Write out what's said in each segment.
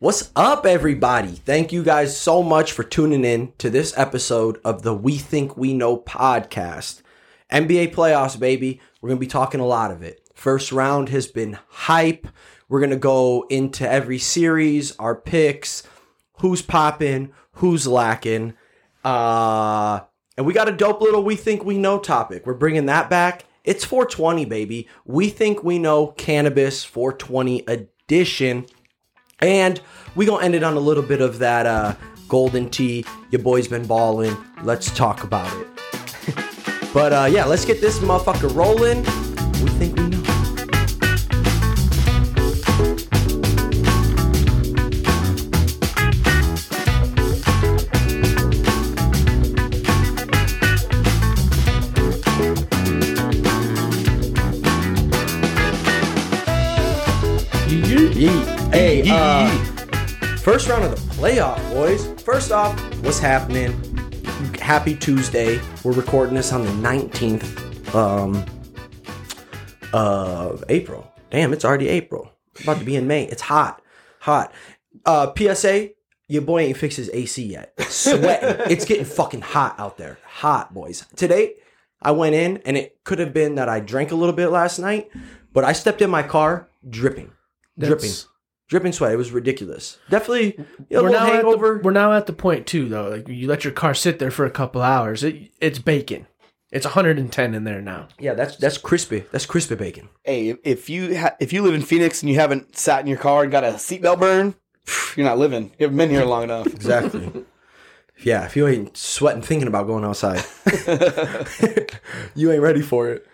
What's up, everybody? Thank you guys so much for tuning in to this episode of the We Think We Know podcast. NBA playoffs, baby. We're going to be talking a lot of it. First round has been hype. We're going to go into every series, our picks, who's popping, who's lacking. Uh, and we got a dope little We Think We Know topic. We're bringing that back. It's 420, baby. We think we know cannabis 420 edition. And we gonna end it on a little bit of that uh, golden tea. Your boy's been balling. Let's talk about it. but uh, yeah, let's get this motherfucker rolling. We think we uh, first round of the playoff, boys. First off, what's happening? Happy Tuesday. We're recording this on the 19th um, of April. Damn, it's already April. About to be in May. It's hot. Hot. Uh, PSA, your boy ain't fixed his AC yet. Sweating. it's getting fucking hot out there. Hot, boys. Today, I went in, and it could have been that I drank a little bit last night, but I stepped in my car dripping dripping, That's- dripping sweat. It was ridiculous. Definitely you know, a We're little now, at hangover. the, we're now at the point too, though. Like you let your car sit there for a couple hours, it, it's bacon. It's 110 in there now. yeah, that's that's crispy. That's crispy bacon. Hey, if you ha- if you live in Phoenix and you haven't sat in your car and got a seatbelt burn, you're not living. You haven't been here long enough. Exactly. yeah, if you ain't sweating thinking about going outside, you ain't ready for it.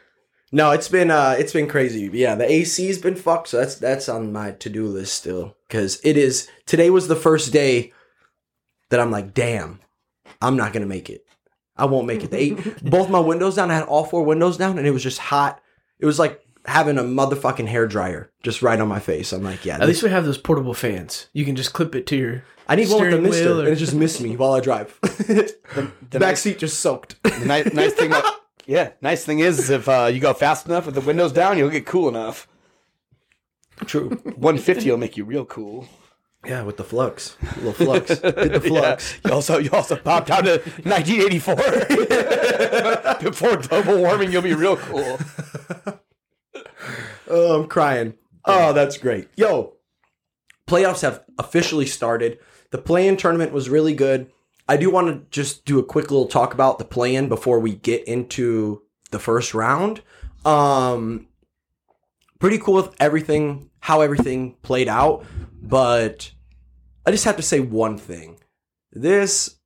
No, it's been uh it's been crazy. Yeah, the AC's been fucked, so that's that's on my to-do list still cuz it is today was the first day that I'm like, "Damn, I'm not going to make it. I won't make it." The eight, both my windows down, I had all four windows down and it was just hot. It was like having a motherfucking hair dryer just right on my face. I'm like, "Yeah, At this- least we have those portable fans. You can just clip it to your. I need one with the steering mister, wheel or- and it just missed me while I drive. the the back nice- seat just soaked. The nice, nice thing, about, yeah, nice thing is if uh, you go fast enough with the windows down, you'll get cool enough. True. 150 will make you real cool. Yeah, with the flux, a little flux, hit the flux. You also you also popped out to 1984. Before global warming, you'll be real cool. Oh, I'm crying. Oh, that's great. Yo, playoffs have officially started. The play-in tournament was really good. I do want to just do a quick little talk about the play-in before we get into the first round. Um, pretty cool with everything, how everything played out, but I just have to say one thing. This,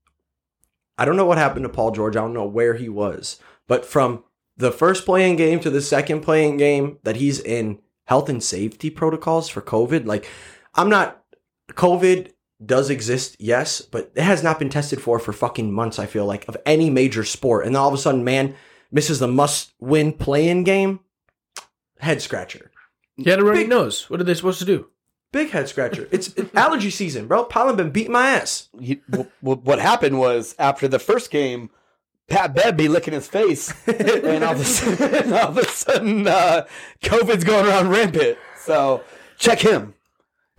I don't know what happened to Paul George. I don't know where he was, but from the first play-in game to the second play-in game that he's in health and safety protocols for COVID. Like, I'm not, COVID does exist, yes, but it has not been tested for for fucking months, I feel like, of any major sport. And then all of a sudden, man misses the must win play-in game. Head scratcher. You had a runny Big- nose. What are they supposed to do? Big head scratcher. It's it's allergy season, bro. Pollen been beating my ass. He, w- w- what happened was after the first game, Pat Bev be licking his face, and all of a sudden, all of a sudden uh, COVID's going around rampant. So check him.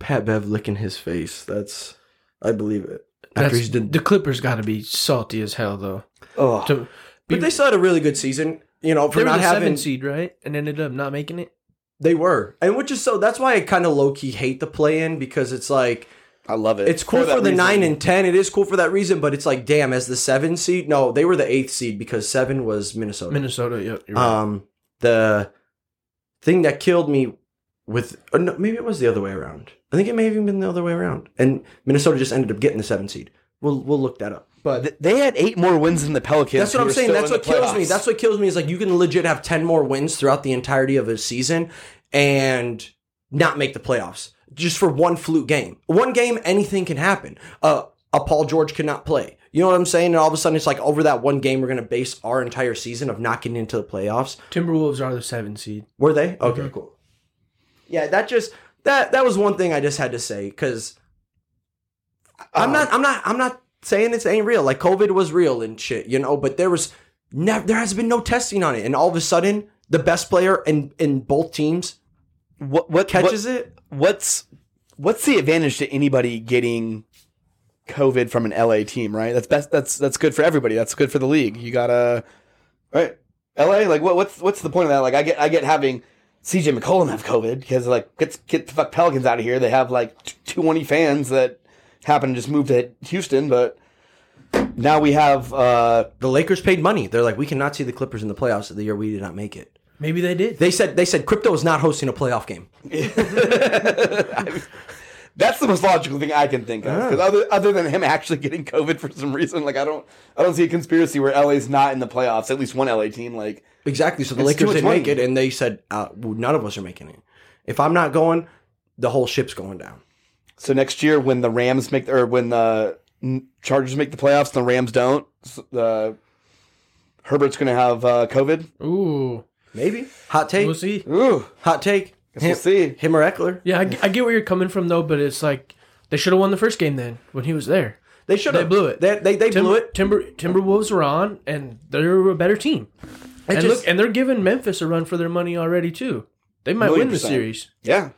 Pat Bev licking his face. That's, I believe it. After That's, he's did, the Clippers got to be salty as hell, though. Oh, To be, but they still had a really good season. You know, for they were not the having seven seed, right? And ended up not making it. They were, and which is so. That's why I kind of low key hate the play in because it's like I love it. it's cool for, that the reason. nine and ten. It is cool for that reason, but it's like damn, as the seven seed. No, they were the eighth seed because seven was Minnesota. Minnesota, yep. You're right. Um, the thing that killed me with or no, maybe it was the other way around. I think it may have even been the other way around, and Minnesota just ended up getting the seven seed. We'll we'll look that up. But They had eight more wins than the Pelicans. that's what I'm saying. That's what the kills me. That's what kills me is like you can legit have 10 more wins throughout the entirety of a season and not make the playoffs just for one fluke game. One game, anything can happen. Uh, a Paul George cannot play. You know what I'm saying? And all of a sudden, it's like over that one game, we're going to base our entire season of not getting into the playoffs. Timberwolves are the seven seed. Were they? Okay, cool. Yeah, that just that that was one thing I just had to say because I'm um, not I'm not I'm not saying this ain't real. Like COVID was real and shit, you know, but there was never there has been no testing on it, and all of a sudden the best player in in both teams what what catches what- it. What's what's the advantage to anybody getting COVID from an LA team, right? That's best. That's that's good for everybody. That's good for the league. You gotta right. LA, like what, what's what's the point of that? Like I get I get having CJ McCollum have COVID because like get get the fuck Pelicans out of here. They have like t- 220 fans that happen to just move to Houston, but now we have uh The Lakers paid money. They're like, we cannot see the Clippers in the playoffs of the year we did not make it. Maybe they did. They said they said crypto is not hosting a playoff game. that's the most logical thing I can think of. Because other other than him actually getting COVID for some reason, like I don't I don't see a conspiracy where LA's not in the playoffs. At least one LA team, like Exactly. So the Lakers didn't money. make it, and they said uh, well, none of us are making it. If I'm not going, the whole ship's going down. so next year when the Rams make or when the Chargers make the playoffs, and the Rams don't. s- The Herbert's gonna have uh, COVID. Ooh, Maybe hot take. we'll see. Ooh, Hot take. Guess we'll see. Him or Ekeler. Yeah, I get where you're coming from though, but it's like they should have won the first game then when he was there. They should have. They blew it. They they, they Tim- blew it. Timber Timberwolves were on, and they're a better team. And just- look, and they're giving Memphis a run for their money already too. They might win the percent. series. Yeah,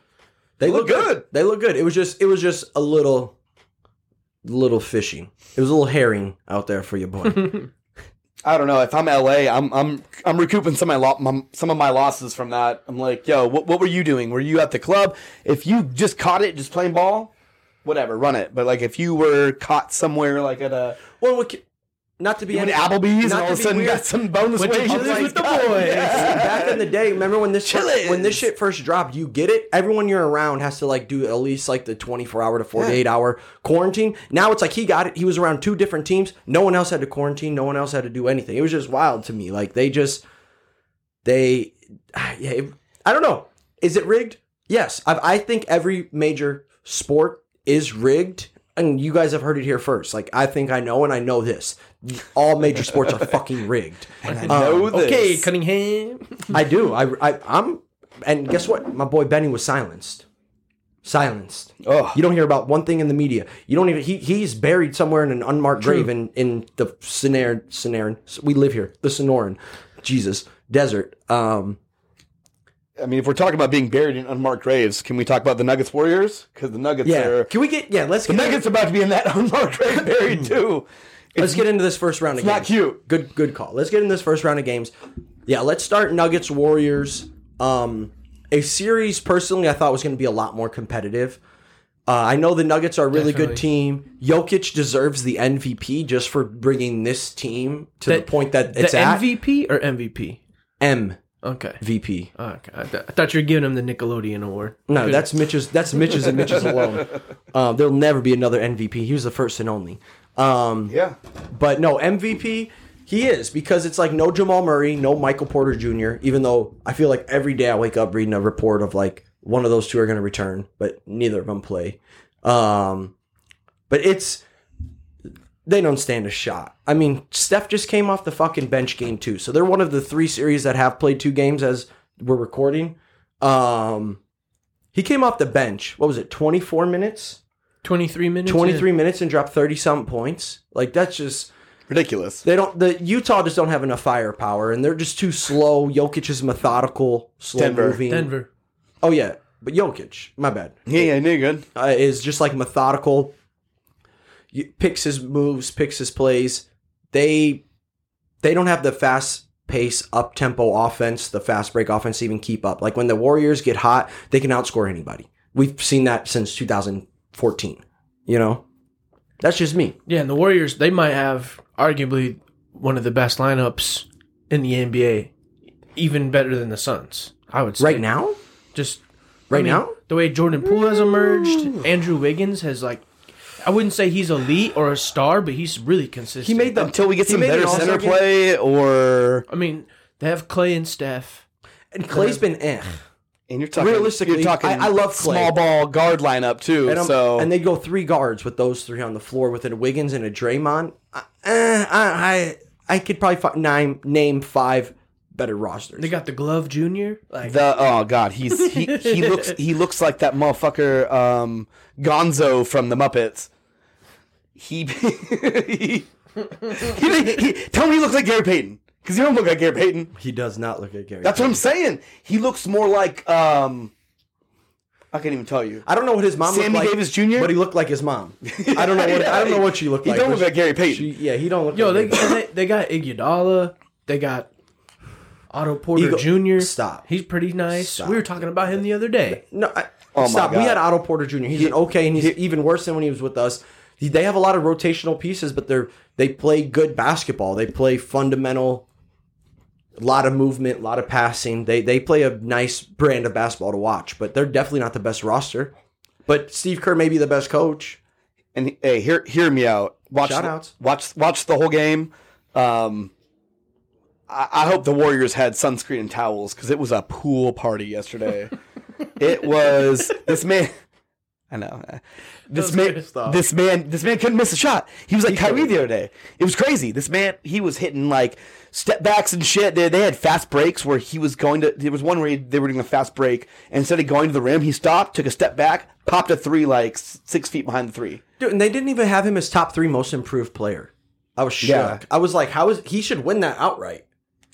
They look look good. good. They look good. It was just it was just a little little fishing. It was a little herring out there for your boy. I don't know. If I'm LA, I'm I'm I'm recouping some of my, lo- my some of my losses from that. I'm like, yo, what what were you doing? Were you at the club? If you just caught it, just playing ball, whatever, run it. But like, if you were caught somewhere, like at a well, not to be you any- Applebee's, and all of a sudden weird. got some bonus wages Chili's with the boys. yeah. back in the day, remember when this Chili's. when this shit first dropped, you get it. Everyone you're around has to like do at least like the 24 hour to 48 hour quarantine. Now it's like he got it. He was around two different teams. No one else had to quarantine. No one else had to do anything. It was just wild to me. Like they just they yeah. it- I don't know. Is it rigged? Yes. I, I think every major sport is rigged. And you guys have heard it here first. Like I think I know, and I know this. All major sports are fucking rigged. I know this. Okay, Cunningham. I do. I, I I'm and guess what? My boy Benny was silenced. Silenced. Oh, You don't hear about one thing in the media. You don't even he he's buried somewhere in an unmarked grave in in the Sonoran Sonoran. We live here. The Sonoran. Jesus. Desert. Um I mean, if we're talking about being buried in unmarked graves, can we talk about the Nuggets Warriors? Because the Nuggets yeah. are Can we get yeah, let's the get Nuggets are about to be in that unmarked grave buried too. let's get into this first round of not games. cute. Good good call. Let's get in this first round of games. Yeah, let's start Nuggets Warriors. Um a series personally I thought was going to be a lot more competitive. Uh, I know the Nuggets are a really good team. Jokic deserves the MVP just for bringing this team to the That- point that The it's at. MVP or MVP? MVP. Okay. VP. Okay. I, th- I thought you were giving him the Nickelodeon award. No, that's Mitch's. That's Mitch's and Mitch's alone. Um, there'll never be another MVP. He was the first and only. Um, Yeah. But no, MVP, he is because it's like no Jamal Murray, no Michael Porter Jr., even though I feel like every day I wake up reading a report of like one of those two are going to return, but neither of them play. Um, but it's, they don't stand a shot. I mean, Steph just came off the fucking bench game too. So they're one of the three series that have played two games as we're recording. Um, he came off the bench. What was it? 24 minutes? 23 minutes. 23 minutes and dropped 30 something points. Like that's just Ridiculous. they don't the Utah just don't have enough firepower and they're just too slow. Jokic is methodical, slow Denver. moving. Denver. Oh yeah, but Jokic, my bad, Yeah, yeah, no, you're good. uh, is just like methodical. Picks his moves, picks his plays. They they don't have the fast pace up tempo offense, the fast break offense to even keep up. Like when the Warriors get hot, they can outscore anybody. We've seen that since 2014. You know, that's just me. Yeah, and the Warriors, they might have arguably one of the best lineups in the NBA, even better than the Suns. I would say Right now, just right I mean, now, the way Jordan Poole has emerged, Andrew Wiggins has like, I wouldn't say he's elite or a star, but he's really consistent. he made the Until we get some better center game. play, or I mean, they have Clay and Steph. And Clay's been eh. and you're talking Realistically, you're talking I- I love Clay. small ball guard lineup too. And, I'm- so and they go three guards with those three on the floor with a Wiggins and a Draymond. I, eh, I, I I could probably fi- name name five better rosters. They got the Glove Junior. Like, the oh god, he's he, he looks he looks like that motherfucker um, Gonzo from the Muppets. He he, he, he tell me he looks like Gary Payton because he don't look like Gary Payton. he does not look like Gary. That's what I'm saying. He looks more like um I can't even tell you. I don't know what his mom Sammy looked like, Davis Jr.? but he looked like his mom. I don't know what I don't know what she looked He like. don't look like Gary Payton. she- yeah, he don't look. Yo, they, like and they they got Iguodala. They got Otto Porter Ego- Jr. Stop. He's pretty nice. Stop. We were talking about him the other day. No, I, Oh my stop. We had Otto Porter Jr. He's an okay, and he's even worse than when he was with us. He- They have a lot of rotational pieces, but they're they play good basketball. They play fundamental, a lot of movement, a lot of passing. They they play a nice brand of basketball to watch, but they're definitely not the best roster. But Steve Kerr may be the best coach. And hey, hear hear me out. Watch Shout the, outs. watch watch the whole game. Um, I, I hope the Warriors had sunscreen and towels because it was a pool party yesterday. it was this man. I know. This was man, pissed this man, this man couldn't miss a shot. He was like Kyrie couldn't. the other day. It was crazy. This man, he was hitting like step backs and shit. They, they had fast breaks where he was going to. There was one where he, they were doing a fast break, and instead of going to the rim, he stopped, took a step back, popped a three like six feet behind the three. Dude, and they didn't even have him as top three most improved player. I was shook. Yeah. I was like, how is he should win that outright?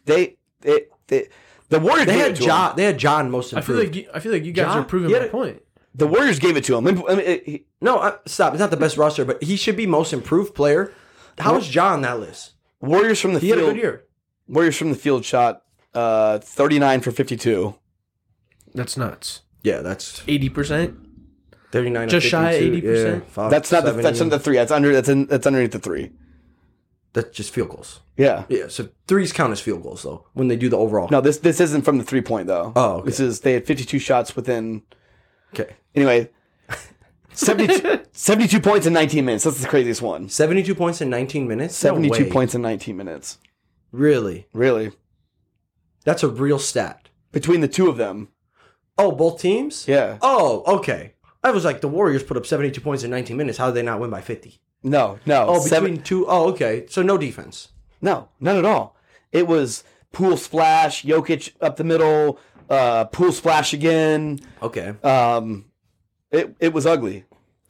They, they, they the Warriors They had John. him. They had John most I feel improved. like you, I feel like you guys John- are proving my point. The Warriors gave it to him. I mean, it- he- No, uh, stop. It's not the best roster, but he should be most improved player. How is John on that list? Warriors from the He had a field. good year. Warriors from the field shot uh, thirty nine for fifty two. That's nuts. Yeah, that's Eighty percent. 39 Just shy of 80%? That's not the, that's not the three. That's under that's in, that's underneath the three. That's just field goals. Yeah. Yeah, so threes count as field goals though when they do the overall. No, this this isn't from the three point though. Oh, okay. This is they had fifty two shots within. Okay. Anyway, 72, 72 points in nineteen minutes. That's the craziest one. 72 points in 19 minutes? No Seventy two way. points in nineteen minutes. Really? Really, That's a real stat. between the two of them. Oh, both teams? Yeah. Oh, okay. I was like, the Warriors put up 72 points in 19 minutes. How did they not win by 50? No, no. Oh, between seven- two oh okay. So no defense. No, none at all. It was pool splash, Jokic up the middle, uh, pool splash again. Okay. Um, it it was ugly.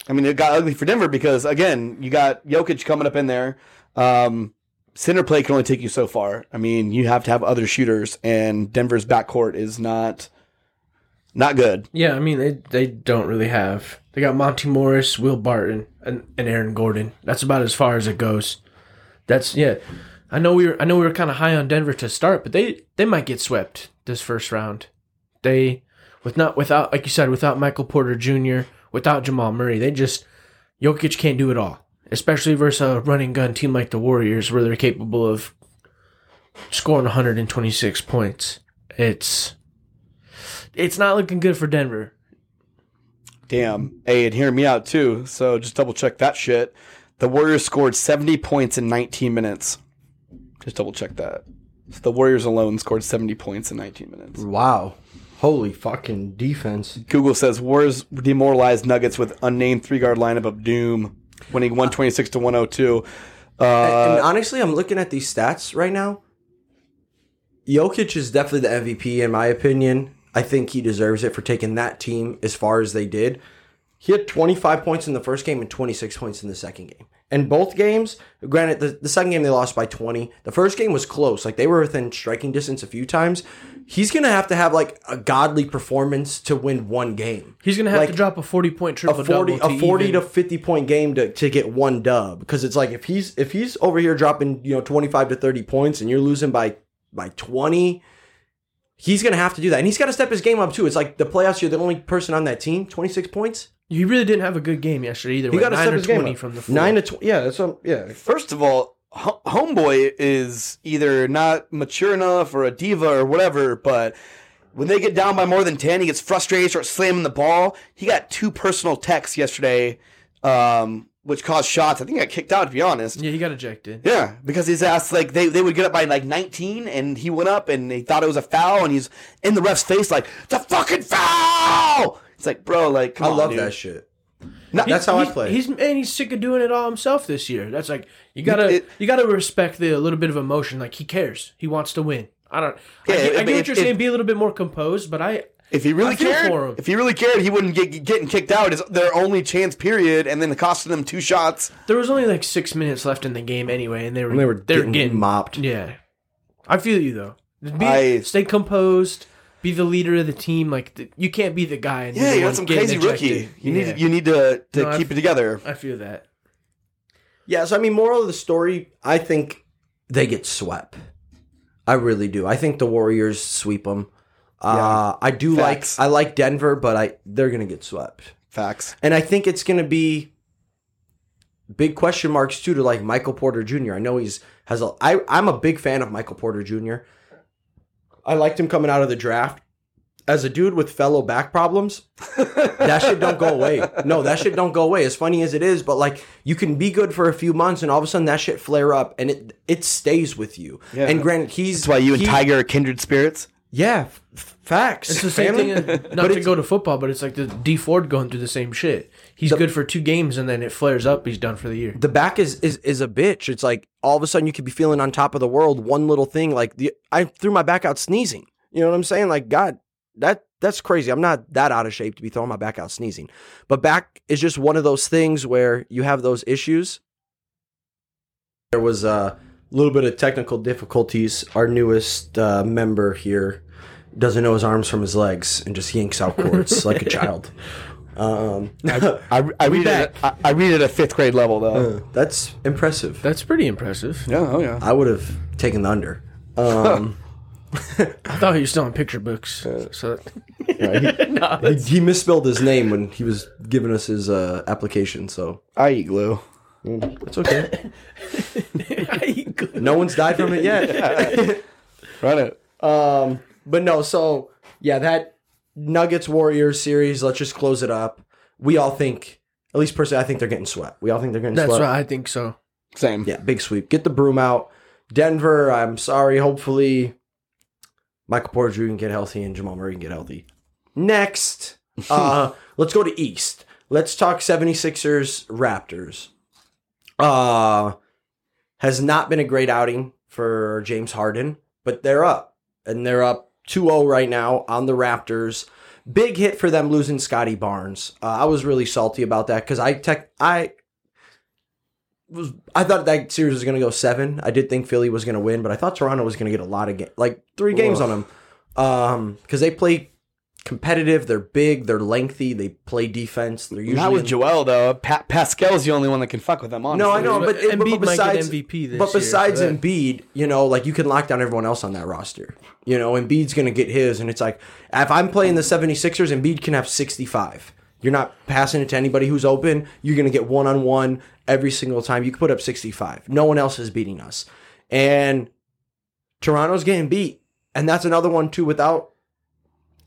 I mean, it got ugly for Denver because again, you got Jokic coming up in there. Um, center play can only take you so far. I mean, you have to have other shooters, and Denver's backcourt is not not good. Yeah, I mean they they don't really have. They got Monte Morris, Will Barton, and, and Aaron Gordon. That's about as far as it goes. That's yeah. I know we were I know we were kind of high on Denver to start, but they they might get swept this first round. They with not without like you said without Michael Porter Jr. without Jamal Murray, they just Jokic can't do it all, especially versus a running gun team like the Warriors, where they're capable of scoring 126 points. It's it's not looking good for Denver. Damn. Hey, and hear me out too. So just double check that shit. The Warriors scored 70 points in 19 minutes. Just double check that. The Warriors alone scored 70 points in 19 minutes. Wow. Holy fucking defense. Google says Warriors demoralized Nuggets with unnamed three guard lineup of doom, winning 126 to 102. and Uh, honestly, I'm looking at these stats right now. Jokic is definitely the MVP in my opinion. I think he deserves it for taking that team as far as they did. He had 25 points in the first game and 26 points in the second game. And both games, granted, the, the second game they lost by 20. The first game was close. Like they were within striking distance a few times. He's going to have to have like a godly performance to win one game. He's gonna have Like, to drop a forty point triple a 40 double. a 40 to 50 point game to, to get one dub because it's like if he's if he's over here dropping you know 25 to 30 points and you're losing by by 20 he's gonna have to do that and he's got to step his game up too it's like the playoffs you're the only person on that team 26 points He really didn't have a good game yesterday either. he Went got a nine step or game twenty from the floor. 9 to 20 yeah that's what, yeah first of all, Ho- Homeboy is either not mature enough or a diva or whatever, but when they get down by more than 10, he gets frustrated, starts slamming the ball. He got two personal texts yesterday, um, which caused shots. I think he got kicked out, to be honest. Yeah, he got ejected. Yeah, because he's asked like they, they would get up by like 19 and he went up and he thought it was a foul and he's in the ref's face like the fucking foul. It's like, bro, like come I on, love dude. that shit No, That's how I play. He's and he's sick of doing it all himself this year. That's like you gotta It- you gotta respect the little bit of emotion. Like he cares. He wants to win. I don't. Yeah, I, get, I if- get what if- you're saying. Be a little bit more composed, but I If he really I feel cared, for him. if he really cared, he wouldn't get getting kicked out. Is their only chance period, and then it costing them two shots. there was only like six minutes left in the game anyway, and they were And they were they were getting getting mopped. Yeah, I feel you though. Be, I- stay composed. Be the leader of the team. Like the, you can't be the guy. And Yeah, the you one got some crazy ejected. rookie. You Yeah. need you need to to No, I- keep it together. I feel that. Yeah, so I mean, moral of the story, I think they get swept. I really do. I think the Warriors sweep them. Uh, I do Facts. like I like Denver, but I they're gonna get swept, Facts. and I think it's gonna be big question marks too to like Michael Porter Jr. I know he's has a I I'm a big fan of Michael Porter Jr. I liked him coming out of the draft. As a dude with fellow back problems, that shit don't go away. No, that shit don't go away. As funny as it is, but like you can be good for a few months, and all of a sudden that shit flare up, and it it stays with you. Yeah. And granted, he's That's why you and Tiger are kindred spirits. Yeah, f- facts. It's the same Family. thing. as- Not to go to football, but it's like the Dee Ford going through the same shit. He's good for two games, and then it flares up. He's done for the year. the back is, is is a bitch. It's like all of a sudden you could be feeling on top of the world. One little thing, like the I threw my back out sneezing. You know what I'm saying? Like God, that that's crazy. I'm not that out of shape to be throwing my back out sneezing. But back is just one of those things where you have those issues. There was a little bit of technical difficulties. Our newest uh, member here doesn't know his arms from his legs and just yanks out cords like a child. Um, I, I read it. At, I, I read it at fifth grade level though. that's impressive. That's pretty impressive. yeah. Oh yeah. I would have taken the under. Um, I thought he was still in picture books. So he, he misspelled his name when he was giving us his uh, application, so I eat glue. It's okay. no one's died from it yet. Run it. um, but no, so yeah, that Nuggets Warriors series. Let's just close it up. We all think, at least personally, I think they're getting swept. We all think they're getting that's swept. what I think. So Same. Yeah, big sweep. Get the broom out. Denver, I'm sorry. Hopefully, Michael Porter Jr. can get healthy and Jamal Murray can get healthy. Next, uh, let's go to East. Let's talk 76ers Raptors. Uh, has not been a great outing for James Harden, but they're up. And they're up 2 0 right now on the Raptors. Big hit for them losing Scottie Barnes. Uh, I was really salty about that because I tech I was I thought that series was going to go seven. I did think Philly was going to win, but I thought Toronto was going to get a lot of ga- like three games on them, um, because they play competitive. They're big. They're lengthy. They play defense. They're usually Not with Joel though. Pa- Pascal's the only one that can fuck with them. Honestly. No, I know, but, Embiid but, but might get besides MVP this but besides so that- Embiid, you know, like you can lock down everyone else on that roster. You know, Embiid's going to get his, and it's like if I'm playing the 76ers, Embiid can have 65. You're not passing it to anybody who's open. You're going to get one on one every single time. You can put up 65. No one else is beating us. And Toronto's getting beat. And that's another one, too, without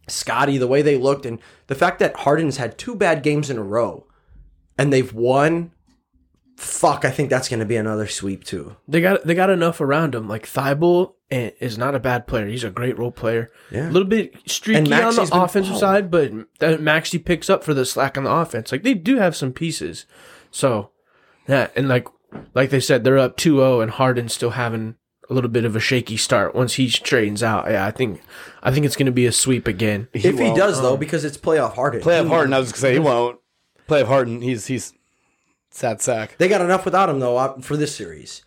Scottie, the way they looked, and the fact that Harden's had two bad games in a row and they've won. Fuck, I think that's going to be another sweep, too. they got they got enough around him. Like Thybulle eh, is not a bad player. He's a great role player. Yeah. A little bit streaky on the offensive balling. side, but Maxey picks up for the slack on the offense. Like they do have some pieces. So yeah, and like like they said, they're up 2-0 and Harden's still having a little bit of a shaky start once he straightens out. Yeah, I think I think it's gonna be a sweep again. if he won't. does, though, because it's playoff Harden. Playoff Harden. I was gonna say he won't. Playoff Harden. He's he's sad sack. They got enough without him, though, uh, for this series.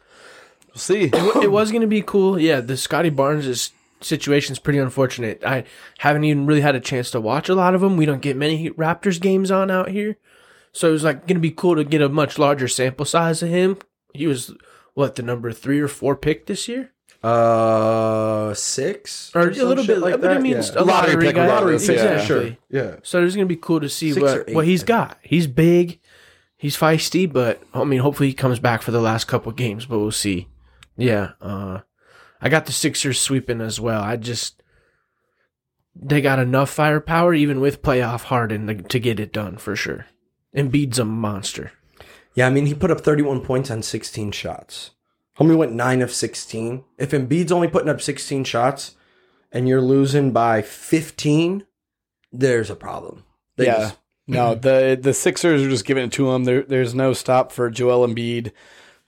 We'll see. it was going to be cool. Yeah, the Scottie Barnes situation is pretty unfortunate. I haven't even really had a chance to watch a lot of them. We don't get many Raptors games on out here. So it was like going to be cool to get a much larger sample size of him. He was what the number 3 or 4 pick this year? Uh, six Or a little bit like like but I that? mean Yeah. a lottery, Lottery pick guy. regardless, yeah. exactly. Sure. Yeah. So it's going to be cool to see Six what eight, what he's I got. He's big. He's feisty, but I mean hopefully he comes back for the last couple games, but we'll see. Yeah, uh I got the Sixers sweeping as well. I just they got enough firepower even with playoff Harden to, to get it done for sure. Embiid's a monster. Yeah, I mean, he put up 31 points on 16 shots. Homie went 9 of 16. If Embiid's only putting up 16 shots and you're losing by 15, there's a problem. They yeah. just- no, the the Sixers are just giving it to him. There, there's no stop for Joel Embiid.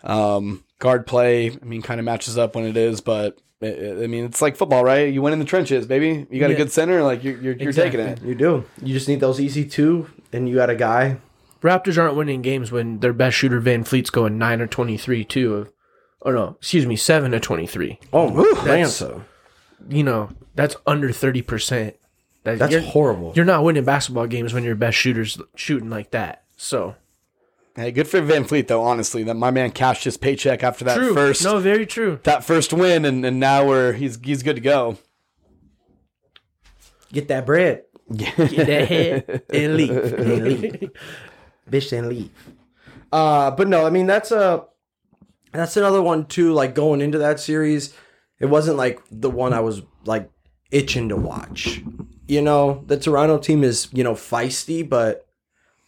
Um, guard play, I mean, kind of matches up when it is, but I I mean, it's like football, right? You win in the trenches, baby. You got a good center, like you're you're, you're taking it. You do. You just need those easy two, and you got a guy. Raptors aren't winning games when their best shooter VanVleet's going 9 or 23 too. Of, or no, excuse me, 7 or 23. Oh, That's- so you know, that's under thirty percent. That That's you're, horrible. You're not winning basketball games when your best shooters shooting like that. So Hey, good for VanVleet though. Honestly, that my man cashed his paycheck after that true. first no, very true. that first win, and, and now we're he's he's good to go. Get that bread. Get that head. and leave. And leave. Bitch and leave. Uh, but no, I mean that's a that's another one too. Like going into that series, it wasn't like the one I was like itching to watch. You know, the Toronto team is you know feisty, but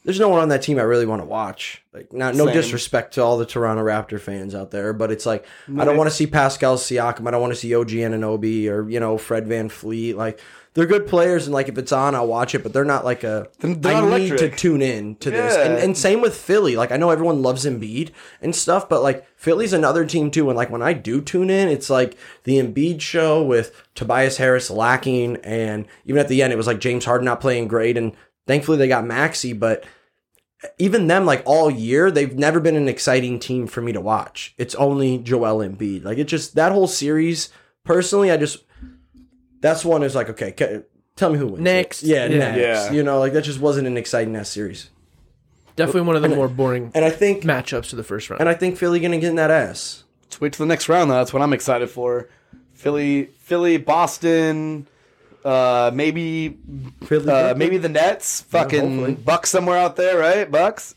there's no one on that team I really want to watch. Like, not no Same. disrespect to all the Toronto Raptor fans out there, but it's like I don't want to see Pascal Siakam. I don't want to see OG Anunoby or you know Fred VanVleet. Like they're good players, and like if it's on, I'll watch it. But they're not like a. They're- I need to tune in to this, and, and same with Philly. Like I know everyone loves Embiid and stuff, but like Philly's another team too. And like when I do tune in, it's like the Embiid show with Tobias Harris lacking, and even at the end, it was like James Harden not playing great, and thankfully they got Maxey, but even them, like all year, they've never been an exciting team for me to watch. It's only Joel Embiid. Like it just that whole series. Personally, I just that's one is like okay, ca- tell me who wins. Next. yeah, Yeah. next. Yeah. You know, like that just wasn't an exciting ass series. Definitely one of the more boring And I think matchups to the first round. and I think Philly gonna get in that ass. Let's wait till the next round though. That's what I'm excited for. Philly, Philly, Boston, uh, maybe Philly, uh, maybe the Nets, fucking hopefully. Bucks somewhere out there, right? Bucks.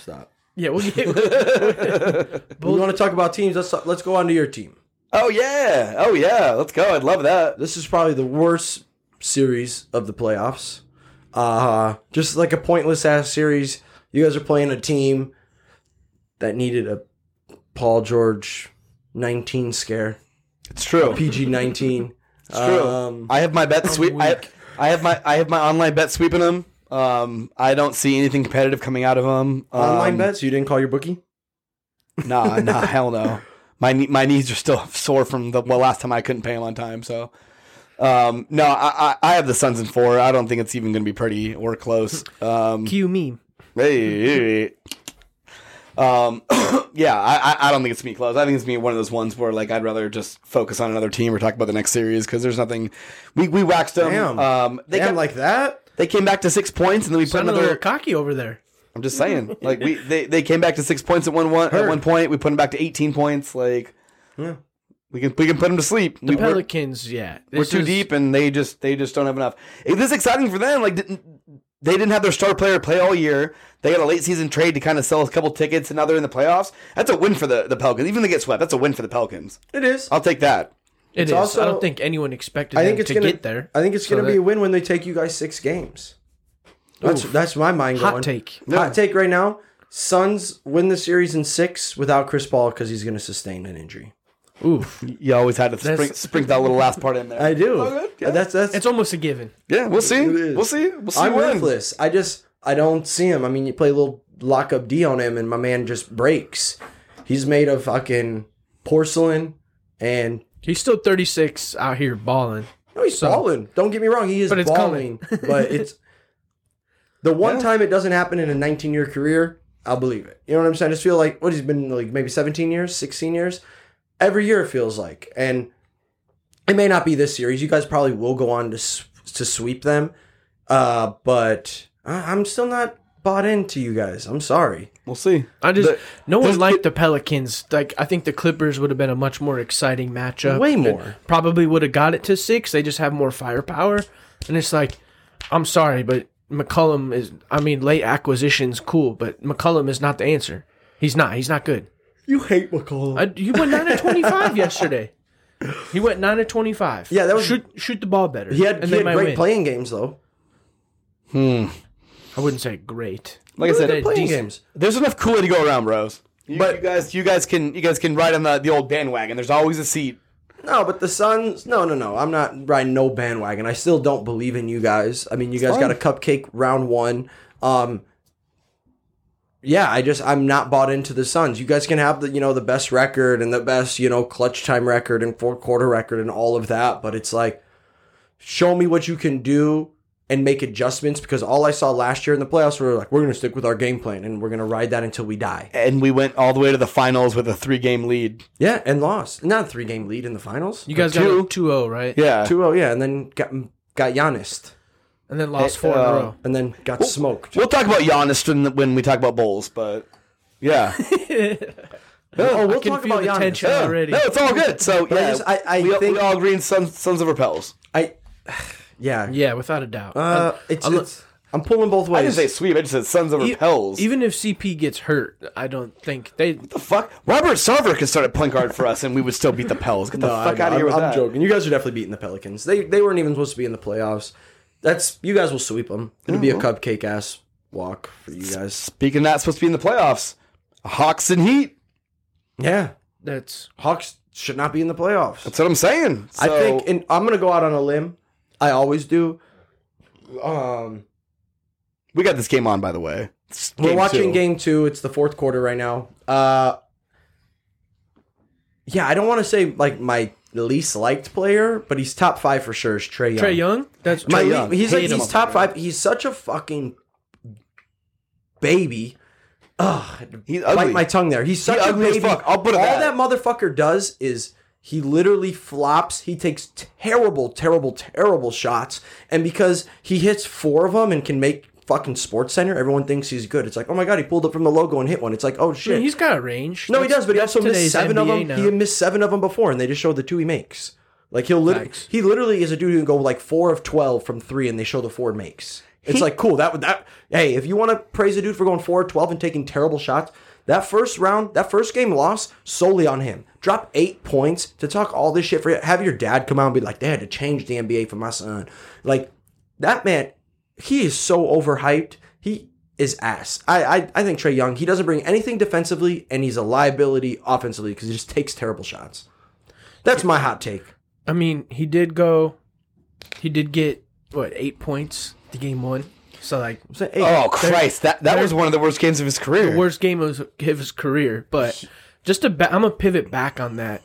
stop. yeah, we'll get. We want to talk about teams. Let's let's go on to your team. Oh yeah, oh yeah. Let's go. I'd love that. This is probably the worst series of the playoffs. Uh just like a pointless ass series. You guys are playing a team that needed a Paul George 19 scare. It's true. PG 19. It's true. Um, I have my bet sweep. I. I have my I have my online bet sweeping them. Um, I don't see anything competitive coming out of them. Um, online bets. You didn't call your bookie? Nah, nah, hell no. My my knees are still sore from the well last time I couldn't pay them on time. So, um, no, I, I I have the Suns in four. I don't think it's even going to be pretty or close. Um, Cue me. hey, um, yeah, I I- don't think it's gonna be close. I think it's gonna be one of those ones where like I'd rather just focus on another team or talk about the next series because there's nothing. We we waxed them. Damn. Um, they Damn, kept- like that? they came back to six points and then we put Sounded another. cocky over there. I'm just saying, like we they, they came back to six points at one one at one point. We put them back to 18 points. Like Yeah. we can we can put them to sleep. The We- we're, Pelicans, yeah, we're too is- deep and they just they just don't have enough. It, this is exciting for them. Like didn't, they didn't have their star player play all year. They got a late season trade to kind of sell a couple tickets, and now they're in the playoffs. That's a win for the the Pelicans. Even if they get swept, that's a win for the Pelicans. It is. I'll take that. It It's is. also- I don't think anyone expected I think it's to gonna get there. I think it's So gonna be a win when they take you guys six games. That's Oof. that's my mind going. Hot take. Hot take right now. Suns win the series in six without Chris Paul because he's going to sustain an injury. Oof. You always had to spring, That's- sprinkle that little last part in there. I do. Oh. Yeah. Uh, that's that's. It's almost a given. yeah, we'll see. We'll see. We'll see. I'm when. ruthless. I just I don't see him. I mean, you play a little lock up D on him, and my man just breaks. He's made of fucking porcelain, and He's still 36 out here balling. no, he's So- balling. Don't get me wrong, he is But it's balling. but it's the one Yeah. time it doesn't happen in a 19 year career. I'll believe it. You know what I'm saying? I just feel like what he's been like maybe 17 years, 16 years. Every year it feels like, and it may not be this series. You guys probably will go on to to sweep them, uh, but I- I'm still not bought into you guys. I'm sorry. We'll see. I just The- no one there's- liked the Pelicans. Like I think the Clippers would have been a much more exciting matchup. Way more. Probably would have got it to six. They just have more firepower, and it's like, I'm sorry, but McCollum is. I mean, late acquisitions cool, but McCollum is not the answer. He's not. He's not good. You hate McCollum. I, he went nine to twenty five yesterday. He went nine to twenty five. Yeah, that was- shoot shoot the ball better. he had, he had great win. playing games though. Hmm. I wouldn't say great. Like I Really said, good playing decent. games. There's enough Kool Aid to go around, bros. You, But- you guys, you guys can, you guys can ride on the, the old bandwagon. There's always a seat. No, but the Suns. No, no, no. I'm not riding no bandwagon. I still don't believe in you guys. I mean, you guys got a cupcake round one. Um, yeah, I just I'm not bought into the Suns. You guys can have the you know the best record and the best you know clutch time record and fourth quarter record and all of that, but it's like, show me what you can do and make adjustments because all I saw last year in the playoffs were like, we're going to stick with our game plan and we're going to ride that until we die. And we went all the way to the finals with a three game lead. Yeah, and lost. Not a three game lead in the finals. You guys Two. got 2-0, right? Yeah. 2 0, yeah, and then got got Giannis And then lost Hey, four in uh, a row. and then got smoked. We'll talk about Giannis when, when we talk about Bulls, but yeah. Oh, we'll I can talk about the Giannis. tension Yeah. already. No, it's all good. So But I yeah, just- I- I we, think- we all agree in Suns, Suns of Repels. I, yeah. Yeah, without a doubt. Uh, I'm- it's, I'm- it's, I'm pulling both ways. I didn't say sweep. I just said Suns of e- Repels. even if CP gets hurt, I don't think they. the fuck? Robert Sarver could start at point guard for us, and we would still beat the Pels. Get the No, fuck out of here I'm, with I'm that. joking. You guys are definitely beating the Pelicans. They they weren't even supposed to be in the playoffs. That's you guys will sweep them. It'll be a cupcake ass walk for you guys. Speaking of that, supposed to be in the playoffs. Hawks and Heat. Yeah, That's Hawks should not be in the playoffs. That's what I'm saying. I think, and I'm gonna go out on a limb. I always do. Um, we got this game on, by the way. We're watching two. game two. It's the fourth quarter right now. Uh, yeah, I don't want to say like my least liked player, but he's top five for sure. Is Trae Young. Trae Young. That's My Trae Young. he's like Hate him. he's top five. He's such a fucking baby. Ugh, He's bite my tongue there. He's such a ugly as baby. fuck. I'll put it All that. that motherfucker does is he literally flops. He takes terrible, terrible, terrible shots, and because he hits four of them and can make fucking Sports Center, everyone thinks he's good. It's like, oh my god, he pulled up from the logo and hit one. It's like, oh I shit. mean, he's got a range. no, he does, but he also missed seven of them. now. He missed seven of them before, and they just show the two he makes. Like he'll literally, Facts. he literally is a dude who can go like four of twelve from three, and they show the four makes. It's like cool. That would that. Hey, if you want to praise a dude for going four of twelve and taking terrible shots, that first round, that first game loss solely on him. Drop eight points to talk all this shit for you. have your dad come out and be like, they had to change the NBA for my son. Like that man, he is so overhyped. He is ass. I I, I think Trae Young. He doesn't bring anything defensively, and he's a liability offensively because he just takes terrible shots. That's my hot take. I mean, he did go. He did get what eight points the game one. So like So, hey, Oh Christ! That that was one of the worst games of his career. worst game of his, career. But just to ba- I'm gonna pivot back on that.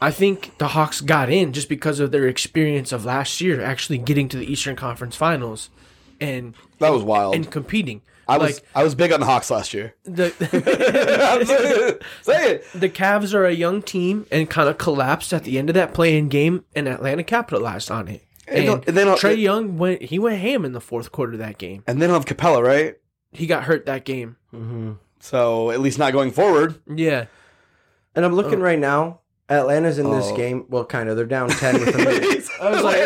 I think the Hawks got in just because of their experience of last year, actually getting to the Eastern Conference Finals, and that was wild. and competing. I was I was big on the Hawks last year. the Say it. the Cavs are a young team and kind of collapsed at the end of that play-in game, and Atlanta capitalized on it. And And, then- Trae Young went he went ham in the fourth quarter of that game. And then I'll have Capela, right? He got hurt that game. Mm-hmm. So at least not going forward. Yeah. and I'm looking oh. right now. Atlanta's in this Oh. game. Well, kind of. They're down ten with a minute. I was like,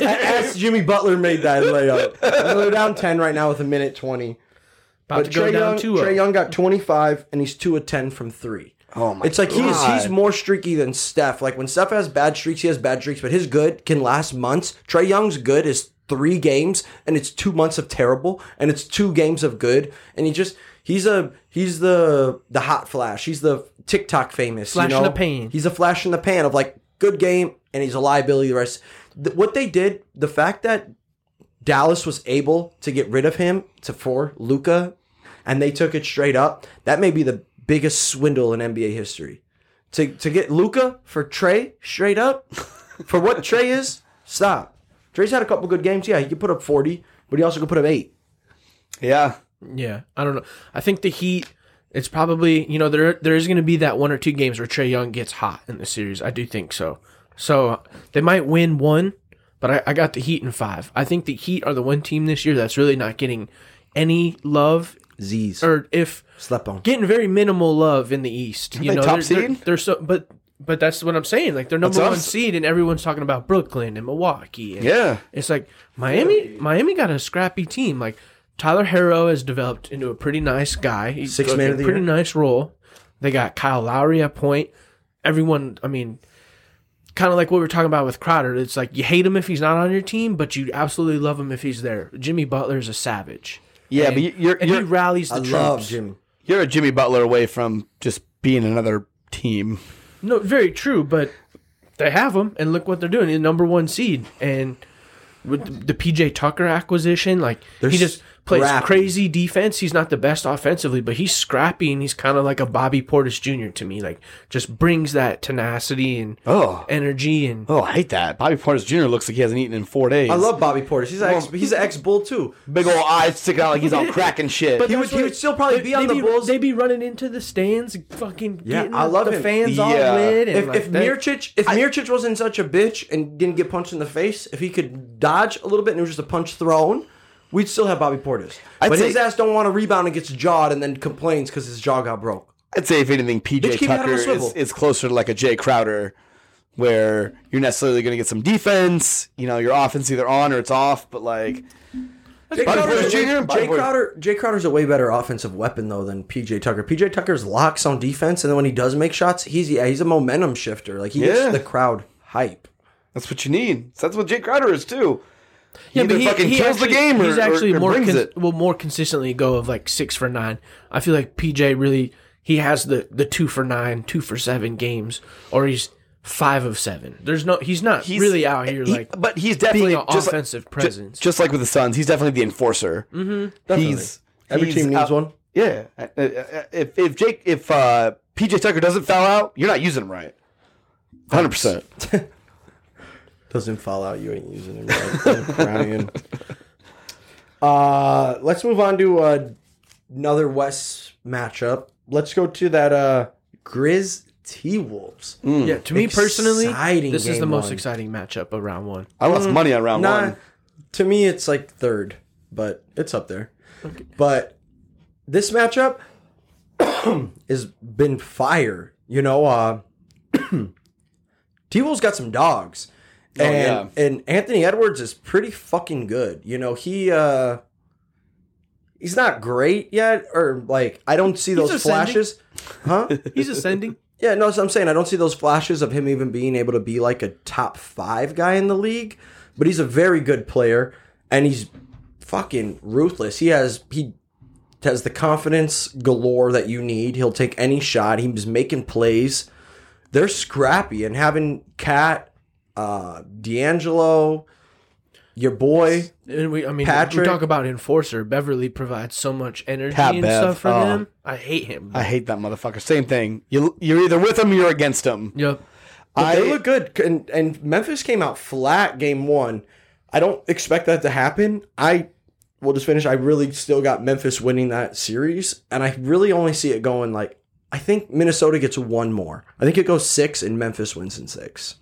As Jimmy Butler made that layup, they're down ten right now with a minute twenty. About But to go Trae down Young. Trae Young got 25, and he's two of ten from three. Oh my! It's like he's God. he's more streaky than Steph. Like when Steph has bad streaks, he has bad streaks, but his good can last months. Trae Young's good is three games, and it's two months of terrible, and it's two games of good, and he just he's a he's the the hot flash. He's the TikTok famous Flash you in the pan. He's a flash in the pan of like good game, and he's a liability. The rest, Th- what they did, the fact that Dallas was able to get rid of him to for Luka, and they took it straight up. That may be the biggest swindle in NBA history. To to get Luka for Trae straight up for what Trae is. Stop. Trae's had a couple good games. Yeah, he could put up forty, but he also could put up eight. yeah. Yeah, I don't know. I think the Heat. It's probably you know there there is going to be that one or two games where Trae Young gets hot in the series. I do think so. So they might win one, but I, I got the Heat in five. I think the Heat are the one team this year that's really not getting any love, Z's or if slept on. getting very minimal love in the East. You they know, top they're, they're- seed? They're, so, but but that's what I'm saying. Like they're number That's one us. seed, and everyone's talking about Brooklyn and Milwaukee. And Yeah. it's like Miami. Miami got a scrappy team. Like Tyler Herro has developed into a pretty nice guy. He's Sixth got man of the pretty year. nice role. They got Kyle Lowry at point. Everyone, I mean, kind of like what we were talking about with Crowder. It's like you hate him if he's not on your team, but you absolutely love him if he's there. Jimmy Butler is a savage. Yeah, and, but you- you're and he you're, rallies the I troops. love Jimmy. you're a Jimmy Butler away from just being another team. No, very true, but they have him, and look what they're doing. The number one seed, and with the, the PJ Tucker acquisition, like he just plays Scrappy. crazy defense. He's not the best offensively, but he's scrappy and he's kind of like a Bobby Portis Jr. to me. Like just brings that tenacity and Oh. energy and Oh, I hate that. Bobby Portis Jr. looks like he hasn't eaten in four days. I love Bobby Portis. He's an ex, he's an ex Bull too. big old eyes sticking out like he's all cracking shit. He would- he would still probably be on they the Bulls. They'd be running into the stands, fucking Yeah, getting I love the him. fans all Yeah. lit. And If, like if that- Mirotic if Mirotic wasn't such a bitch and didn't get punched in the face, if he could dodge a little bit and it was just a punch thrown, we'd still have Bobby Portis. I'd but say- his ass don't want to rebound and gets jawed and then complains because his jaw got broke. I'd say if anything, PJ Bitch, keep your head on Tucker is, is closer to like a Jae Crowder, where you're necessarily going to get some defense. You know, your offense either on or it's off, but like Jay Portis Jr.? Bobby Jae Crowder, Jae Crowder's a way better offensive weapon though than PJ Tucker. PJ Tucker's locks on defense, and then when he does make shots, he's yeah, he's a momentum shifter. Like he Yeah. gets the crowd hype. that's what you need. That's what Jae Crowder is too. Yeah, either fucking kills the game or- he's actually or- or more brings cons- it. will more consistently go of like six for nine. I feel like PJ really he has the the two for nine, two for seven games, or he's five of seven. There's no he's not He's really out here he- like but he's definitely being an just like- offensive ju- presence. Just, like with the Suns, he's definitely the enforcer. Mm-hmm, He's Every he's team needs out- one. Yeah. Uh, uh, uh, If if Jake if uh, PJ Tucker doesn't foul out, you're not using him right. Hundred percent. Doesn't fall out, you ain't using him right. I'm crying. Uh, let's move on to uh, another West matchup. Let's go to that uh, Grizz T Wolves. yeah. To me personally, Exciting this is the game most one. exciting matchup of round one. I lost money on round Nah, one. to me it's like third, but it's up there. But this matchup has been fire. You know, uh T Wolves got some dogs. And and Anthony Edwards is pretty fucking good. You know, he uh he's not great yet, or like I don't see those ascending. flashes. Huh? He's ascending. Yeah, no, so I'm saying I don't see those flashes of him even being able to be like a top five guy in the league, but he's a very good player and he's fucking ruthless. He has he has the confidence galore that you need. He'll take any shot. He's making plays. They're scrappy and having KAT, uh, D'Angelo, your boy. And we, I mean, Patrick- we talk about enforcer. Beverley provides so much energy Pat and Bev, stuff for oh. him. I hate him. I hate that motherfucker. Same thing. You you're either with him or you're against him. yep. But I they look good, and, and Memphis came out flat game one. I don't expect that to happen. I will just finish. I really still got Memphis winning that series, and I really only see it going like I think Minnesota gets one more. I think it goes six, and Memphis wins in six.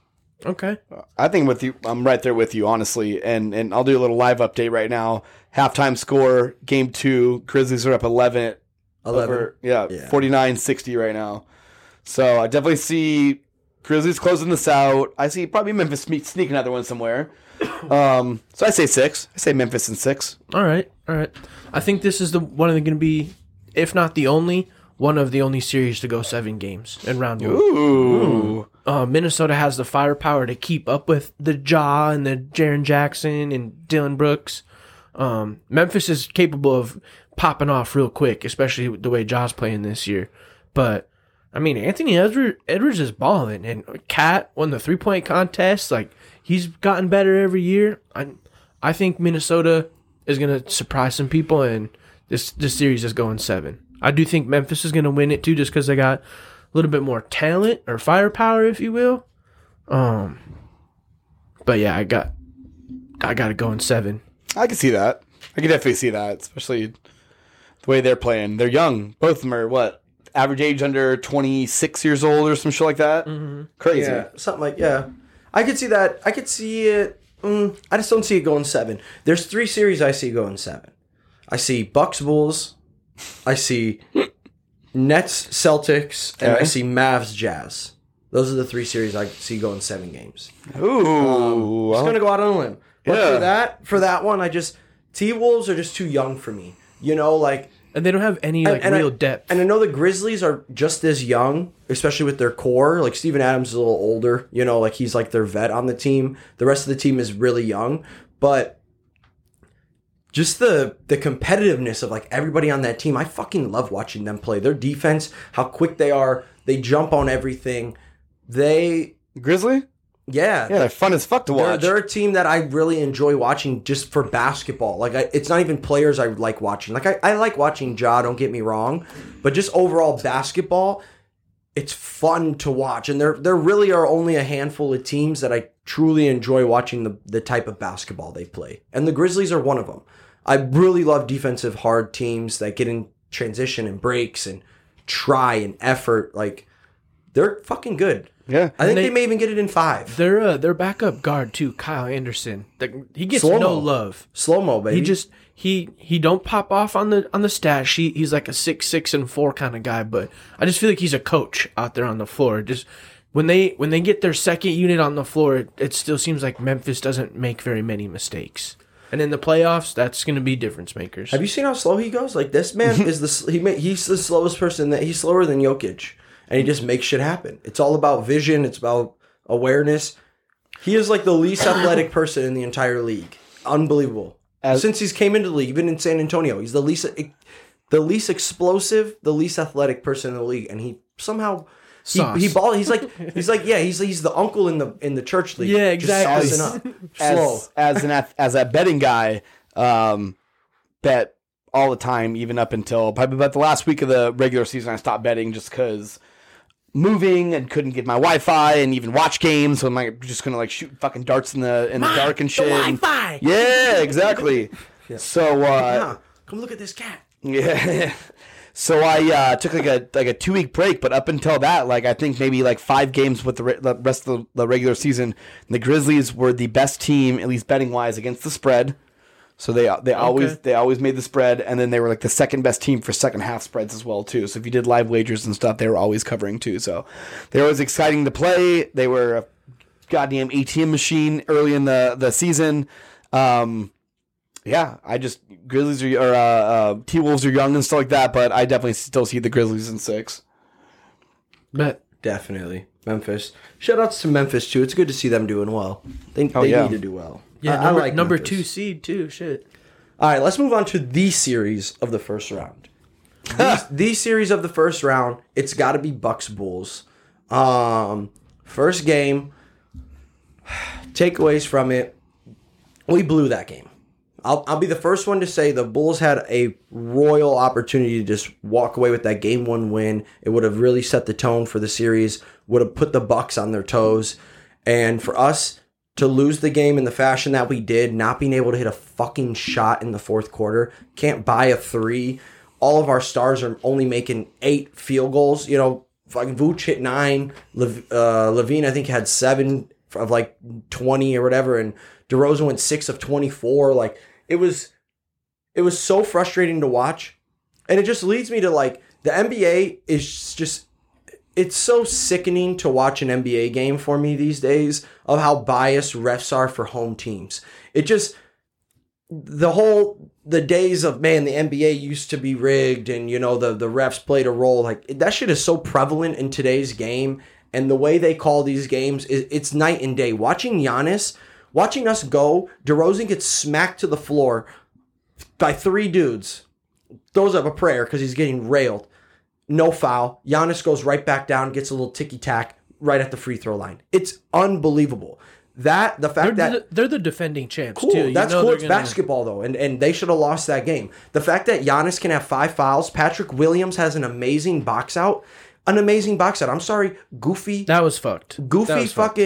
Okay. I think with you, I'm right there with you, honestly. And and I'll do a little live update right now. Halftime score, game two, Grizzlies are up 11. 11. Over, yeah, Yeah. 49-60 right now. So I definitely see Grizzlies closing this out. I see probably Memphis sneak, sneak another one somewhere. Um, so I say six. I say Memphis in six. All right. All right. I think this is the one of the going to be, if not the only, one of the only series to go seven games in round one. Ooh. Uh, Minnesota has the firepower to keep up with the Ja and the Jaren Jackson and Dillon Brooks. Um, Memphis is capable of popping off real quick, especially with the way Ja's playing this year. But I mean, Anthony Edwards, Edwards is balling, and KAT won the three point contest. Like he's gotten better every year. I I think Minnesota is gonna surprise some people, and this this series is going seven. I do think Memphis is gonna win it too, just because they got a little bit more talent or firepower, if you will. Um, but yeah, I got I got to go in seven. I can see that. I can definitely see that, especially the way they're playing. They're young. Both of them are what average age under 26 years old or some shit like that. Crazy. Yeah, something like yeah. I could see that. I could see it. Mm, I just don't see it going seven. There's three series I see going seven. I see Bucks Bulls. I see Nets Celtics, and I see Mavs Jazz. Those are the three series I see going seven games. Ooh. Um, just gonna go out on a limb. But Yeah. for that, for that one, I just T Wolves are just too young for me. You know, like And they don't have any like and real I, depth. And I know the Grizzlies are just as young, especially with their core. Like Steven Adams is a little older, you know, like he's like their vet on the team. The rest of the team is really young, but just the the competitiveness of like everybody on that team, I fucking love watching them play. Their defense, how quick they are, they jump on everything. They Grizzly? Yeah, Yeah, they're fun as fuck to They're, they're a team that I really enjoy watching just for basketball. Like, I, it's not even players I like watching. Like, I, I like watching Ja, don't get me wrong, but just overall basketball, it's fun to watch. And there, there really are only a handful of teams that I truly enjoy watching the, the type of basketball they play. And the Grizzlies are one of them. I really love defensive hard teams that get in transition and breaks and try and effort. Like, they're fucking good. yeah. I think they- they, may even get it in five. Their uh, their backup guard too, Kyle Anderson. The, he gets Slow-mo. no love. Slow mo, baby. He just he he don't pop off on the on the stat sheet. He's like a six six and four kind of guy, but I just feel like he's a coach out there on the floor. Just when they when they get their second unit on the floor, it, it still seems like Memphis doesn't make very many mistakes. And in the playoffs, that's going to be difference makers. Have you seen how slow he goes? Like this man is the he ma- he's the slowest person that he's slower than Jokic, and he just makes shit happen. It's all about vision. It's about awareness. He is like the least athletic person in the entire league. Unbelievable. As- Since he's came into the league, even in San Antonio, he's the least the least explosive, the least athletic person in the league, and he somehow. He, Sauce. he ball. He's like he's like yeah. He's he's the uncle in the in the church league. Yeah, Just exactly. saucing up. Slow. as as an as a betting guy, um, bet all the time, even up until probably about the last week of the regular season. I stopped betting just because moving and couldn't get my Wi-Fi and even watch games. So I'm like just gonna like shoot fucking darts in the in the dark and shit. And- Wi-Fi. yeah, exactly. So uh, Yeah, come look at this cat. yeah. So I uh, took like a like a two week break, but up until that, like I think maybe like five games with the, re- the rest of the, the regular season, the Grizzlies were the best team, at least betting wise, against the spread. So they they always they always made the spread, and then they were like the second best team for second half spreads as well too. So if you did live wagers and stuff, they were always covering too. So they were always exciting to play. They were a goddamn ATM machine early in the the season. Um, yeah, I just Grizzlies are or uh, uh, T Wolves are young and stuff like that, but I definitely still see the Grizzlies in six. But Definitely. Memphis. Shout outs to Memphis too. It's good to see them doing well. They, Oh, they yeah. need to do well. yeah, I- I number, like number Memphis. two seed too. Shit. All right, let's move on to the series of the first round. the, the series of the first round, it's got to be Bucks Bulls. Um, first game, takeaways from it. We blew that game. I'll, I'll be the first one to say the Bulls had a royal opportunity to just walk away with that game one win. It would have really set the tone for the series, would have put the Bucks on their toes. And for us to lose the game in the fashion that we did, not being able to hit a fucking shot in the fourth quarter, can't buy a three. All of our stars are only making eight field goals. You know, fucking Vooch hit nine. Lev- uh, LaVine, I think, had seven of like 20 or whatever. And DeRozan went six of 24. Like, it was, it was so frustrating to watch. And it just leads me to like, the NBA is just it's so sickening to watch an NBA game for me these days of how biased refs are for home teams. It just the whole the days of man the NBA used to be rigged and you know the the refs played a role like that shit is so prevalent in today's game and the way they call these games is it's night and day. Watching Giannis, watching us go, DeRozan gets smacked to the floor by three dudes. Throws up a prayer because he's getting railed no foul. Giannis goes right back down, gets a little ticky tack right at the free throw line. It's unbelievable. That the fact They're, that the, they're the defending champs cool. too. You That's cool. It's gonna- basketball though, and and they should have lost that game. The fact that Giannis can have five fouls, Patrick Williams has an amazing box out, an amazing box out. I'm sorry, Goofy, That was fucked. Goofy, was fucked.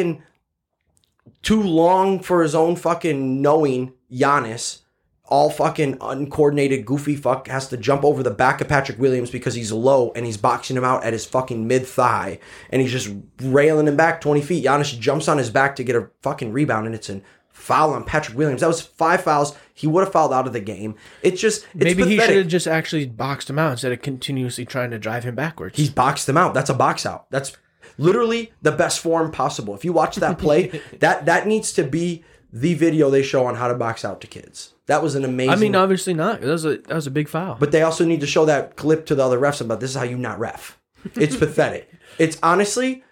Too long for his own fucking knowing. Giannis, all fucking uncoordinated, goofy fuck has to jump over the back of Patrick Williams because he's low and he's boxing him out at his fucking mid thigh and he's just railing him back 20 feet. Giannis jumps on his back to get a fucking rebound and it's an foul on Patrick Williams. That was five fouls. He would have fouled out of the game. It's just, it's Maybe he should have just actually boxed him out instead of continuously trying to drive him backwards. He's boxed him out. That's a box out. That's literally the best form possible. If you watch that play, that that needs to be the video they show on how to box out to kids. That was an amazing. I mean, obviously not. That was a that was a big foul. but they also need to show that clip to the other refs about this is how you not ref. It's pathetic. It's honestly,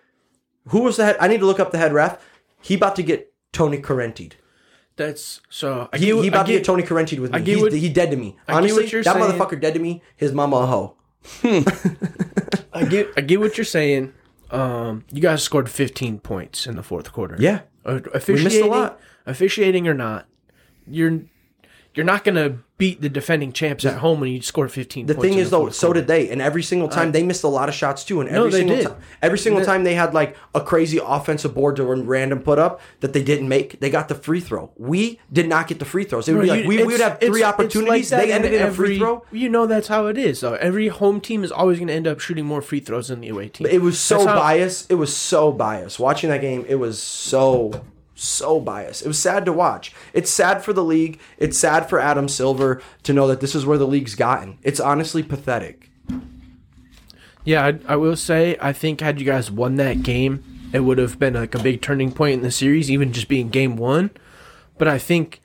who was the head? I need to look up the head ref. He about to get Tony Correnti'd. that's so. I He, get, he I about to get, get Tony Correnti'd with me. He's, what- he dead to me. Honestly, that saying. motherfucker dead to me. His mama a hoe. Hmm. I get I get what you're saying. Um, you guys scored 15 points in the fourth quarter. Yeah. Uh, officiating, lot. officiating or not, you're you're not gonna beat the defending champs at home when you score 15. The thing in is, though, so quarter. did they, and every single time they missed a lot of shots too. And every they single did. time, every single time they had like a crazy offensive board to run random put up that they didn't make, they got the free throw. We did not get the free throws. It would be like we, we would have three it's like opportunities. they ended in a free every- throw. You know that's how it is. though. every home team is always going to end up shooting more free throws than the away team. It was so That's how- biased. It was so biased. Watching that game, it was so so biased. It was sad to watch. It's sad for the league. It's sad for Adam Silver to know that this is where the league's gotten. It's honestly pathetic. Yeah, I, I will say I think had you guys won that game, it would have been like a big turning point in the series, even just being game one. But I think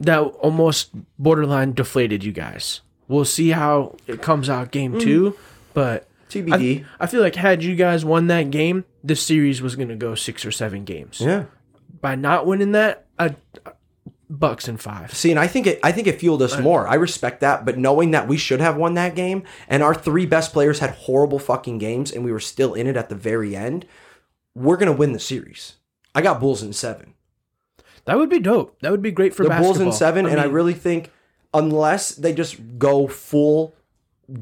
that almost borderline deflated you guys. We'll see how it comes out game mm. two, but TBD. I, I feel like had you guys won that game, this series was going to go six or seven games. yeah. By not winning that, I, Bucks and five. See, and I think it I think it fueled us more. I respect that, but knowing that we should have won that game and our three best players had horrible fucking games and we were still in it at the very end, we're gonna win the series. I got Bulls in seven. That would be dope. That would be great for the basketball. Bulls in seven, and I really think unless they just go full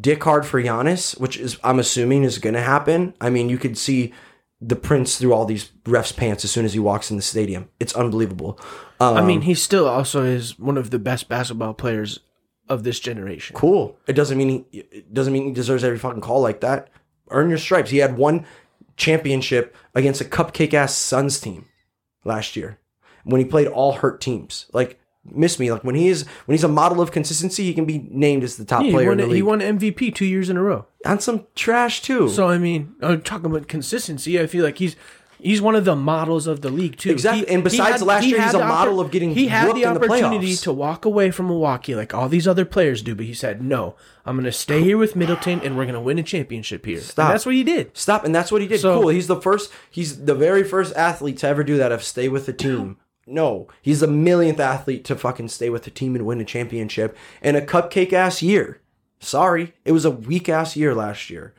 dick hard for Giannis, which is I'm assuming is going to happen. I mean, you could see the prince through all these refs' pants as soon as he walks in the stadium. It's unbelievable. Um, I mean, he still also is one of the best basketball players of this generation. cool. It doesn't mean he it doesn't mean he deserves every fucking call like that. Earn your stripes. He had one championship against a cupcake ass Suns team last year when he played all hurt teams. Like miss me. Like when he is when he's a model of consistency, he can be named as the top Yeah, he, player won, in the he won MVP two years in a row. on some trash too. So I mean, uh, talking about consistency, I feel like he's he's one of the models of the league too. Exactly. And besides last year, he's a the model of getting He had whooped the in the opportunity playoffs. to walk away from Milwaukee like all these other players do, but he said, "No, I'm going to stay here with Middleton, and we're going to win a championship here." And Stop. that's what he did. Stop, and that's what he did. So- cool. He's the first. He's the very first athlete to ever do that. Of stay with the team. No, he's the millionth athlete to fucking stay with the team and win a championship in a cupcake ass year. Sorry, it was a weak ass year last year.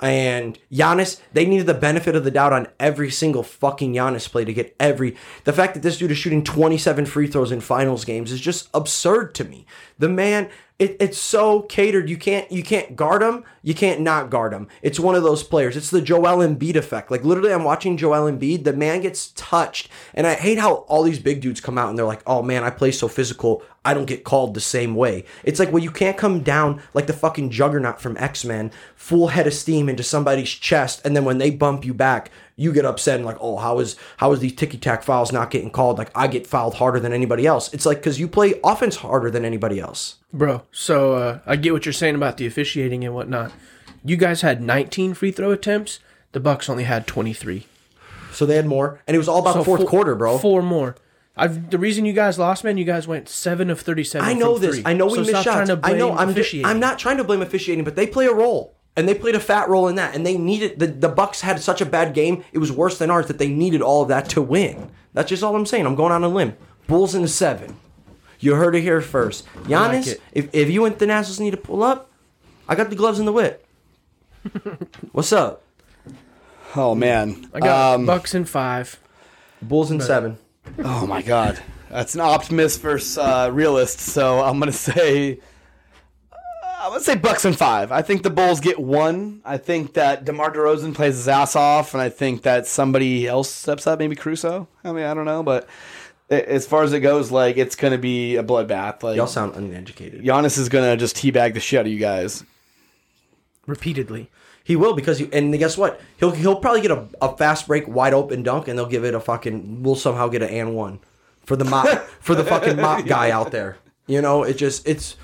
And Giannis, they needed the benefit of the doubt on every single fucking Giannis play to get every. The fact that this dude is shooting 27 free throws in finals games is just absurd to me. The man, it, it's so catered. You can't you can't guard him. You can't not guard him. It's one of those players. It's the Joel Embiid effect. Like literally, I'm watching Joel Embiid. The man gets touched, and I hate how all these big dudes come out and they're like, "Oh man, I play so physical. I don't get called the same way." It's like, well, you can't come down like the fucking juggernaut from X Men, full head of steam into somebody's chest, and then when they bump you back, you get upset and like, "Oh, how is how is these ticky tack fouls not getting called? Like I get fouled harder than anybody else." It's like because you play offense harder than anybody else. Bro, so uh, I get what you're saying about the officiating and whatnot. You guys had 19 free throw attempts. The Bucks only had 23. So they had more, and it was all about So the fourth four- quarter, bro. Four more. I've the reason you guys lost, man. You guys went seven of 37. I know this. three. I know we So missed shots. I know. I'm. Just, officiating. I'm not trying to blame officiating, but they play a role, and they played a fat role in that. And they needed the the Bucks had such a bad game. It was worse than ours that they needed all of that to win. That's just all I'm saying. I'm going on a limb. Bulls in seven. You heard it here first. Giannis, it. if, if you and the Nationals need to pull up, I got the gloves and the whip. What's up? Oh man. I got Um, Bucks in five. Bulls in seven. Oh my god, that's an optimist versus uh, realist. So I'm gonna say, I'm gonna say Bucks and five. I think the Bulls get one. I think that DeMar DeRozan plays his ass off, and I think that somebody else steps up, maybe Caruso. I mean, I don't know, but as far as it goes, like it's gonna be a bloodbath. Like Y'all sound uneducated. Giannis is gonna just teabag the shit out of you guys. Repeatedly. He will because you and guess what? He'll he'll probably get a, a fast break, wide open dunk, and they'll give it a fucking. We'll somehow get an and one for the mop for the fucking mop guy out there. You know, it just it's.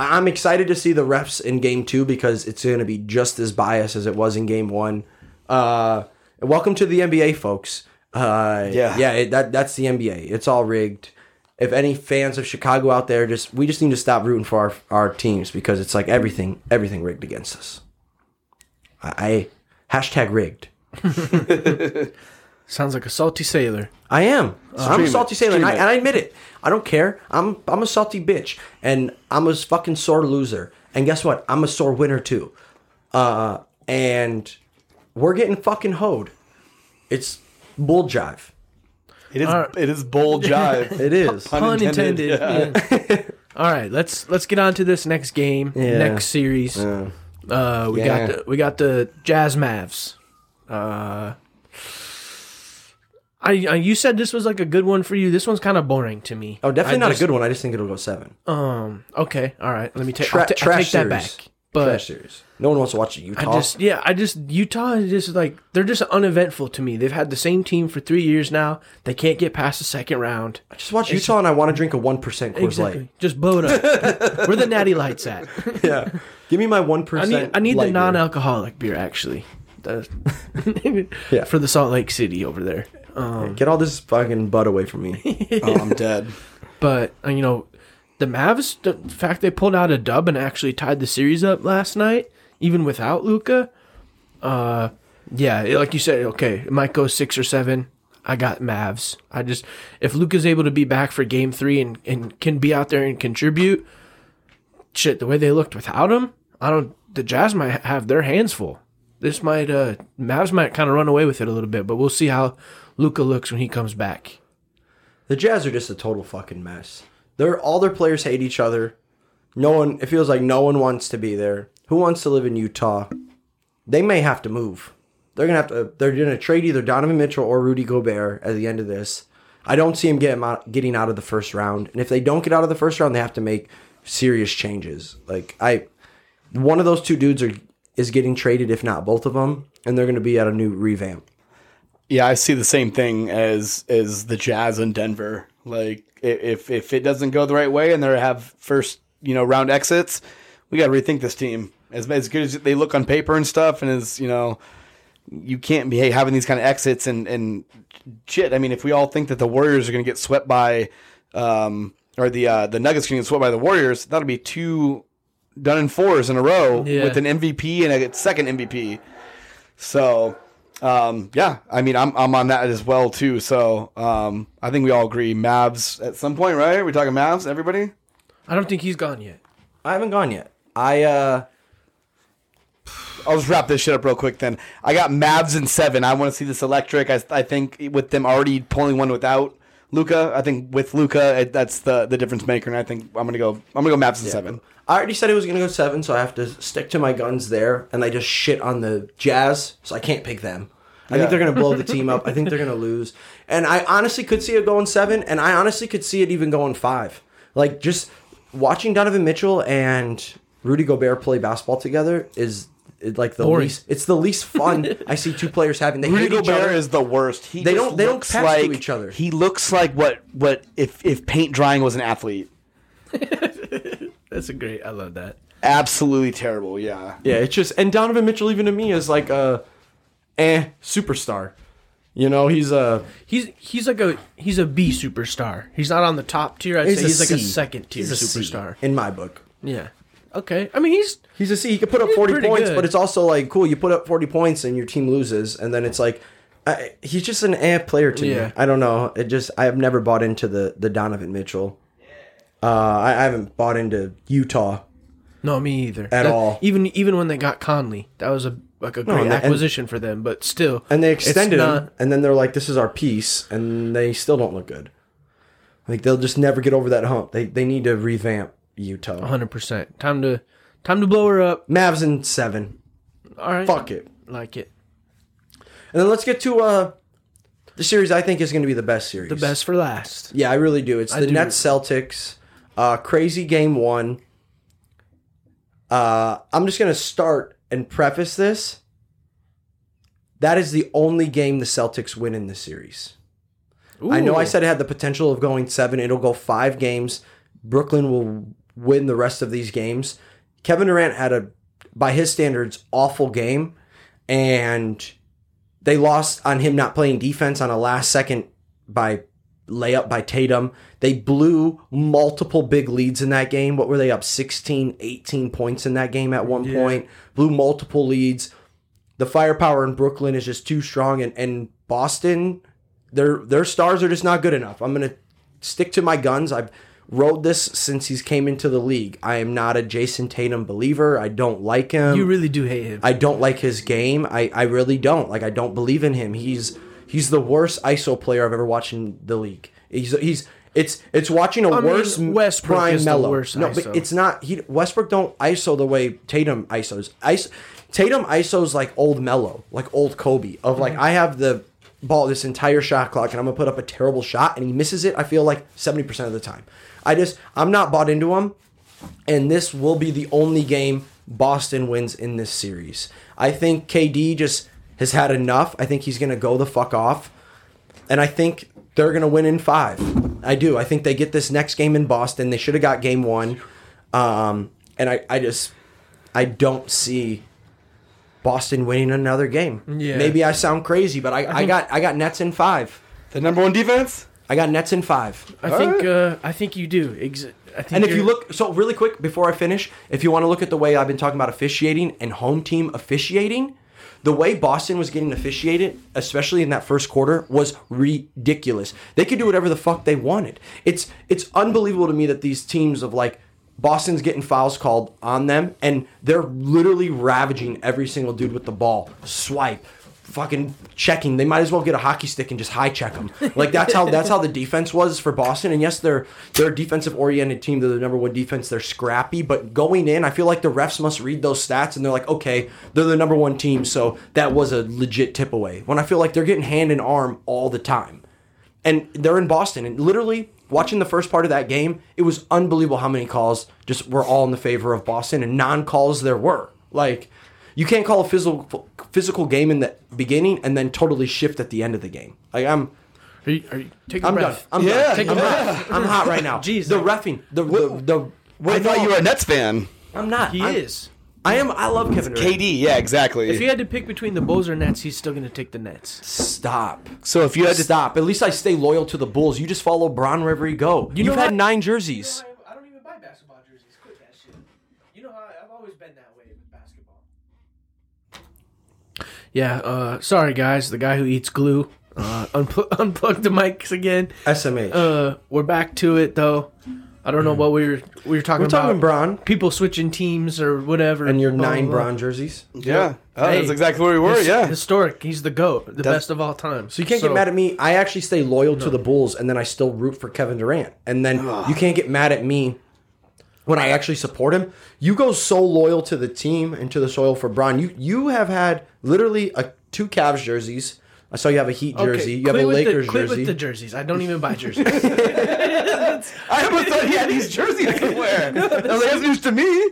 I'm excited to see the refs in game two because it's going to be just as biased as it was in game one. Uh, welcome to the NBA, folks. Uh, Yeah. yeah, it, that that's the NBA. It's all rigged. If any fans of Chicago out there, just we just need to stop rooting for our our teams because it's like everything everything rigged against us. I, I hashtag rigged. Sounds like a salty sailor. I am. I'm a Stream it. salty sailor, and I, Stream it. and I admit it. I don't care. I'm I'm a salty bitch, and I'm a fucking sore loser. And guess what? I'm a sore winner too. Uh, and we're getting fucking hoed. It's bull jive. It is. All right. It is bull jive. It is. Pun Pun intended, intended. yeah. All right, let's let's get on to this next game, Yeah. next series. Uh, Uh, we Yeah. got the we got the Jazz Mavs. Uh, I, I you said this was like a good one for you. This one's kind of boring to me. oh, definitely I not just- a good one. I just think it'll go seven. Um. Okay. All right. Let me take. Tra- I'll ta- I'll trash take that back. But Trash series. No one wants to watch I Utah. just yeah, I just Utah is just like they're just uneventful to me. They've had the same team for three years now. They can't get past the second round. I just watch Utah and I want to drink a one percent Coors Exactly. Light. Just blow it up. Where the natty lights at? Yeah, give me my one I need I need the non-alcoholic beer actually. Yeah. For the Salt Lake City over there. Um, Get all this fucking butt away from me. oh, I'm dead. but uh, you know, the Mavs. The fact they pulled out a dub and actually tied the series up last night, even without Luka. Uh, yeah, like you said, okay, it might go six or seven. I got Mavs. I just if Luka's able to be back for Game Three and and can be out there and contribute, shit, the way they looked without him, I don't. The Jazz might have their hands full. This might uh Mavs might kind of run away with it a little bit, but we'll see how Luka looks when he comes back. The Jazz are just a total fucking mess. They're all their players hate each other. No one. It feels like no one wants to be there. Who wants to live in Utah? They may have to move. They're gonna have to. They're gonna trade either Donovan Mitchell or Rudy Gobert at the end of this. I don't see him getting out, getting out of the first round. And if they don't get out of the first round, they have to make serious changes. Like I, one of those two dudes are is getting traded, if not both of them, and they're gonna be at a new revamp. Yeah, I see the same thing as as the Jazz in Denver. Like if if it doesn't go the right way and they have first you know round exits, we got to rethink this team. As as good as they look on paper and stuff, and as you know, you can't be having these kind of exits and and shit. I mean, if we all think that the Warriors are going to get swept by, um, or the uh, the Nuggets going to get swept by the Warriors, that'll be two done in fours in a row Yeah. with an MVP and a second MVP. So, um, yeah, I mean, I'm I'm on that as well too. So, um, I think we all agree Mavs at some point, right? We're talking Mavs, everybody. I don't think he's gone yet. I haven't gone yet. I uh I'll just wrap this shit up real quick. Then I got Mavs in seven. I want to see this electric. I, I think with them already pulling one without Luka, I think with Luka, that's the the difference maker. And I think I'm gonna go. I'm gonna go Mavs in seven. I already said it was going to go seven, so I have to stick to my guns there. And I just shit on the Jazz, so I can't pick them. I Yeah. think they're going to blow the team up. I think they're going to lose. And I honestly could see it going seven, and I honestly could see it even going five. Like, just watching Donovan Mitchell and Rudy Gobert play basketball together is. is like the Boring. least, it's the least fun I see two players having. They Rudy hate each Gobert other. is the worst. He They don't- they don't looks pass to like, each other. He looks like what what if if paint drying was an athlete. That's a great. I love that. Absolutely terrible. Yeah. Yeah, it's just and Donovan Mitchell even to me is like a eh superstar. You know, he's a He's he's like a he's a B superstar. He's not on the top tier. I'd He's say a he's like a C. second tier he's a C superstar. in my book. Yeah. Okay. I mean, he's He's a C. He could put up He's 40 pretty points, good. but it's also like cool. You put up 40 points and your team loses, and then it's like I, he's just an eh player to Yeah. me. I don't know. It just I have never bought into the the Donovan Mitchell. Uh, I, I haven't bought into Utah. no me either At That- all. Even even when they got Conley, that was a like a great and- and- acquisition for them. But still, And they it's extended not- him, and then they're like, "This is our piece," and they still don't look good. Like they'll just never get over that hump. They they need to revamp Utah. 100. percent Time to time to blow her up. Mavs in seven. All right. Fuck it. Like it. And then let's get to uh the series I think is going to be the best series. The best for last. Yeah, I really do. It's I the do. Nets Celtics. Uh crazy game 1. Uh I'm just going to start and preface this. That is the only game the Celtics win in this series. I know I said it had the potential of going 7. It'll go 5 games. Brooklyn will win the rest of these games. Kevin Durant had a by his standards awful game and they lost on him not playing defense on a last second by layup by Tatum. They blew multiple big leads in that game. What were they up 16, 18 points in that game at one Yeah. point? Blew multiple leads. The firepower in Brooklyn is just too strong and, and Boston their their stars are just not good enough. I'm going to stick to my guns. I've rode this since he's came into the league. I am not a Jayson Tatum believer. I don't like him. You really do hate him. I don't like his game. I, I really don't. Like I don't believe in him. He's he's the worst ISO player I've ever watched in the league. He's he's it's it's watching a I mean, worse Westbrook prime is the worst no, ISO. but it's not. He Westbrook don't ISO the way Tatum ISOs. Tatum ISOs like old Melo, like old Kobe. Of like Mm-hmm. I have the ball this entire shot clock and I'm gonna put up a terrible shot and he misses it. I feel like seventy percent of the time. I just I'm not bought into him and this will be the only game Boston wins in this series. I think KD just has had enough. I think he's going to go the fuck off. And I think they're going to win in five. I do. I think they get this next game in Boston. They should have got game one. Um, and I, I just, I don't see Boston winning another game. Yeah. Maybe I sound crazy, but I, I, got, I got Nets in five. The number one defense. I got Nets in five. I think uh, I think you do. Ex- I think And if you look, so really quick before I finish, if you want to look at the way I've been talking about officiating and home team officiating, the way Boston was getting officiated, especially in that first quarter, was ridiculous. They could do whatever the fuck they wanted. It's it's unbelievable to me that these teams of like Boston's getting fouls called on them, and they're literally ravaging every single dude with the ball. Swipe, fucking checking. They might as well get a hockey stick and just high check them. Like that's how that's how the defense was for Boston. And yes, they're they're a defensive oriented team. They're the number one defense. They're scrappy, but going in, I feel like the refs must read those stats and they're like, okay, they're the number one team, so that was a legit tip away. When I feel like they're getting hand and arm all the time and they're in Boston. And literally watching the first part of that game, it was unbelievable how many calls just were all in the favor of Boston and non-calls there were. Like you can't call a physical physical game in the beginning and then totally shift at the end of the game. Like I'm Are you, are you, take a I'm done. breath. I'm Yeah, done. take a I'm breath. hot. I'm hot right now. Jeez. the refing, the the, the What I know- thought you were a Nets fan. I'm not. He I'm- is. I am. I love Kevin Durant. KD, yeah, exactly. If he had to pick between the Bulls or Nets, he's still going to take the Nets. Stop. so if you had to Stop. At least I stay loyal to the Bulls. You just follow Bron wherever you go. You know have had what? nine jerseys. I don't even buy basketball jerseys. Quit that shit. You know how I've always been that way with basketball. Yeah, uh, sorry guys, the guy who eats glue. Uh, unpl- unplug the mics again. SMH. Uh, we're back to it though. I don't know what we were we were talking about. We're about. talking Bron people switching teams or whatever. and your blah, nine blah, blah. Bron jerseys. yeah, oh, Hey, that's exactly where we were. His- yeah, historic. He's the goat, the Does- best of all time. So you can't get mad at me. I actually stay loyal to the Bulls, and then I still root for Kevin Durant. And then you can't get mad at me when I actually support him. You go so loyal to the team and to the soil for Bron. You you have had literally a two Cavs jerseys. I saw you have a Heat jersey. you have a the- Lakers quit jersey. with the jerseys. I don't even buy jerseys. I almost thought he had these jerseys to wear. I was news to me.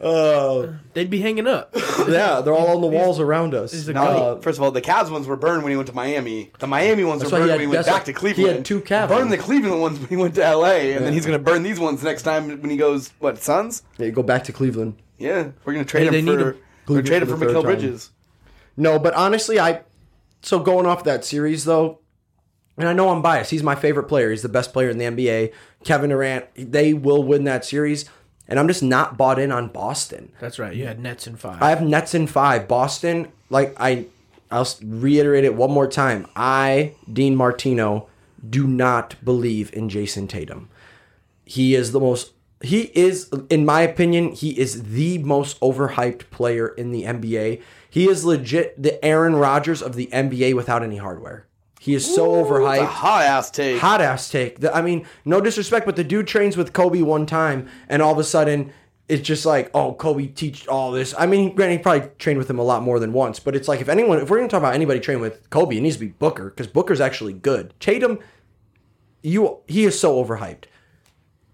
Oh, They'd be hanging up. yeah, they're all on the walls around us. he's a No, Uh, first of all, the Cavs ones were burned when he went to Miami. The Miami ones were burned had- when he went back why- to he Cleveland. had two Cavs Burned the Cleveland ones when he went to LA, and then he's gonna burn these ones next time when he goes. What Suns? yeah, you go back to Cleveland. Yeah, we're gonna trade Hey, they him need for. We're trade him for for the Mikal. Bridges. No, but honestly, I so going off that series though, and I know I'm biased. He's my favorite player. He's the best player in the NBA. Kevin Durant. They will win that series, and I'm just not bought in on Boston. That's right. You had Nets in five. I have Nets in five. Boston, like I, I'll reiterate it one more time. I, Dean Martino, do not believe in Jayson Tatum. He is the most. He is, in my opinion, he is the most overhyped player in the NBA. He is legit the Aaron Rodgers of the NBA without any hardware. He is so a overhyped hot ass take. hot ass take. The- I mean, no disrespect, but the dude trains with Kobe one time, and all of a sudden it's just like, oh, Kobe teach all this. I mean, granted, he probably trained with him a lot more than once, but it's like if anyone, if we're gonna talk about anybody training with Kobe, it needs to be Booker because Booker's actually good. Tatum, you he is so overhyped.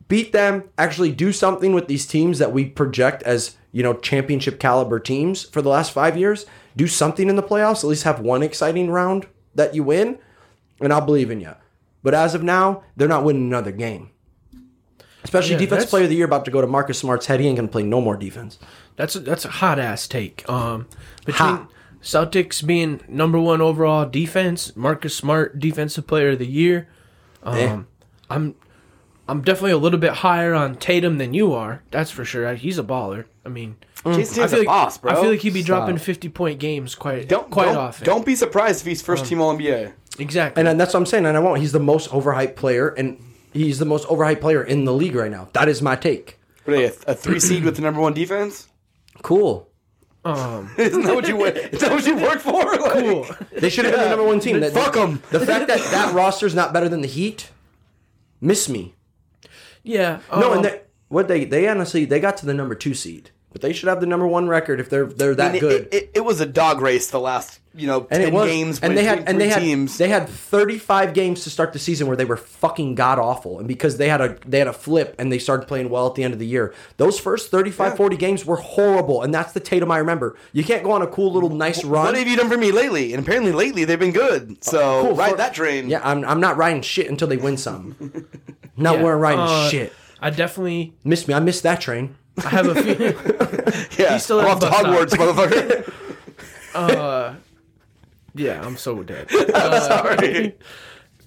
Beat them, actually do something with these teams that we project as you know championship caliber teams for the last five years. Do something in the playoffs. At least have one exciting round that you win, and I'll believe in you. But as of now, they're not winning another game. Especially Yeah, defensive that's- player of the year about to go to Marcus Smart's head. He ain't gonna play no more defense. That's a, that's a hot ass take. Um, between Hot. Celtics being number one overall defense, Marcus Smart defensive player of the year. Um, Eh. I'm I'm definitely a little bit higher on Tatum than you are. That's for sure. He's a baller. I mean, Jayson I Tatum's feel a like boss, bro. I feel like he'd be Stop. dropping fifty point games quite don't quite don't, often. Don't be surprised if he's first Um, team All NBA. exactly. And then that's what I'm saying. And I won't. He's the most overhyped player. And he's the most overhyped player in the league right now. That is my take. What are they, a, a three seed with the number one defense? Cool. Um, Isn't that what you work? Is that what you work for? Like, cool. They should have been the number one team. That- Fuck 'em. The fact that that roster's not better than the Heat, miss me. Yeah. No, um, and they, what they they honestly they got to the number two seed, but they should have the number one record if they're they're that I mean, good. It, it, it was a dog race the last you know and ten it was, games. and they had and they three had teams. they had 35 games to start the season where they were fucking god awful and because they had a they had a flip and they started playing well at the end of the year those first 35 Yeah. 40 games were horrible and that's the Tatum I remember you can't go on a cool little nice run what have you done for me lately? And apparently lately they've been good. So Cool, ride for- that train. yeah I'm, I'm not riding shit until they win some not yeah, we're riding uh, shit I definitely. missed me I missed that train I have a feeling. yeah. He's still I'm at off to the bus Hogwarts, motherfucker. uh, yeah, I'm so dead. Sorry.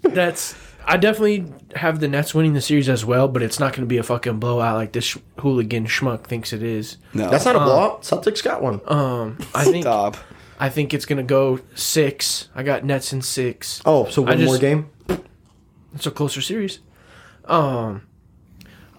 That's. I definitely have the Nets winning the series as well, but it's not going to be a fucking blowout like this sh- hooligan schmuck thinks it is. No, that's not a blowout Celtics got one. Um, I think stop. I think it's going to go six. I got Nets in six. oh so one just- more game It's a closer series. Um,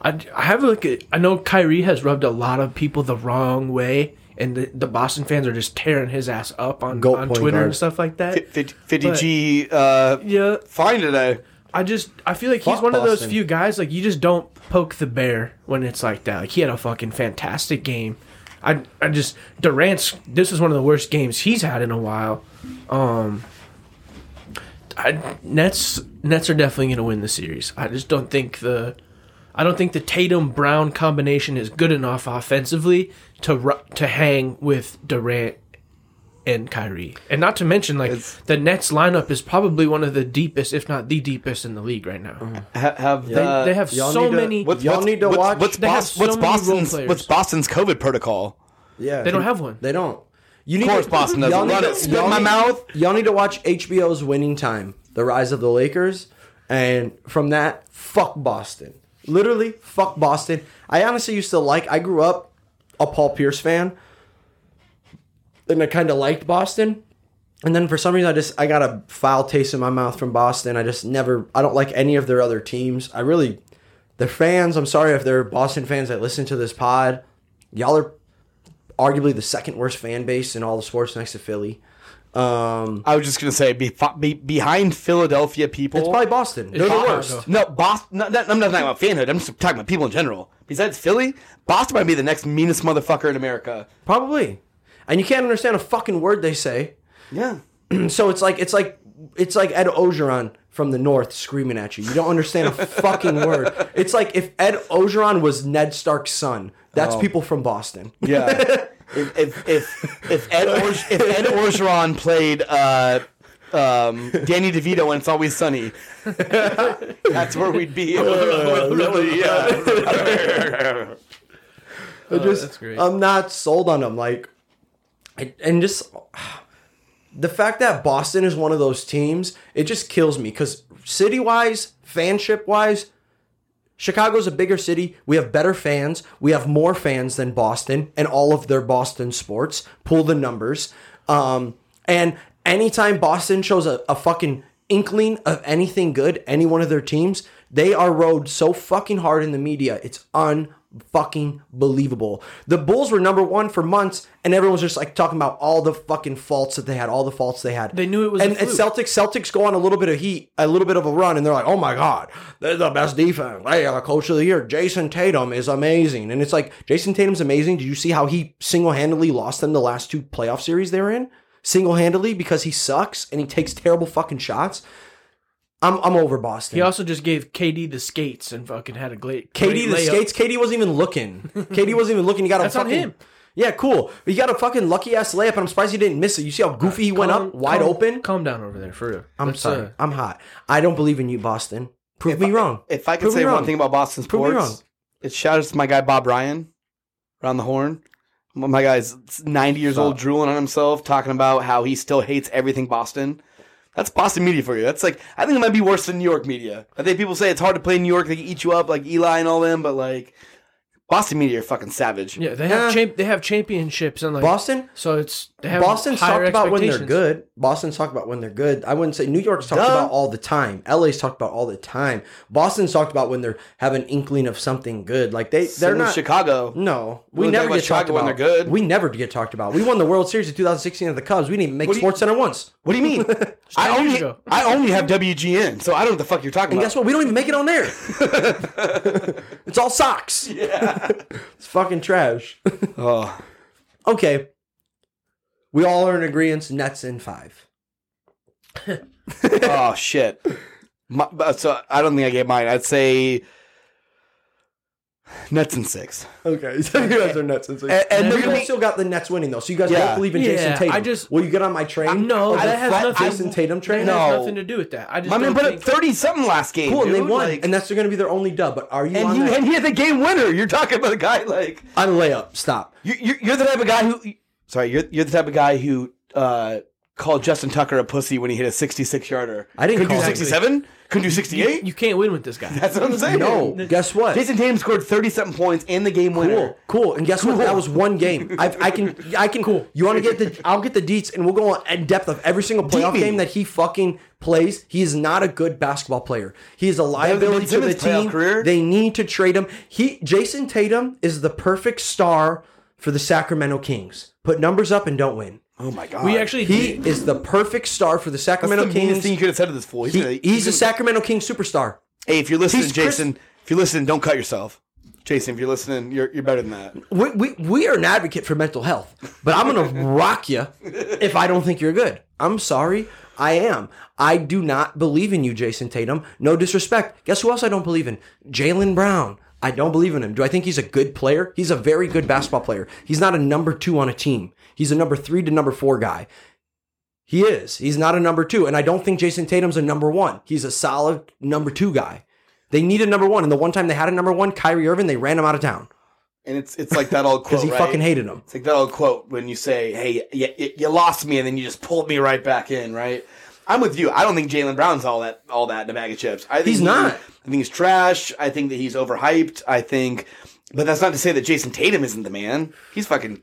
I, I have like a, I know Kyrie has rubbed a lot of people the wrong way, and the, the Boston fans are just tearing his ass up on, Goat on Twitter guard. and stuff like that. 50 G uh, Yeah, fine today. I just I feel like he's Fuck one of those Boston. few guys like you just don't poke the bear when it's like that. Like he had a fucking fantastic game. I I just Durant's this is one of the worst games he's had in a while. Um I Nets Nets are definitely going to win the series. I just don't think the I don't think the Tatum Brown combination is good enough offensively to ru- to hang with Durant and Kyrie. And not to mention like It's- the Nets lineup is probably one of the deepest if not the deepest in the league right now. Mm-hmm. Ha- have They, the, they have y'all so need to- many what- Y'all need to what's, watch- What's, They have Bos- so what's many Boston's what's Boston's COVID protocol? yeah They don't have one. they don't you need Of course, to, Boston doesn't. y'all need to- it. Spit y'all my need- mouth. Y'all need to watch HBO's Winning Time, The Rise of the Lakers, and from that, fuck Boston. Literally, fuck Boston. I honestly used to like. I grew up a Paul Pierce fan, and I kind of liked Boston. And then for some reason, I just I got a foul taste in my mouth from Boston. I just never. I don't like any of their other teams. I really, the fans. I'm sorry if they're Boston fans that listen to this pod. Y'all are arguably the second worst fan base in all the sports next to Philly. Um, I was just gonna say, be, be, behind Philadelphia people. it's probably Boston. They're the worst. No, Boston. No, no, I'm not talking about fanhood. I'm just talking about people in general. Besides Philly, Boston might be the next meanest motherfucker in America. Probably. And you can't understand a fucking word they say. Yeah. So it's like it's like it's like Ed Orgeron from the north screaming at you. You don't understand a fucking word. It's like if Ed Orgeron was Ned Stark's son. That's Oh. people from Boston. Yeah. if, if if if Ed Orge, if Ed Orgeron played uh, um, Danny DeVito and It's Always Sunny, that's where we'd be. really? Yeah. I just, that's great. I'm not sold on them. Like, and- and just the fact that Boston is one of those teams, it just kills me because city wise, fanship wise, Chicago's a bigger city. We have better fans. We have more fans than Boston and all of their Boston sports. Pull the numbers. Um, and anytime Boston shows a, a fucking inkling of anything good, any one of their teams, they are rode so fucking hard in the media. It's unfucking believable. The Bulls were number one for months, and everyone was just like talking about all the fucking faults that they had, all the faults they had. They knew it was And, and. Celtics, Celtics go on a little bit of heat, a little bit of a run, and they're like, "Oh my god, they're the best defense. They are the coach of the year. Jayson Tatum is amazing." And it's like Jayson Tatum's amazing. Did you see how he single handedly lost them the last two playoff series they were in? Single handedly because he sucks and he takes terrible fucking shots. I'm I'm over Boston. He also just gave KD the skates and fucking had a great KD great the layup. skates. KD wasn't even looking. KD wasn't even looking. He got That's a on him. Yeah, cool. But he got a fucking lucky ass layup, and I'm surprised he didn't miss it. You see how goofy he went up, wide calm- open. Calm down over there, for real. I'm Let's, sorry. uh, I'm hot. I don't believe in you, Boston. Prove me wrong. If I could Prove say one wrong. thing about Boston sports, Prove me wrong. it's shout out to my guy Bob Ryan around the horn. My guy's 90 years old, drooling on himself, talking about how he still hates everything Boston. That's Boston media for you. That's like I think it might be worse than New York media. I think people say it's hard to play in New York; they can eat you up like Eli and all them. But like Boston media are fucking savage. yeah, they Yeah. have champ- they have championships and like Boston? So it's They have Boston's talked about when they're good. Boston's talked about when they're good. I wouldn't say New York's talked Duh. about all the time. LA's talked about all the time. Boston's talked about when they're have an inkling of something good. Like they they're Same not Chicago. No, we We'll never talk about get talked Chicago when about. they're good. We never get talked about. We won the World Series in 2016 of the Cubs. We didn't even make What you- SportsCenter once. What do you mean? I only. I only have WGN, so I don't know what the fuck you're talking And about. guess what? We don't even make it on there. it's all Sox. Yeah. It's fucking trash. oh. okay. We all are in agreement. Nets in five. oh shit. My, uh, so I don't think I gave mine. I'd say Nets in six. Okay, so you guys are Nets in six. And- and you they're guys gonna still got the Nets winning though. So you guys Yeah. both believe in Jayson Tatum. I just- will you get on my train? No, that has nothing. Jayson Tatum train. No. has nothing to do with that. I just My man don't put up thirty something last game. Cool, and they won, Like- and that's going to be their only dub. But are you and on he, that? and he had the game winner. You're talking about a guy like on layup. Stop. you, you're, you're the type of guy who. Sorry, you're you're the type of guy who uh, called Justin Tucker a pussy when he hit a 66 yarder. I didn't Couldn't do call him- 67. Couldn't do 68. You can't win with this guy. That's what I'm saying. No, guess what? Jayson Tatum scored 30 something points in the game winner. Cool, cool. And guess what? That was one game. I, I can, I can. Cool. You want to get the? I'll get the deets, and we'll go on in depth of every single playoff me. game that he fucking plays. He is not a good basketball player. He is a liability to the Simmons' playoff team. career. They need to trade him. He, Jayson Tatum, is the perfect star for the Sacramento Kings. Put numbers up and don't win. Oh my god. We actually He is the perfect star for the Sacramento That's the Sacramento meanest Kings. thing you could have said to this fool. He's, He- gonna- he's a Sacramento Kings superstar. Hey, if you're listening, he's Chris- Jayson, if you're listening, don't cut yourself. Jayson, if you're listening, you're, you're better than that. we, we, we are an advocate for mental health, but I'm going to rock you if I don't think you're good. I'm sorry. I am. I do not believe in you, Jayson Tatum. No disrespect. Guess who else I don't believe in? Jaylen Brown. I don't believe in him. Do I think he's a good player? He's a very good basketball player. He's not a number two on a team. He's a number three to number four guy. He is. He's not a number two. And I don't think Jayson Tatum's a number one. He's a solid number two guy. They need a number one. And the one time they had a number one, Kyrie Irving, they ran him out of town And it's it's like that old quote. because he right? fucking hated him. It's like that old quote when you say, "Hey, you, you, you lost me, and then you just pulled me right back in." Right? I'm with you. I don't think Jaylen Brown's all that all that in a bag of chips. I think He's he- not. I think he's trash. I think that he's overhyped. I think, but that's not to say that Jayson Tatum isn't the man. He's fucking.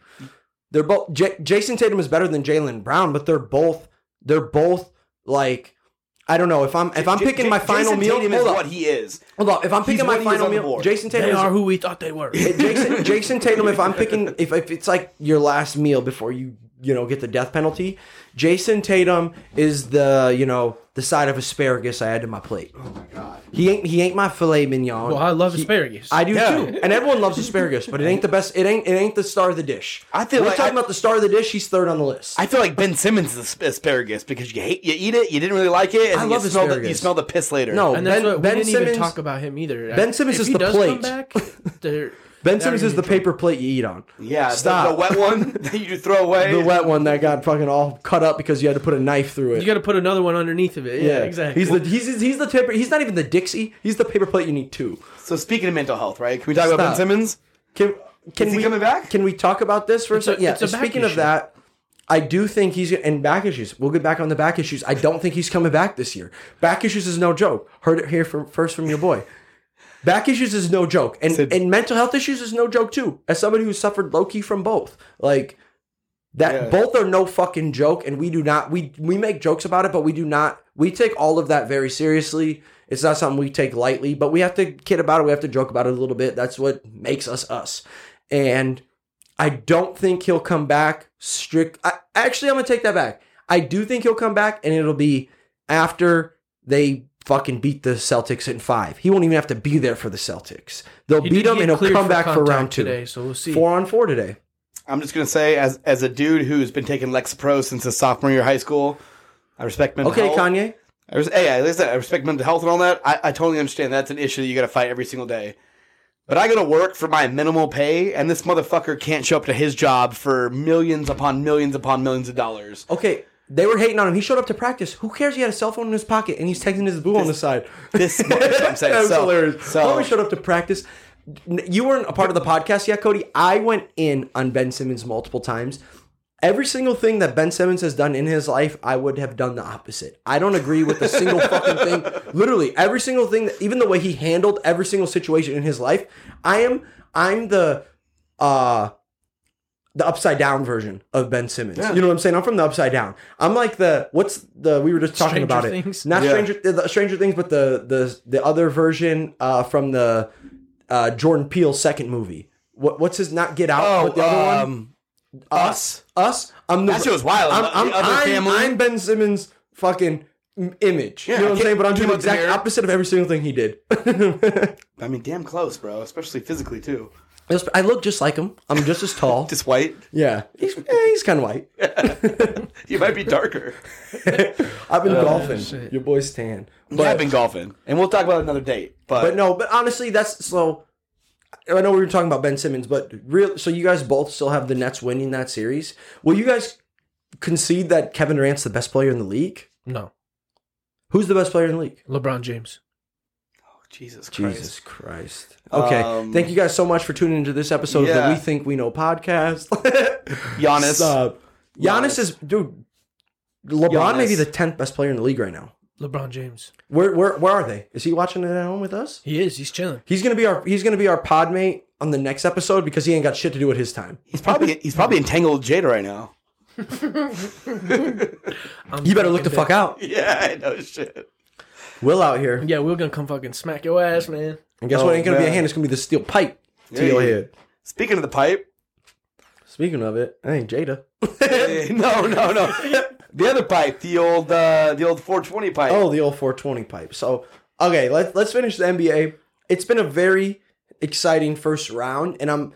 They're both J- Jayson Tatum is better than Jaylen Brown, but they're both they're both like I don't know if I'm if I'm J- picking J- my final Jayson meal. Tatum hold is up, what he is. hold up. If I'm picking my what he is final meal, board. Jayson Tatum They is are who we thought they were. Jayson Jayson Tatum. If I'm picking if, if it's like your last meal before you you know get the death penalty, Jayson Tatum is the you know the side of asparagus I add to my plate. Oh my god, he ain't he ain't my filet mignon. Well, I love He- asparagus. I do Yeah. too, and everyone loves asparagus, but it ain't the best. It ain't it ain't the star of the dish. I feel We're like talking I- about the star of the dish. He's third on the list. I feel like Ben Simmons is asp- asparagus because you hate you eat it, you didn't really like it, and I love you smell the, you smell the piss later. No, and that's Ben- what Ben we didn't Simmons- even talk about him either. Ben Simmons if is he the does plate. Come back, they're- Ben they're Simmons is the be in trouble. paper plate you eat on. yeah, Stop. The, wet one that you throw away. The wet one that got fucking all cut up because you had to put a knife through it. You got to put another one underneath of it. Yeah, exactly. He's the he's he's the paper. He's not even the Dixie. He's the paper plate you need two. So speaking of mental health, right? Can we talk about Ben Simmons? Can can Is he we coming back? Can we talk about this for a It's a- second? Yeah. it's a back Speaking of that, I do think he's and back issues. We'll get back on the back issues. I don't think he's coming back this year. Back issues is no joke. Heard it here from first from your boy. Back issues is no joke, and So- and mental health issues is no joke too. As somebody who suffered low key from both, like that, Yeah. both are no fucking joke, and we do not we we make jokes about it, but we do not we take all of that very seriously. It's not something we take lightly, but we have to kid about it. We have to joke about it a little bit. That's what makes us us. And I don't think he'll come back strict. I, actually, I'm gonna take that back. I do think he'll come back, and it'll be after they fucking beat the Celtics in five. He won't even have to be there for the Celtics. They'll He beat him, and he'll cleared come back for round two. today, so we'll see. Four on four today. I'm just gonna say, as as a dude who's been taking Lexapro since his sophomore year of high school, I respect mental Okay, health. Kanye. I res- hey, like I said, I respect mental health and all that. I, I totally understand that's an issue that you got to fight every single day. But I go to work for my minimal pay, and this motherfucker can't show up to his job for millions upon millions upon millions of dollars. Okay, they were hating on him. He showed up to practice. Who cares? He had a cell phone in his pocket and he's texting his boo on the side. This I'm saying. that was So- hilarious. so- Homie showed up to practice. You weren't a part of the podcast yet, Cody. I went in on Ben Simmons multiple times. Every single thing that Ben Simmons has done in his life, I would have done the opposite. I don't agree with a single fucking thing. Literally, every single thing, that, even the way he handled every single situation in his life, I am, I'm the, uh, the upside down version of Ben Simmons. Yeah. You know what I'm saying? I'm from the upside down. I'm like the what's the we were just talking Stranger about Things? it. Not Yeah. Stranger the Stranger Things, but the the the other version uh, from the uh, Jordan Peele second movie. What what's his not Get Out? Oh, but the other one um, us. us. I'm the That shit was wild. I'm, I'm, other I'm. I'm Ben Simmons' fucking image. Yeah, you know what I'm saying? But I'm doing the exact opposite of every single thing he did. I mean, damn close, bro. Especially physically too. I look just like him. I'm just as tall. Just white. yeah, he's, eh, he's kind of white. You might be darker. I've been golfing. shit. Your boy's tan. But, I've been golfing, and we'll talk about another date. But, But no, but honestly, that's so. I know we were talking about Ben Simmons, but real. So you guys both still have the Nets winning that series. Will you guys concede that Kevin Durant's the best player in the league? No, Who's the best player in the league? LeBron James. Oh Jesus Christ. Jesus Christ. Okay. Um, Thank you guys so much for tuning into this episode of the We Think We Know podcast. Giannis. Uh, Giannis, Giannis. is dude. LeBron may be the tenth best player in the league right now. LeBron James. Where where where are they? Is he watching it at home with us? He is. He's chilling. He's gonna be our he's gonna be our pod mate on the next episode because he ain't got shit to do with his time. He's probably he's probably entangled Jada right now. You better look the fucking fuck out. Yeah, I know shit. Will out here. Yeah, we're gonna come fucking smack your ass, man. And guess Oh, what? Ain't gonna be a hand. It's gonna be the steel pipe to Hey. your head. Speaking of the pipe, Speaking of it, I ain't Jada. no, no, no. The other pipe, the old uh the old 420 pipe. Oh, the old 420 pipe. So, okay, let's let's finish the NBA. It's been a very exciting first round, and I'm.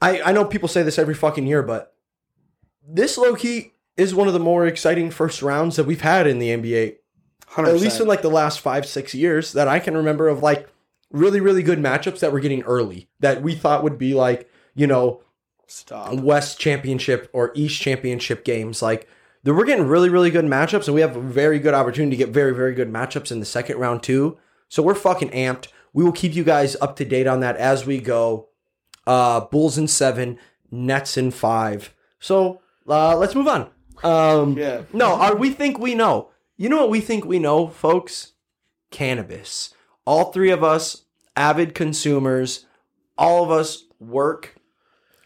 I I know people say this every fucking year, but this low key is one of the more exciting first rounds that we've had in the NBA. 100%. At least in like the last five six years that I can remember of like really really good matchups that we're getting early that we thought would be like you know Stop. West Championship or East Championship games. Like that we're getting really, really good matchups, and we have a very good opportunity to get very, very good matchups in the second round too. So we're fucking amped. We will keep you guys up to date on that as we go. Uh Bulls in seven, Nets in five. So uh let's move on. Um Yeah. no, are we think we know. You know what we think we know, folks? Cannabis. All three of us, avid consumers, all of us work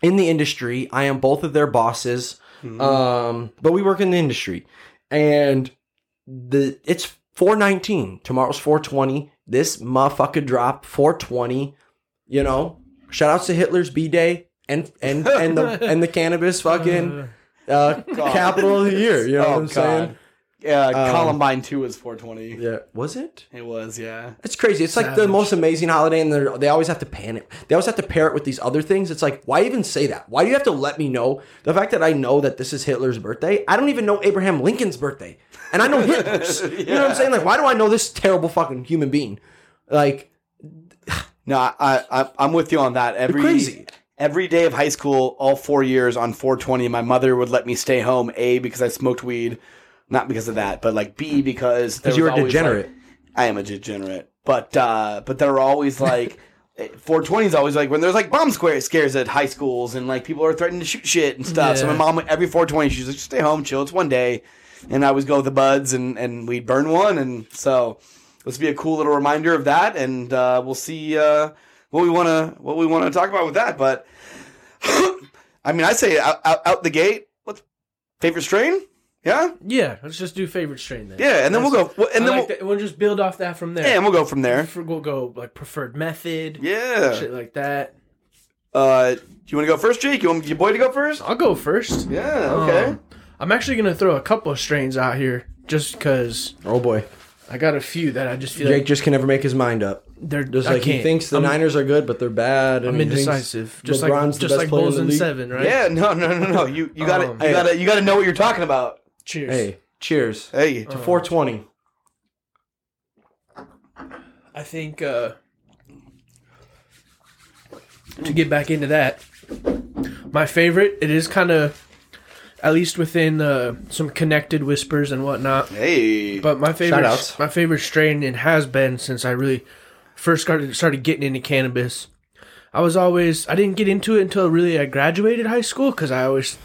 in the industry. I am both of their bosses. Um, but we work in the industry. And the it's 419. Tomorrow's 420. This motherfucker drop 420. You know, shout outs to Hitler's B Day and and and the and the cannabis fucking uh capital of the year. You know oh what I'm saying? God. Yeah, Um, Columbine 2 was 420. Yeah. Was it? It was, yeah. It's crazy. It's like the most amazing holiday, and they're- they always have to pan it. They always have to pair it with these other things. It's like, why even say that? Why do you have to let me know the fact that I know that this is Hitler's birthday? I don't even know Abraham Lincoln's birthday, and I know Hitler's. You know what I'm saying? Like, why do I know this terrible fucking human being? Like, No, I, I I'm with you on that. Every crazy. every day of high school, all four years on 420, my mother would let me stay home. A because I smoked weed, not because of that, but like B because there because you were was a always, degenerate. like- I am a degenerate, but uh, but there were always like. 420 is always like when there's like bomb square scares at high schools and like people are threatening to shoot shit and stuff. So my Yeah. mom every 420 she's like just stay home, chill. It's one day, and I always go with the buds and and we'd burn one and so this will be a cool little reminder of that and uh, we'll see uh, what we want to what we want to talk about with that. But I mean, I say out, out, out the gate. What's favorite strain? Yeah, Yeah, let's just do favorite strain then. yeah, and then we'll go well, and And then like we'll, that. we'll just build off that from there. yeah, and we'll go from there. For- We'll go like preferred method, Yeah. shit like that. Uh, do you want to go first, Jake? You want your boy to go first? I'll go first. Yeah. Okay. Um, I'm actually gonna throw a couple of strains out here just because Oh boy, I got a few that I just feel Jake like just can never make his mind up. they're Just I like he can't. thinks the I'm, Niners are good, but they're bad. And I'm he thinks indecisive, just LeBron's like the just best like player Bulls in in the league. seven, right? Yeah. No. No. No. No. You you gotta Um, you gotta you gotta know what you're talking about. Cheers. Hey, cheers Hey. to 420. I think uh, to get back into that, my favorite. It is kind of at least within uh, some connected whispers and whatnot. Hey. But my favorite, Shout-outs. my favorite strain, and has been since I really first started started getting into cannabis. I was always I didn't get into it until really I graduated high school because I always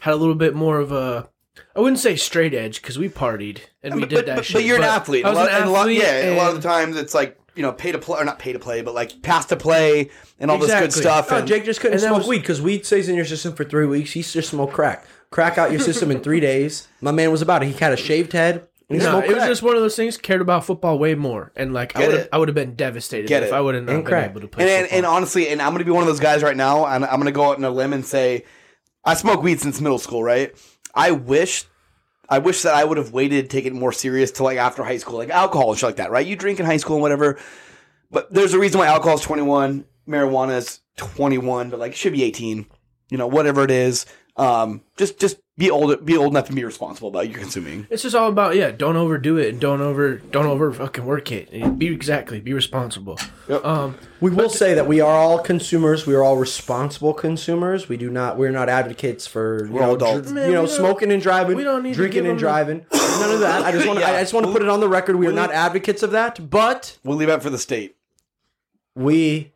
had a little bit more of a I wouldn't say straight edge because we partied and we did but, that but, shit. but you're an athlete. I was a lot, an and a lot- athlete. yeah, a lot of the times it's like you know, pay to play or not pay to play, but like pass to play and all this good stuff. No, and Jake just couldn't and that smoke was- weed because weed stays in your system for three weeks. He just smoked crack. Crack out your system in three days. My man was about it. He had a shaved head. And he No, smoked it was just one of those things. Cared about football way more, and like I Get would have, I would have been devastated Get if it. I would have not And been crack. able to play and, and, football. and honestly, and I'm going to be one of those guys right now, and I'm going to go out on a limb and say, I smoke weed since middle school, right? I wish, I wish that I would have waited, take it more serious to like after high school, like alcohol and shit like that, right? You drink in high school and whatever, but there's a reason why alcohol is 21, marijuana is 21, but like should be 18, you know, whatever it is. Um, just just be old, be old enough to be responsible about your consuming. It's just all about yeah. Don't overdo it and don't over don't over fucking work it. Be exactly be responsible. Yep. Um, We will say that we are all consumers. We are all responsible consumers. We do not. We're not advocates for you We're know, adults. dr- Man, you know, smoking and driving, we don't need drinking and them driving. None of that. I just want. to Yeah. I just want to put it on the record. We are We'll- not advocates of that, but We'll leave that for the state. we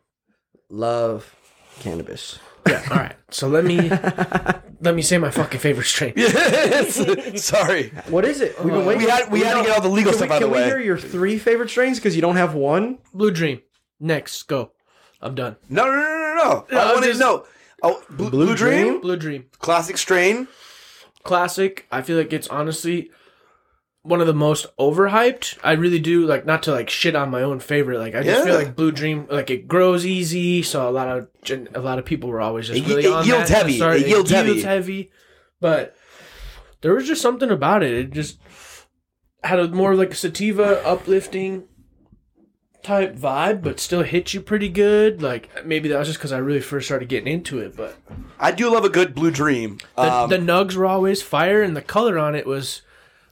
love cannabis. Yeah. All right. So let me let me say my fucking favorite strain. Sorry, What is it? We've been waiting. we had we had to get all the legal Can, we, stuff out can of the way. Can we way. hear your three favorite strains because you don't have one? Blue Dream. Next, go. I'm done. No, no, no, no, no. Yeah, I I'm wanted just- to know. Oh, Blue, Blue Dream? Dream? Blue Dream. classic strain. classic. I feel like it's honestly one of the most overhyped. I really do like not to like shit on my own favorite. Like I just feel like Blue Dream like it grows easy, so a lot of a lot of people were always just It- really it on yields that heavy. start. It yields heavy. heavy. But there was just something about it. It just had a more like sativa uplifting type vibe, but still hit you pretty good. Like maybe that was just because I really first started getting into it, but I do love a good Blue Dream. the, Um, the nugs were always fire, and the color on it was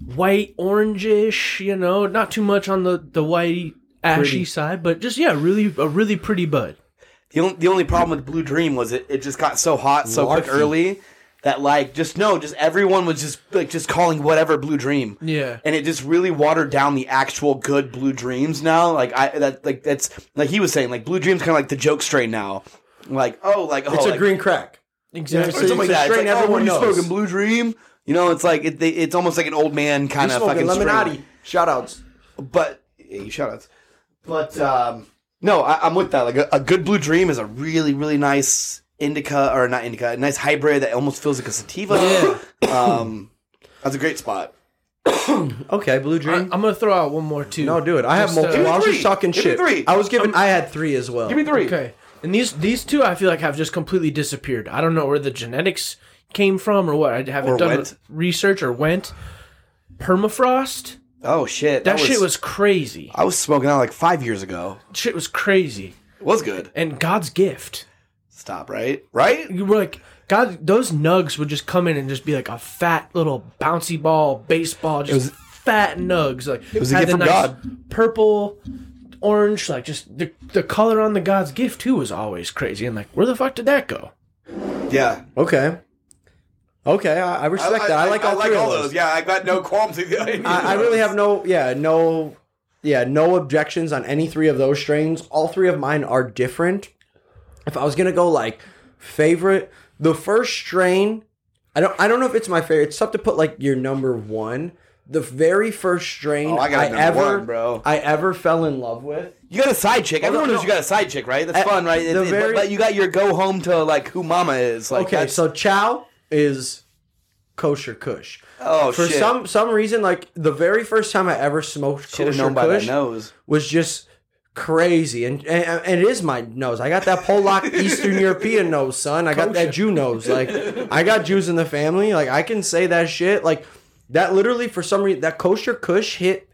white orangish. You know, not too much on the the white ashy Pretty. side, but just yeah, really a really pretty bud. the, only, the only problem with Blue Dream was it, it just got so hot so quick early that like just no, just everyone was just like just calling whatever Blue Dream. Yeah, And it just really watered down the actual good Blue Dreams now. Like I that like that's like he was saying like Blue Dreams kind of like the joke strain now. Like oh like oh It's a like, green crack. exactly. or It's something like a that. Strain like, oh, everyone you knows. smoking Blue Dream. You know, it's like it, they, it's almost like an old man kind You of smoking fucking Lemonade. strain. Shout outs. But yeah, you shout outs. But um, no, I, I'm with that. Like a, a good Blue Dream is a really really nice indica or not indica, a nice hybrid that almost feels like a sativa. um, that's a great spot. Okay, Blue Dream. I'm gonna throw out one more too. no, do it. I have Just, uh, multiple. I was just talking three. Give me shit. three. I was giving. I had three as well. Give me three. Okay, and these these two I feel like have just completely disappeared. I don't know where the genetics came from or what. I haven't Or done went. research or went. Permafrost. Oh shit, That, shit was crazy. I was smoking out like five years ago. Shit was crazy. It was good. And God's gift. Stop. Right. Right. you were like God those nugs would just come in and just be like a fat little bouncy ball baseball just fat nugs like it was a gift from God. purple orange like just the the color on the God's gift too was always crazy and like where the fuck did that go Yeah. Okay. Okay, I, I respect that. I, like all three of those. Yeah, I got no qualms with I, I really have no, yeah, no, yeah, no objections on any three of those strains. All three of mine are different. If I was gonna go like favorite, the first strain, I don't, I don't know if it's my favorite. It's tough to put like your number one. The very first strain Oh, I got a ever, one, bro. I ever fell in love with. You got a side chick. Oh, Everyone no, knows you got a side chick, right? That's At fun, right? the It- it- very- but you got your go home to like who mama is. Like Okay, so Chow is kosher Kush. oh For shit. some some reason, like the very first time I ever smoked should have kosher known by that Kush nose. was just crazy, and, and and it is my nose. I got that Polak Eastern European nose, son. I got that Jew nose. Like I got Jews in the family. Like I can say that shit. Like that literally for some reason that kosher Kush hit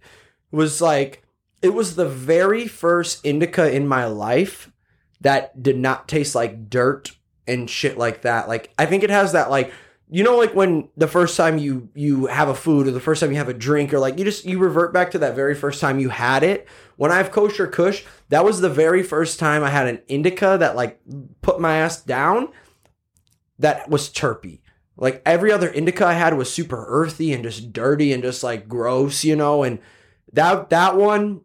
was like it was the very first indica in my life that did not taste like dirt and shit like that. Like I think it has that like you know like when the first time you you have a food or the first time you have a drink or like you just you revert back to that very first time you had it. When I have kosher kush, that was the very first time I had an indica that like put my ass down that was terpy. Like every other indica I had was super earthy and just dirty and just like gross, you know, and that that one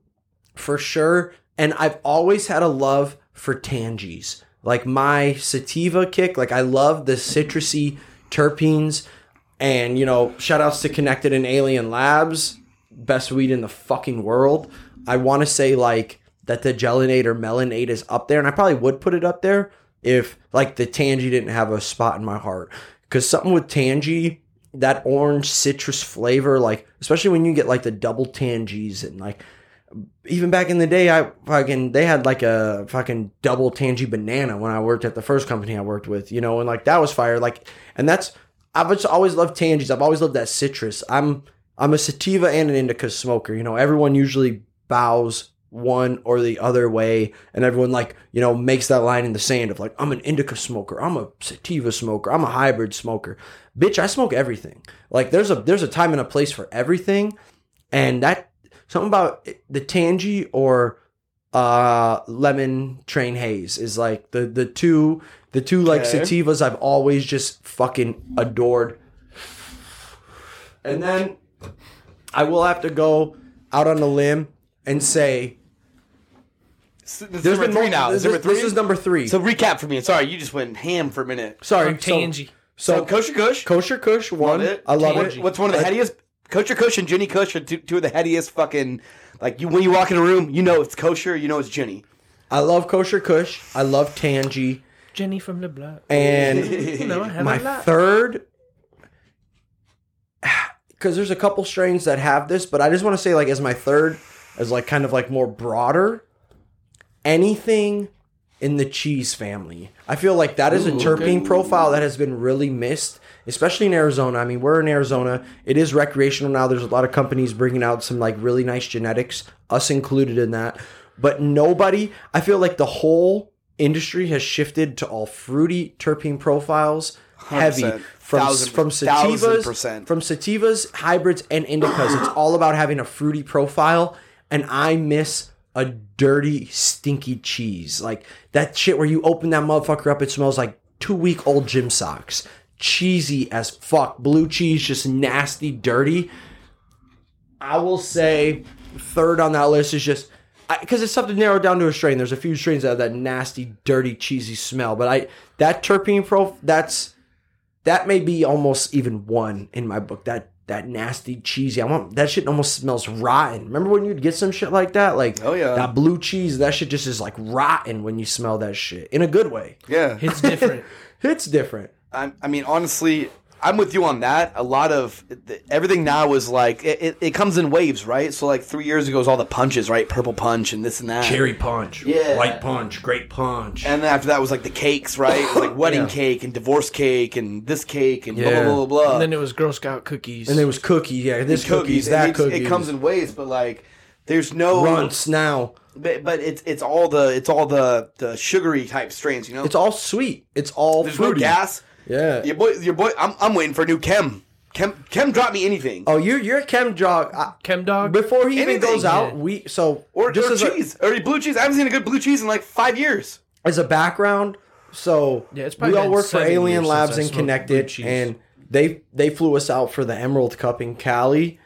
for sure. And I've always had a love for tangies. Like my sativa kick, like I love the citrusy terpenes. And, you know, shout outs to Connected and Alien Labs, best weed in the fucking world. I want to say, like, that the Gelonade or Melonade is up there, and I probably would put it up there if like the Tangy didn't have a spot in my heart. Because something with Tangy, that orange citrus flavor, like especially when you get like the double Tangies and like even back in the day, I fucking they had like a fucking double tangy banana when I worked at the first company I worked with, you know, and like that was fire. Like, and that's I've just always loved tangies. I've always loved that citrus. I'm I'm a sativa and an indica smoker. You know, everyone usually bows one or the other way, and everyone like you know makes that line in the sand of like I'm an indica smoker, I'm a sativa smoker, I'm a hybrid smoker. Bitch, I smoke everything. Like there's a there's a time and a place for everything, and that something about the tangy or uh lemon train haze is like the the two the two like Okay. sativas I've always just fucking adored. And then I will have to go out on a limb and say This is number been three now. This, This, number three? this is number three. So recap for me. Sorry, you just went ham for a minute. Sorry, From so- Tangy. So, So, Kosher Kush. kosher Kush one. Love it. I love What- it. What's one of the headiest? Kosher Kush and Jenny Kush are two, two of the headiest fucking. Like you, when you walk in a room, you know it's kosher. You know it's Jenny. I love kosher Kush. I love Tangy. Jenny from the block. And You know, I have my third because there's a couple strains that have this but i just want to say like as my third as like kind of like more broader anything in the cheese family i feel like that is a terpene profile that has been really missed especially in arizona. I mean we're in arizona. It is recreational now. There's a lot of companies bringing out some like really nice genetics us included in that. But nobody i feel like the whole industry has shifted to all fruity terpene profiles heavy from Thousand- from sativas from sativas hybrids and indicas. It's all about having a fruity profile and i miss a dirty stinky cheese. Like that shit where you open that motherfucker up it smells like two week old gym socks cheesy as fuck blue cheese just nasty dirty I will say third on that list is just because it's tough to narrow down to a strain. There's a few strains that have that nasty, dirty, cheesy smell, but I that terpene pro that's that may be almost even one in my book. That that nasty, cheesy. I want that shit almost smells rotten. Remember when you'd get some shit like that? Like Oh, yeah. that blue cheese. That shit just is like rotten when you smell that shit in a good way. Yeah, It's different. It's different. I, I mean, honestly, I'm with you on that. A lot of everything now is like it, it, it comes in waves, right? So like three years ago was all the punches, right? Purple punch and this and that. Cherry punch, Yeah. white punch, great punch. And then after that was like the cakes, right? Like wedding Yeah. cake and divorce cake and this cake and blah Yeah. blah blah blah. blah. and then it was Girl Scout cookies. and there was cookie, yeah, this cookies, and that it's- cookies. It comes in waves, but like there's no Runtz now. But, but it's it's all the it's all the the sugary type strains, you know. It's all sweet. It's all There's fruity. no gas. Yeah. Your boy, your boy. I'm I'm waiting for a new Chem. Chem Chem drop me anything. Oh, you're you're a chem jog. I, Chem Dog. before he even Anything, goes out, yeah. we so or just or as a, cheese or blue cheese. I haven't seen a good blue cheese in like five years. as a background, so Yeah, it's probably we all been work for seven Alien years Labs since I and smoked blue Connected, cheese. and they they flew us out for the Emerald Cup in Cali,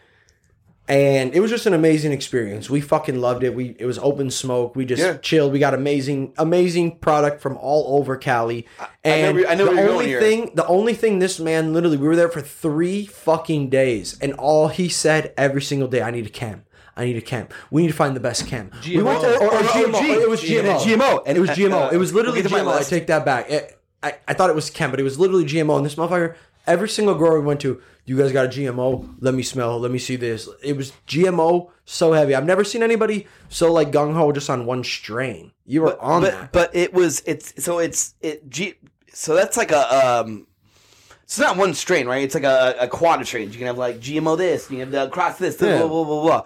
and it was just an amazing experience. We fucking loved it. We it was open smoke. We just Yeah. chilled. We got amazing amazing product from all over Cali. And know I know the where you're only going here. thing the only thing this man literally we were there for three fucking days, and all he said every single day, I need a chem. I need a chem. We need to find the best chem. We GMO. went to, or, or oh, oh, Or GMO. OG. It was GMO. GMO. And it was GMO. It was literally we'll get to my GMO. I take that back. It, I, I thought it was chem, but it was literally GMO. And this motherfucker, every single grower we went to, you guys got a GMO? Let me smell. Let me see this. It was GMO so heavy. I've never seen anybody so like gung ho just on one strain. You were on but that. but it was it's so it's it G, so that's like a um. It's not one strain, right? It's like a, a quad of strains. You can have like GMO this, you can have the cross this, blah, Yeah. blah blah blah blah.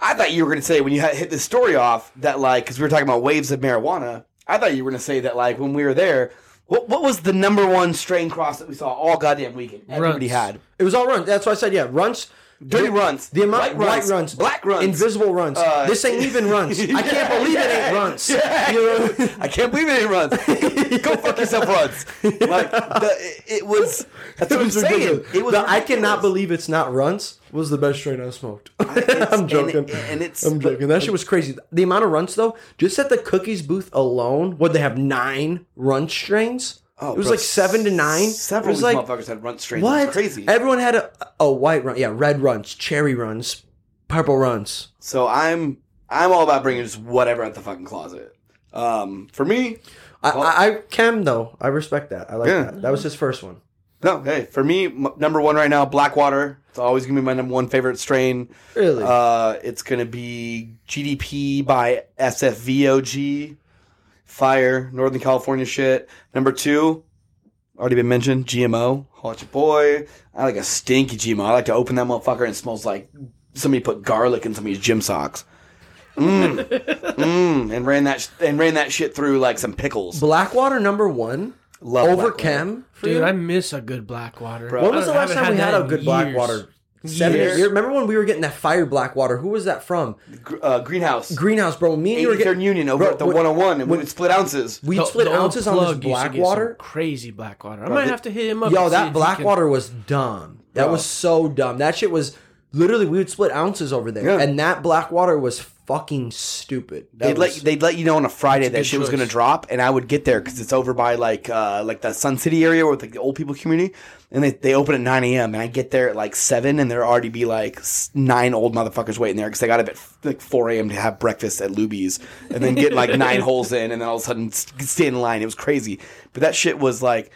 I thought you were going to say when you hit the story off that like because we were talking about waves of marijuana. I thought you were going to say that like when we were there, what what was the number one strain cross that we saw all goddamn weekend? Everybody had It was all Runtz. That's why I said, yeah, Runtz. Dirty The- Runtz, The amount white white Runtz, black Runtz, invisible Runtz. Uh, this ain't even Runtz. I can't believe it ain't Runtz. You know? I can't believe it ain't Runtz. Go fuck yourself, Runtz. Like the, it, it was. That's what I'm saying. ridiculous. It was. The I cannot believe it's not Runtz was the best strain I smoked. I'm joking. and- and it's- I'm joking. That shit was crazy. The amount of Runtz though, just at the cookies booth alone, would they have nine run strains? Oh, it was bro, like seven to nine. Several it was of these like motherfuckers had run strains. what? Crazy. Everyone had a a white run, yeah, red Runtz, cherry Runtz, purple Runtz. So I'm I'm all about bringing just whatever out the fucking closet. Um, for me, I, I, I Cam though. I respect that. I like Yeah. that. That was his first one. no, hey, for me, m- number one right now, Blackwater. It's always gonna be my number one favorite strain. Really? Uh, it's gonna be GDP by SFVOG, Fire, Northern California shit. Number two, already been mentioned, GMO. Holla at your boy. I like a stinky GMO. I like to open that motherfucker and it smells like somebody put garlic in somebody's gym socks. Mmm, mmm, and ran that sh- and ran that shit through like some pickles. Blackwater number one Love over Blackwater. Chem. For Dude, you? I miss a good Blackwater. Bro. when was the I last haven't time we had that a in good years. Blackwater? Seven Years. years. Remember when we were getting that fire Blackwater? Who was that from? Uh, greenhouse. Greenhouse, bro. Me and you were 83rd getting Union over Bro, at the when- 101 and we would split ounces. We The- split ounces on this plug used to get some Blackwater. Crazy Blackwater. I might have to hit him up. Yo, that if he can- was dumb. That Bro. was so dumb. That shit was literally we would split ounces over there, Yeah. and that black water was fucking stupid. That They'd was, let they'd let you know on a Friday that good shit was choice. gonna drop, and I would get there because it's over by like uh like the Sun City area with like the old people community, and they they open at nine a.m. and I get there at like seven, and there already be like s- nine old motherfuckers waiting there because they got up at like four a.m. to have breakfast at Luby's, and then get like nine holes in, and then all of a sudden s- stand in line. It was crazy, but that shit was like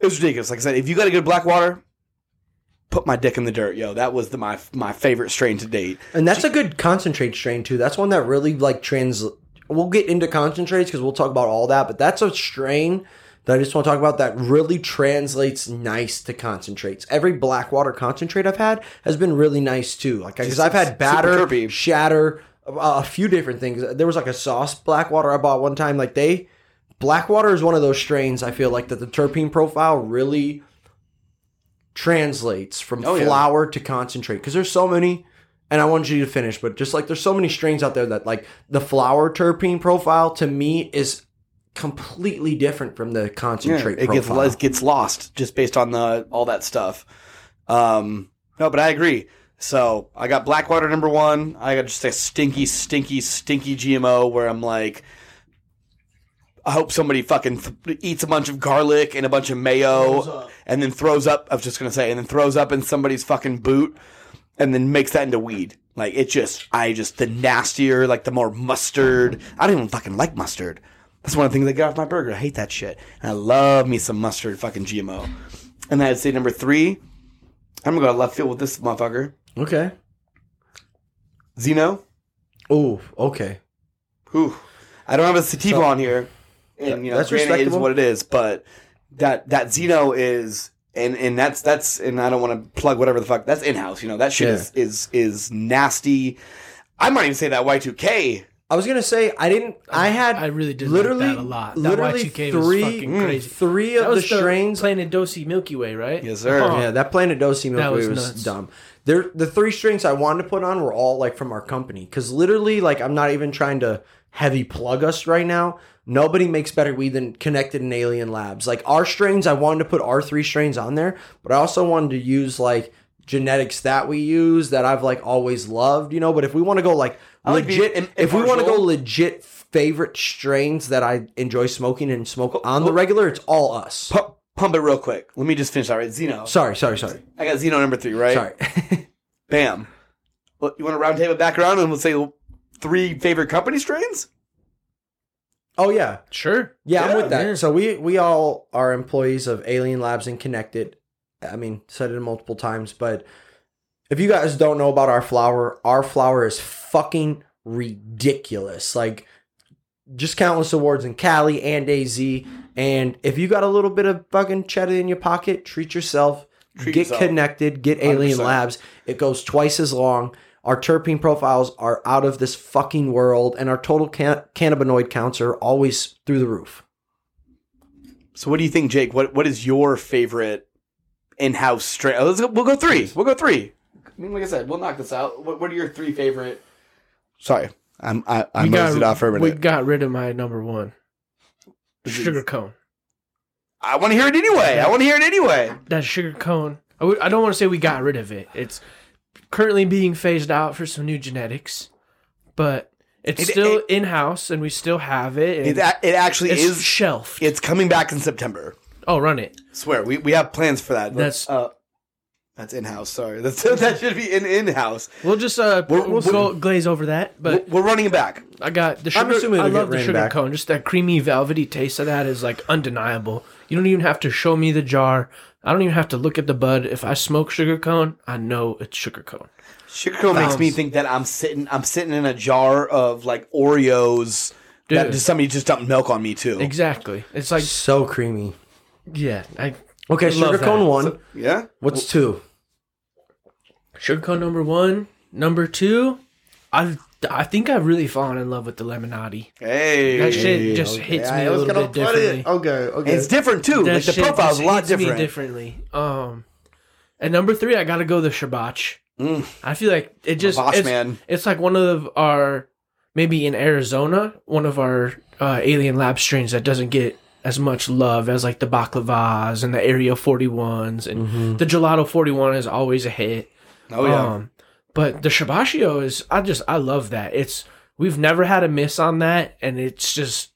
it was ridiculous. Like I said, if you got a good Blackwater. Put my dick in the dirt, yo. That was the, my my favorite strain to date. and that's a good concentrate strain too. That's one that really like trans. We'll get into concentrates because we'll talk about all that, but that's a strain that I just want to talk about that really translates nice to concentrates. Every Blackwater concentrate I've had has been really nice too. Like because I've had batter, shatter, a, a few different things. There was like a sauce Blackwater I bought one time. Like they Blackwater is one of those strains I feel like that the terpene profile really translates from Oh, yeah. flower to concentrate because there's so many and I want you to finish but just like there's so many strains out there that like the flower terpene profile to me is completely different from the concentrate it gets it gets lost just based on the all that stuff. Um, no, but I agree. So I got Blackwater number one. I got just a stinky, stinky, stinky GMO where I'm like, I hope somebody fucking th- eats a bunch of garlic and a bunch of mayo, and then throws up. I was just gonna say, and then throws up in somebody's fucking boot, and then makes that into weed. Like it just, I just the nastier, like the more mustard. I don't even fucking like mustard. That's one of the things I get off my burger. I hate that shit. And I love me some mustard fucking GMO. And then I'd say number three, I'm gonna go left field with this motherfucker. okay Xeno. oh okay Whew. I don't have a sativa So- on here. And you know, That's granted, it is what it is, but that that Xeno is and and that's that's and I don't want to plug whatever the fuck that's in house. You know that shit Yeah. is is is nasty. I might even say that Y2K. I was gonna say I didn't I had I really did literally like that a lot. That literally Y2K was three fucking mm. crazy. three of the was the strains Planet Dosi Milky Way, right? Yes, sir. Oh, Yeah, that Planet Dosi Milky That Way was was, nuts. dumb. There, the three strings I wanted to put on were all like from our company. Because literally, like, I'm not even trying to heavy plug us right now. Nobody makes better weed than Connected and Alien Labs. Like our strains, I wanted to put our three strains on there, but I also wanted to use like genetics that we use that I've like always loved, you know. But if we want to go like I legit, im- if we want to go legit favorite strains that I enjoy smoking and smoke on the oh. regular, it's all us. Pump, pump it real quick. Let me just finish that right. Xeno. Sorry, sorry, sorry, I got Xeno number three, right? sorry. Bam. Well, you want to round table back around and we'll say three favorite company strains? Oh yeah, Sure. Yeah, I'm with that. yeah. So we we all are employees of Alien Labs and Connected. I mean, said it multiple times, but if you guys don't know about our flower, our flower is fucking ridiculous. Like just countless awards in Cali and AZ. And if you got a little bit of fucking cheddar in your pocket, treat yourself. Treat get yourself. connected. Get Alien 100%. Labs. It goes twice as long. Our terpene profiles are out of this fucking world, and our total can- cannabinoid counts are always through the roof. So what do you think, Jake? What what is your favorite in-house strain? Oh, let's go, we'll go three. We'll go three. I mean, like I said, we'll knock this out. What, what are your three favorite? Sorry, I'm I, I We it off for a we got rid of my number one. Sugar cone. I want to hear it anyway. I want to hear it anyway. That sugar cone. I w- I don't want to say we got rid of it. It's currently being phased out for some new genetics, but it's It- still it- in house and we still have it. It it actually it's is. shelved. It's coming back in September. oh, run it. swear we, we have plans for that. That's- uh, That's in house. Sorry, that's that should be in in house. We'll just uh We're- we'll we're- go glaze over that. But We're running it back. I got the I'm sugar. assuming I love the sugar back. cone. Just that creamy, velvety taste of that is like undeniable. You don't even have to show me the jar. I don't even have to look at the bud. If I smoke sugar cone, I know it's sugar cone. Sugar cone makes me think that I'm sitting. I'm sitting in a jar of like Oreos. That Dude. just somebody just dumped milk on me too. Exactly. It's like So creamy. yeah. I Okay, I love sugar that. cone one. Yeah. What's two? sugar cone number one. Number two. I I think I've really fallen in love with the lemonade. Hey. That shit just hits me a little bit differently. Okay, okay. It's different too. That Like the shit profile's a lot hits me different. differently. Um, and number three, I gotta go the Shabach. Mm. I feel like it just Shabach, it's, man. it's like one of our maybe in Arizona, one of our uh, alien lab strains that doesn't get as much love as like the baklavas and the Area 41s and the Gelato 41 is always a hit. Oh yeah. Um, but the Shabashio is I just I love that. It's we've never had a miss on that, and it's just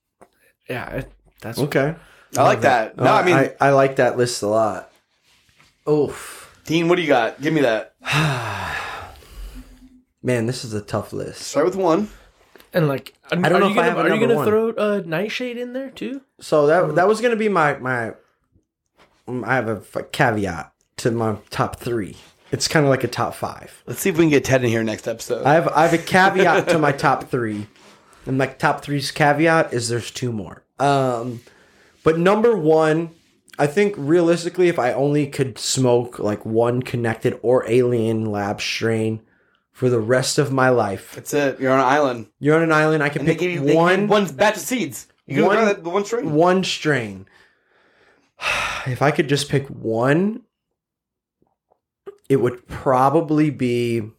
yeah, it, that's okay. I like that. No, No, I mean, I, I like that list a lot. Oof. Dean, what do you got? Give me that. Man, this is a tough list. Start with one. and like I don't know you if I gonna, have a are you gonna one. throw uh, Nightshade in there too? So that that was gonna be my my. mm, I have a caveat to my top three. It's kind of like a top five. Let's see if we can get Ted in here next episode. I have I have a caveat to my top three, and my top three's caveat is there's two more. Um, but number one, I think realistically, if I only could smoke like one connected or alien lab strain for the rest of my life, That's it. You're on an island. you're on an island. I can And they pick give you they give one you one batch of seeds. You can one- that the one string. one strain. If I could just pick one, it would probably be.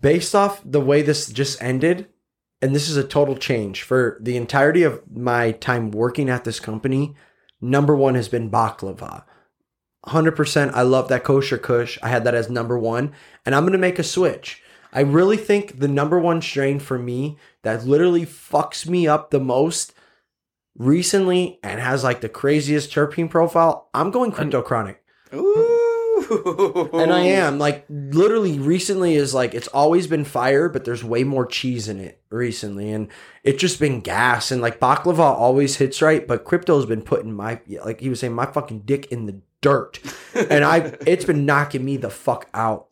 Based off the way this just ended, and this is a total change for the entirety of my time working at this company, number one has been baklava. 100% I love that kosher kush. I had that as number one, and I'm to make a switch. I really think the number one strain for me that literally fucks me up the most recently and has like the craziest terpene profile, I'm going crypto chronic. Ooh. And I am like literally recently is like it's always been fire, but there's way more cheese in it recently, and it's just been gas and like baklava always hits right, but crypto's been putting my like he was saying my fucking dick in the dirt, and I it's been knocking me the fuck out.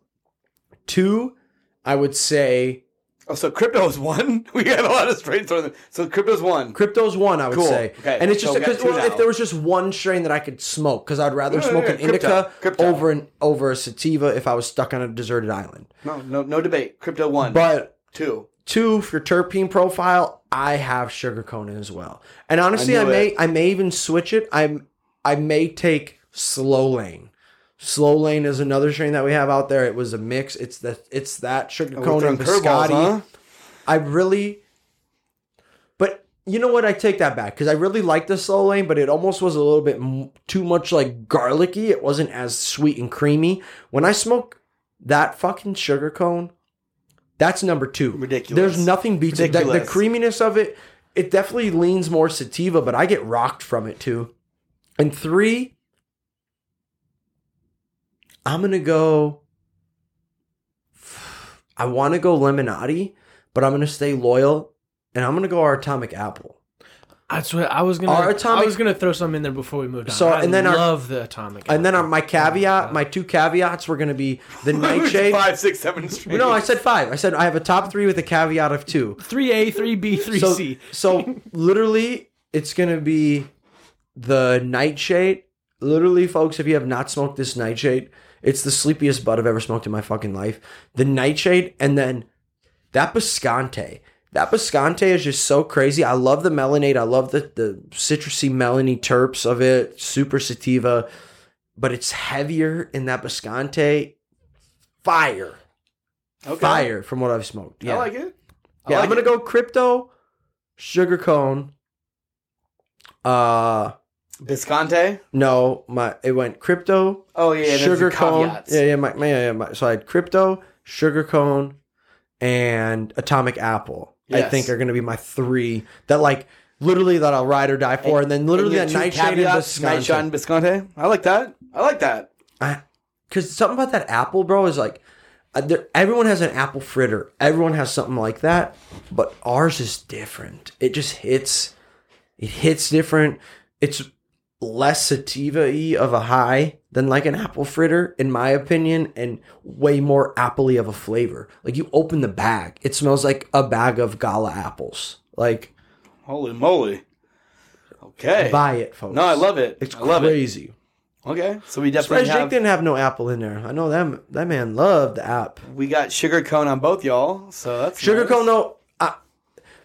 Two, I would say Oh, so crypto is one. We got a lot of strains. So crypto's one. Crypto's one, I would Cool. say. Okay. And it's just because well, if there was just one strain that I could smoke, because I'd rather smoke an indica crypto. over an over a sativa if I was stuck on a deserted island. No, no, no debate. Crypto one. But two. two for terpene profile, I have sugar cone as well. And honestly, I I, may it. I may even switch it. I'm I may take slow lane. Slow lane is another strain that we have out there. It was a mix. It's the it's that sugar cone and biscotti. huh? I really, but you know what? I take that back because I really like the slow lane, but it almost was a little bit m- too much like garlicky. It wasn't as sweet and creamy. When I smoke that fucking sugar cone, that's number two. Ridiculous. There's nothing beats it. The, the creaminess of it. It definitely leans more sativa, but I get rocked from it too. And three, I'm gonna go. I want to go Lemonade, but I'm gonna stay loyal, and I'm gonna go our Atomic Apple. That's what I was gonna. Our atomic- I was gonna throw some in there before we moved on. So, I and then our- love the atomic. And then apple. on my caveat, my two caveats were gonna be the Nightshade. Five, six, seven strains. No, I said five. I said I have a top three with a caveat of two. three A, three B, three So, C. so literally, it's gonna be the Nightshade. Literally, folks, if you have not smoked this Nightshade, it's the sleepiest bud I've ever smoked in my fucking life. The Nightshade, and then that Biscante. That Biscante is just so crazy. I love the melanate. I love the the citrusy melony terps of it. Super sativa, but it's heavier in that Biscante. Fire, Okay. fire from what I've smoked. Yeah, I like it. I yeah, like I'm gonna it. go crypto, sugar cone. Uh Bisconte. no, my it went crypto, Oh yeah, sugar cone. caveats. Yeah, yeah, my, my, yeah, my, so I had crypto, sugar cone, and atomic apple. I think are gonna be my three that like literally that I'll ride or die for, and, then literally that And two nightshade and caveats, Nightshade and Bisconte. I like that. I like that. because something about that apple, bro, is like uh, there, everyone has an apple fritter. Everyone has something like that, but ours is different. It just hits. It hits different. It's less sativa-y of a high than like an apple fritter, in my opinion, and way more appley of a flavor. Like you open the bag, it smells like a bag of gala apples. Like Holy moly. Okay. buy it, folks. No, I love it. It's I love it. crazy. Okay. So we definitely Jake have didn't have no apple in there. I know that that man loved the app. we got sugar cone on both y'all. So that's Sugar nice. cone, though, uh,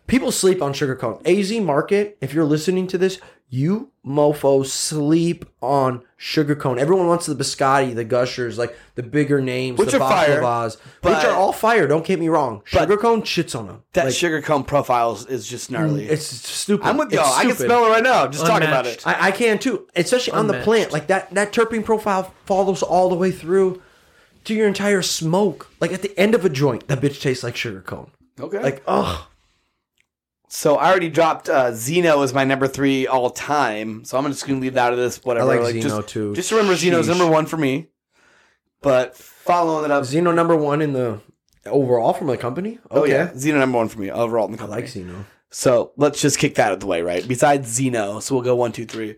people sleep on sugar cone. AZ Market, if you're listening to this, you mofos sleep on sugar cone. Everyone wants the biscotti, the gushers, like the bigger names, Which the are fire, baklavas, but- which are all fire. Don't get me wrong. But- Sugar cone shits on them. That Like, sugar cone profile is- is just mm, gnarly. it's stupid. I'm with y'all. I can smell it right now. Just talking about it. I, I can too, especially on the plant. Like that, that terpene profile follows all the way through to your entire smoke. Like at the end of a joint, that bitch tastes like sugar cone. Okay. Like, ugh. So I already dropped uh, Xeno as my number three all time. So I'm just gonna leave that out of this. Whatever. I like Xeno, just, too. Just remember Xeno's Sheesh. number one for me. But following it up, Xeno number one in the overall from the company. Okay. oh yeah, Xeno number one for me overall in the company. I like Xeno. So let's just kick that out of the way, right? Besides Xeno, so we'll go one, two, three.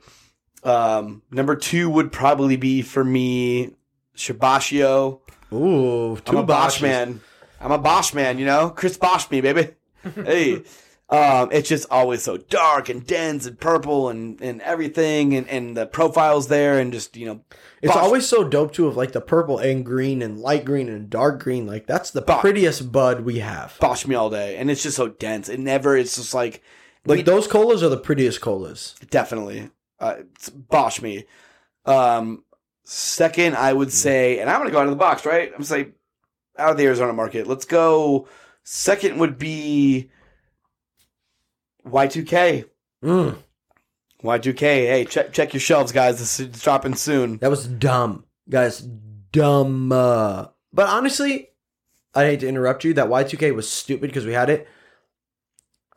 Um, number two would probably be for me Shibashio. Ooh, I'm a Bosch man. I'm a Bosch man, you know? Chris Bosh me, baby. hey. Um, it's just always so dark and dense and purple and, and everything and, and the profiles there and just, you know, It's always so dope too of like the purple and green and light green and dark green. Like that's the Bosch. prettiest bud we have. bosh me all day. And it's just so dense. It never, it's just like, Like we- those colas are the prettiest colas. Definitely. Uh, it's Bosch me. Um, second, I would say, and I'm going to go out of the box, right? I'm going to say out of the Arizona market. Let's go. Second would be Y2K. Mm, Y2K. Hey, check check your shelves, guys. This is dropping soon. that was dumb, guys. Dumb. Uh, but honestly, I hate to interrupt you. That Y2K was stupid because we had it.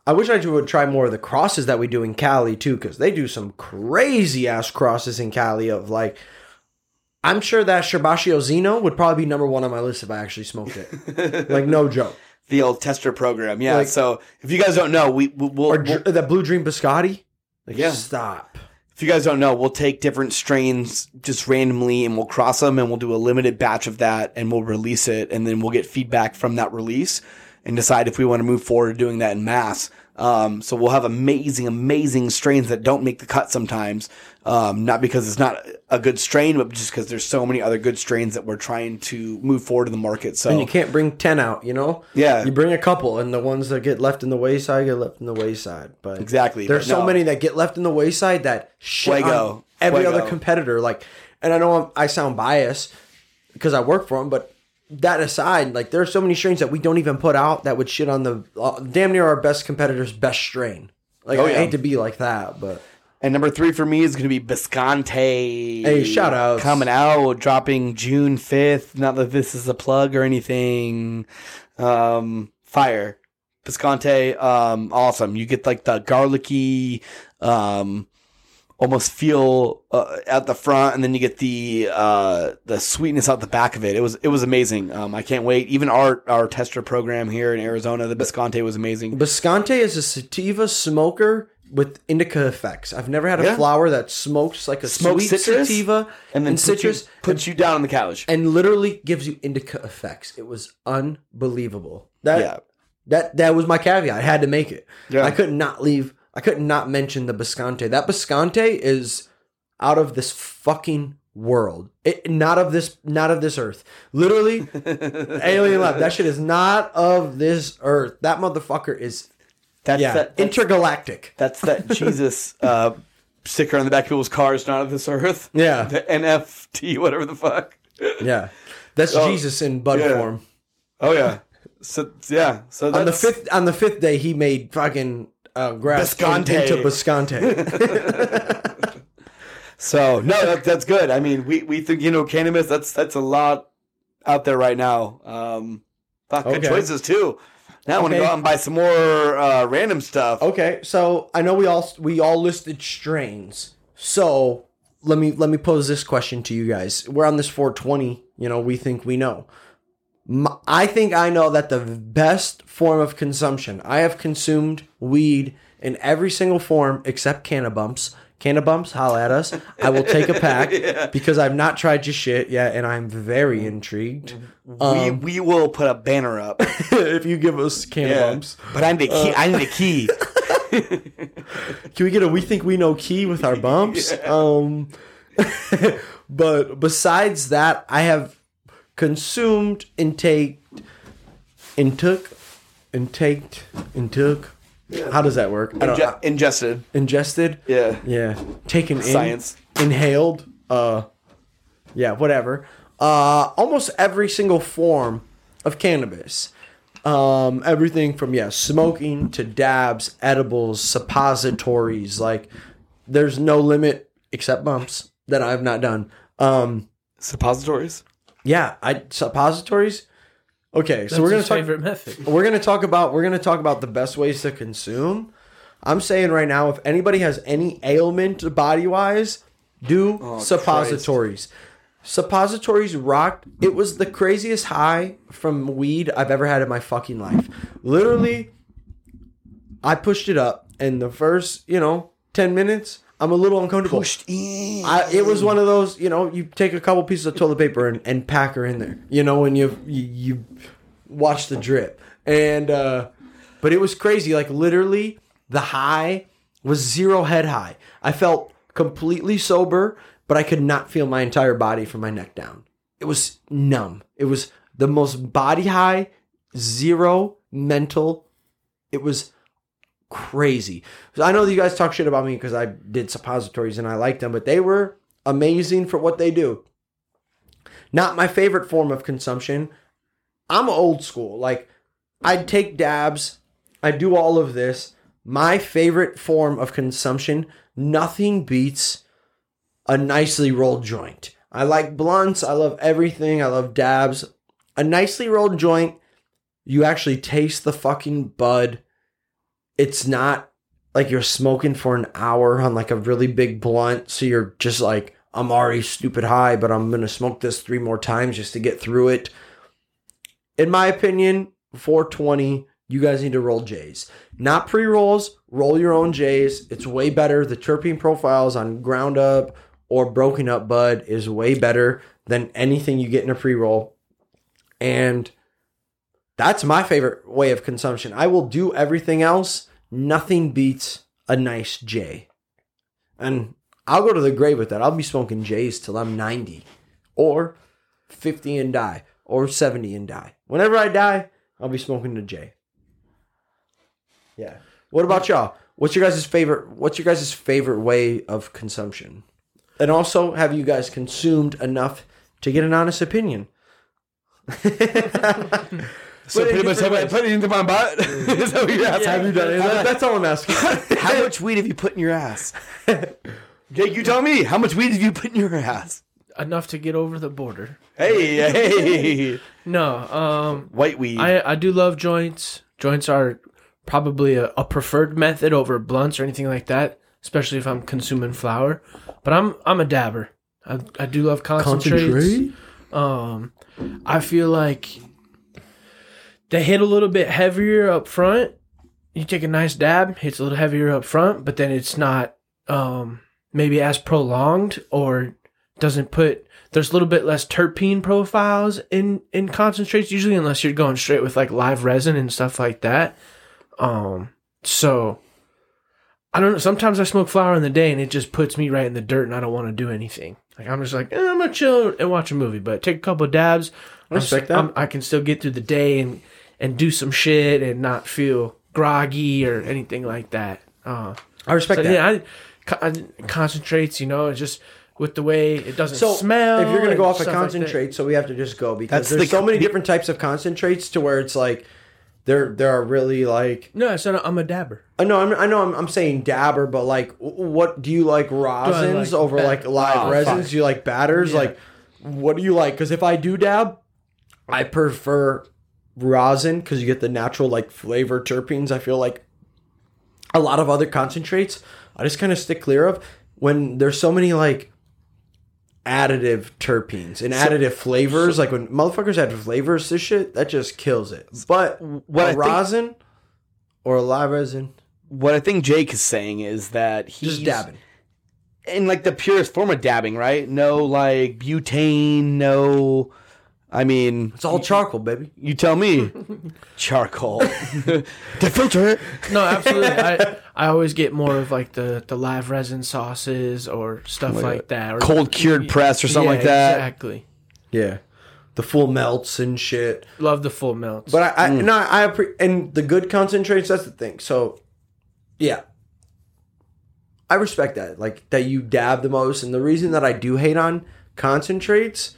I wish I would try more of the crosses that we do in Cali too, because they do some crazy ass crosses in Cali of like. I'm sure that Shabashio Xeno would probably be number one on my list if I actually smoked it. like no joke. The old tester program. Yeah. Like- so if you guys don't know, we we- we'll, Or dr- that Blue Dream Biscotti. Like, Yeah. stop. if you guys don't know, we'll take different strains just randomly and we'll cross them and we'll do a limited batch of that and we'll release it and then we'll get feedback from that release and decide if we want to move forward doing that in mass. Um, so we'll have amazing, amazing strains that don't make the cut sometimes. Um, not because it's not a good strain, but just because there's so many other good strains that we're trying to move forward in the market. So And you can't bring 10 out, you know? Yeah. You bring a couple, and the ones that get left in the wayside get left in the wayside. But Exactly, There's but so no. many that get left in the wayside that shit Fuego. on every Fuego. other competitor. Like, and I know I'm, I sound biased because I work for them, but that aside, like, there's so many strains that we don't even put out that would shit on the uh, damn near our best competitor's best strain. Like, Oh, I hate to be like that, but And number three for me is going to be Bisconte. Hey, shout out. Coming out, dropping June 5th. Not that this is a plug or anything. Um, fire. Bisconte, um, awesome. You get like the garlicky, um, almost feel uh, at the front, and then you get the uh, the sweetness out the back of it. It was it was amazing. Um, I can't wait. Even our our tester program here in Arizona, the Bisconte was amazing. Bisconte is a sativa smoker with indica effects. I've never had a Yeah. flower that smokes like a Smoked sweet citrus, sativa And then and puts you- citrus puts you down on the couch. and literally gives you indica effects. It was unbelievable. That Yeah. that that was my caveat. I had to make it. Yeah. I could not leave. I could not mention the Bisconte. That Bisconte is out of this fucking world. It not of this not of this earth. Literally alien lab. That shit is not of this earth. That motherfucker is That's yeah, that, that's, intergalactic. that's that Jesus uh, sticker on the back of people's cars, not of this earth. Yeah. The NFT, whatever the fuck. Yeah. That's Oh, Jesus in bud yeah. form. Oh yeah. So yeah. So that's, On the fifth on the fifth day he made fucking uh, grass Bisconte. into Bisconte. So no, that, that's good. I mean, we, we think you know cannabis. That's that's a lot out there right now. Um, fuck, good choices too. Now I want to go out and buy some more uh, random stuff. Okay, so I know we all we all listed strains. So let me let me pose this question to you guys. We're on this 420. You know, we think we know. I think I know that the best form of consumption. I have consumed weed in every single form except Cannabumps. Cannabumps, holla at us. I will take a pack because I've not tried your shit yet, and I'm very intrigued. we we will put a banner up. if you give us Cannabumps, But I need a key. I need a key. Can we get a we think we know key with our bumps? Um but besides that, I have consumed, intake intook intaked intook how does that work? I Inge- ingested. ingested? Yeah. Yeah. Taken in. Science. Inhaled. Uh yeah, whatever. Uh almost every single form of cannabis. Um everything from yeah, smoking to dabs, edibles, suppositories, like there's no limit except bumps that I've not done. Um Suppositories. yeah, I suppositories. Okay, so That's we're gonna talk favorite method. we're gonna talk about we're gonna talk about the best ways to consume. I'm saying right now, if anybody has any ailment body wise, do Oh, suppositories. Suppositories rocked. It was the craziest high from weed I've ever had in my fucking life. Literally, I pushed it up, and the first, you know, ten minutes, I'm a little uncomfortable. Pushed in. I, it was one of those, you know, you take a couple pieces of toilet paper and, and pack her in there, you know, and you, you you watch the drip, and uh, but it was crazy. Like literally, the high was zero head high. I felt completely sober, but I could not feel my entire body from my neck down. It was numb. It was the most body high, zero mental. It was crazy. I know you guys talk shit about me because I did suppositories and I liked them, but they were amazing for what they do. Not my favorite form of consumption. I'm old school. Like I'd take dabs. I do all of this. My favorite form of consumption, nothing beats a nicely rolled joint. I like blunts. I love everything. I love dabs. A nicely rolled joint, you actually taste the fucking bud it's not like you're smoking for an hour on like a really big blunt. So you're just like, I'm already stupid high, but I'm going to smoke this three more times just to get through it. In my opinion, 420, you guys need to roll J's. Not pre rolls, roll your own J's. It's way better. The terpene profiles on ground up or broken up bud is way better than anything you get in a pre roll. And that's my favorite way of consumption. I will do everything else. Nothing beats a nice J. And I'll go to the grave with that. I'll be smoking J's till I'm 90 or 50 and die or 70 and die. Whenever I die, I'll be smoking a J. Yeah. What about y'all? What's your guys' favorite what's your guys' favorite way of consumption? And also, have you guys consumed enough to get an honest opinion? So Put pretty much have I put it into my butt? Is that what you're asking? Have you done it? That- That's all I'm asking. How much weed have you put in your ass? Jake, you tell me. How much weed have you put in your ass? Enough to get over the border. Hey, hey. No, um, White weed. I I do love joints. Joints are probably a, a preferred method over blunts or anything like that, especially if I'm consuming flour. But I'm I'm a dabber. I, I do love concentrates. Um, I feel like they hit a little bit heavier up front. You take a nice dab, hits a little heavier up front, but then it's not um, maybe as prolonged or doesn't put. There's a little bit less terpene profiles in in concentrates usually, unless you're going straight with like live resin and stuff like that. Um, so I don't know. Sometimes I smoke flower in the day and it just puts me right in the dirt, and I don't want to do anything. Like I'm just like eh, I'm gonna chill and watch a movie, but take a couple of dabs. Respect that. I'm- I can still get through the day and and do some shit and not feel groggy or anything like that. Uh, I respect so, that. yeah, I, con- concentrates. You know, it's just with the way it doesn't So smell. if you're gonna go off a stuff like concentrate, so we have to just go because That's there's the so many different types of concentrates to where it's like there there are really like no, I said I'm a dabber. I know I'm, I know I'm, I'm saying dabber, but like what do you like rosins like over ba- like live Oh, resins? fuck. Do you like batters? Yeah. Like what do you like? Because if I do dab, I prefer rosin because you get the natural like flavor terpenes. I feel like a lot of other concentrates, I just kind of stick clear of when there's so many like additive terpenes and additive flavors. like when motherfuckers add flavors to shit, that just kills it. But What a think- rosin or a live resin, What I think Jake is saying is that he's just dabbing. in like the purest form of dabbing, right? No like butane, no. I mean, It's all charcoal, baby. you tell me. Charcoal. to filter it. No, absolutely. I I always get more of like the the live resin sauces or stuff like, that. Or Cold cured press or something Yeah, like that. Exactly. Yeah. The full melts and shit. Love the full melts. But I, I mm. no, I appre- and the good concentrates. That's the thing. So, yeah, I respect that. Like that you dab the most, and the reason that I do hate on concentrates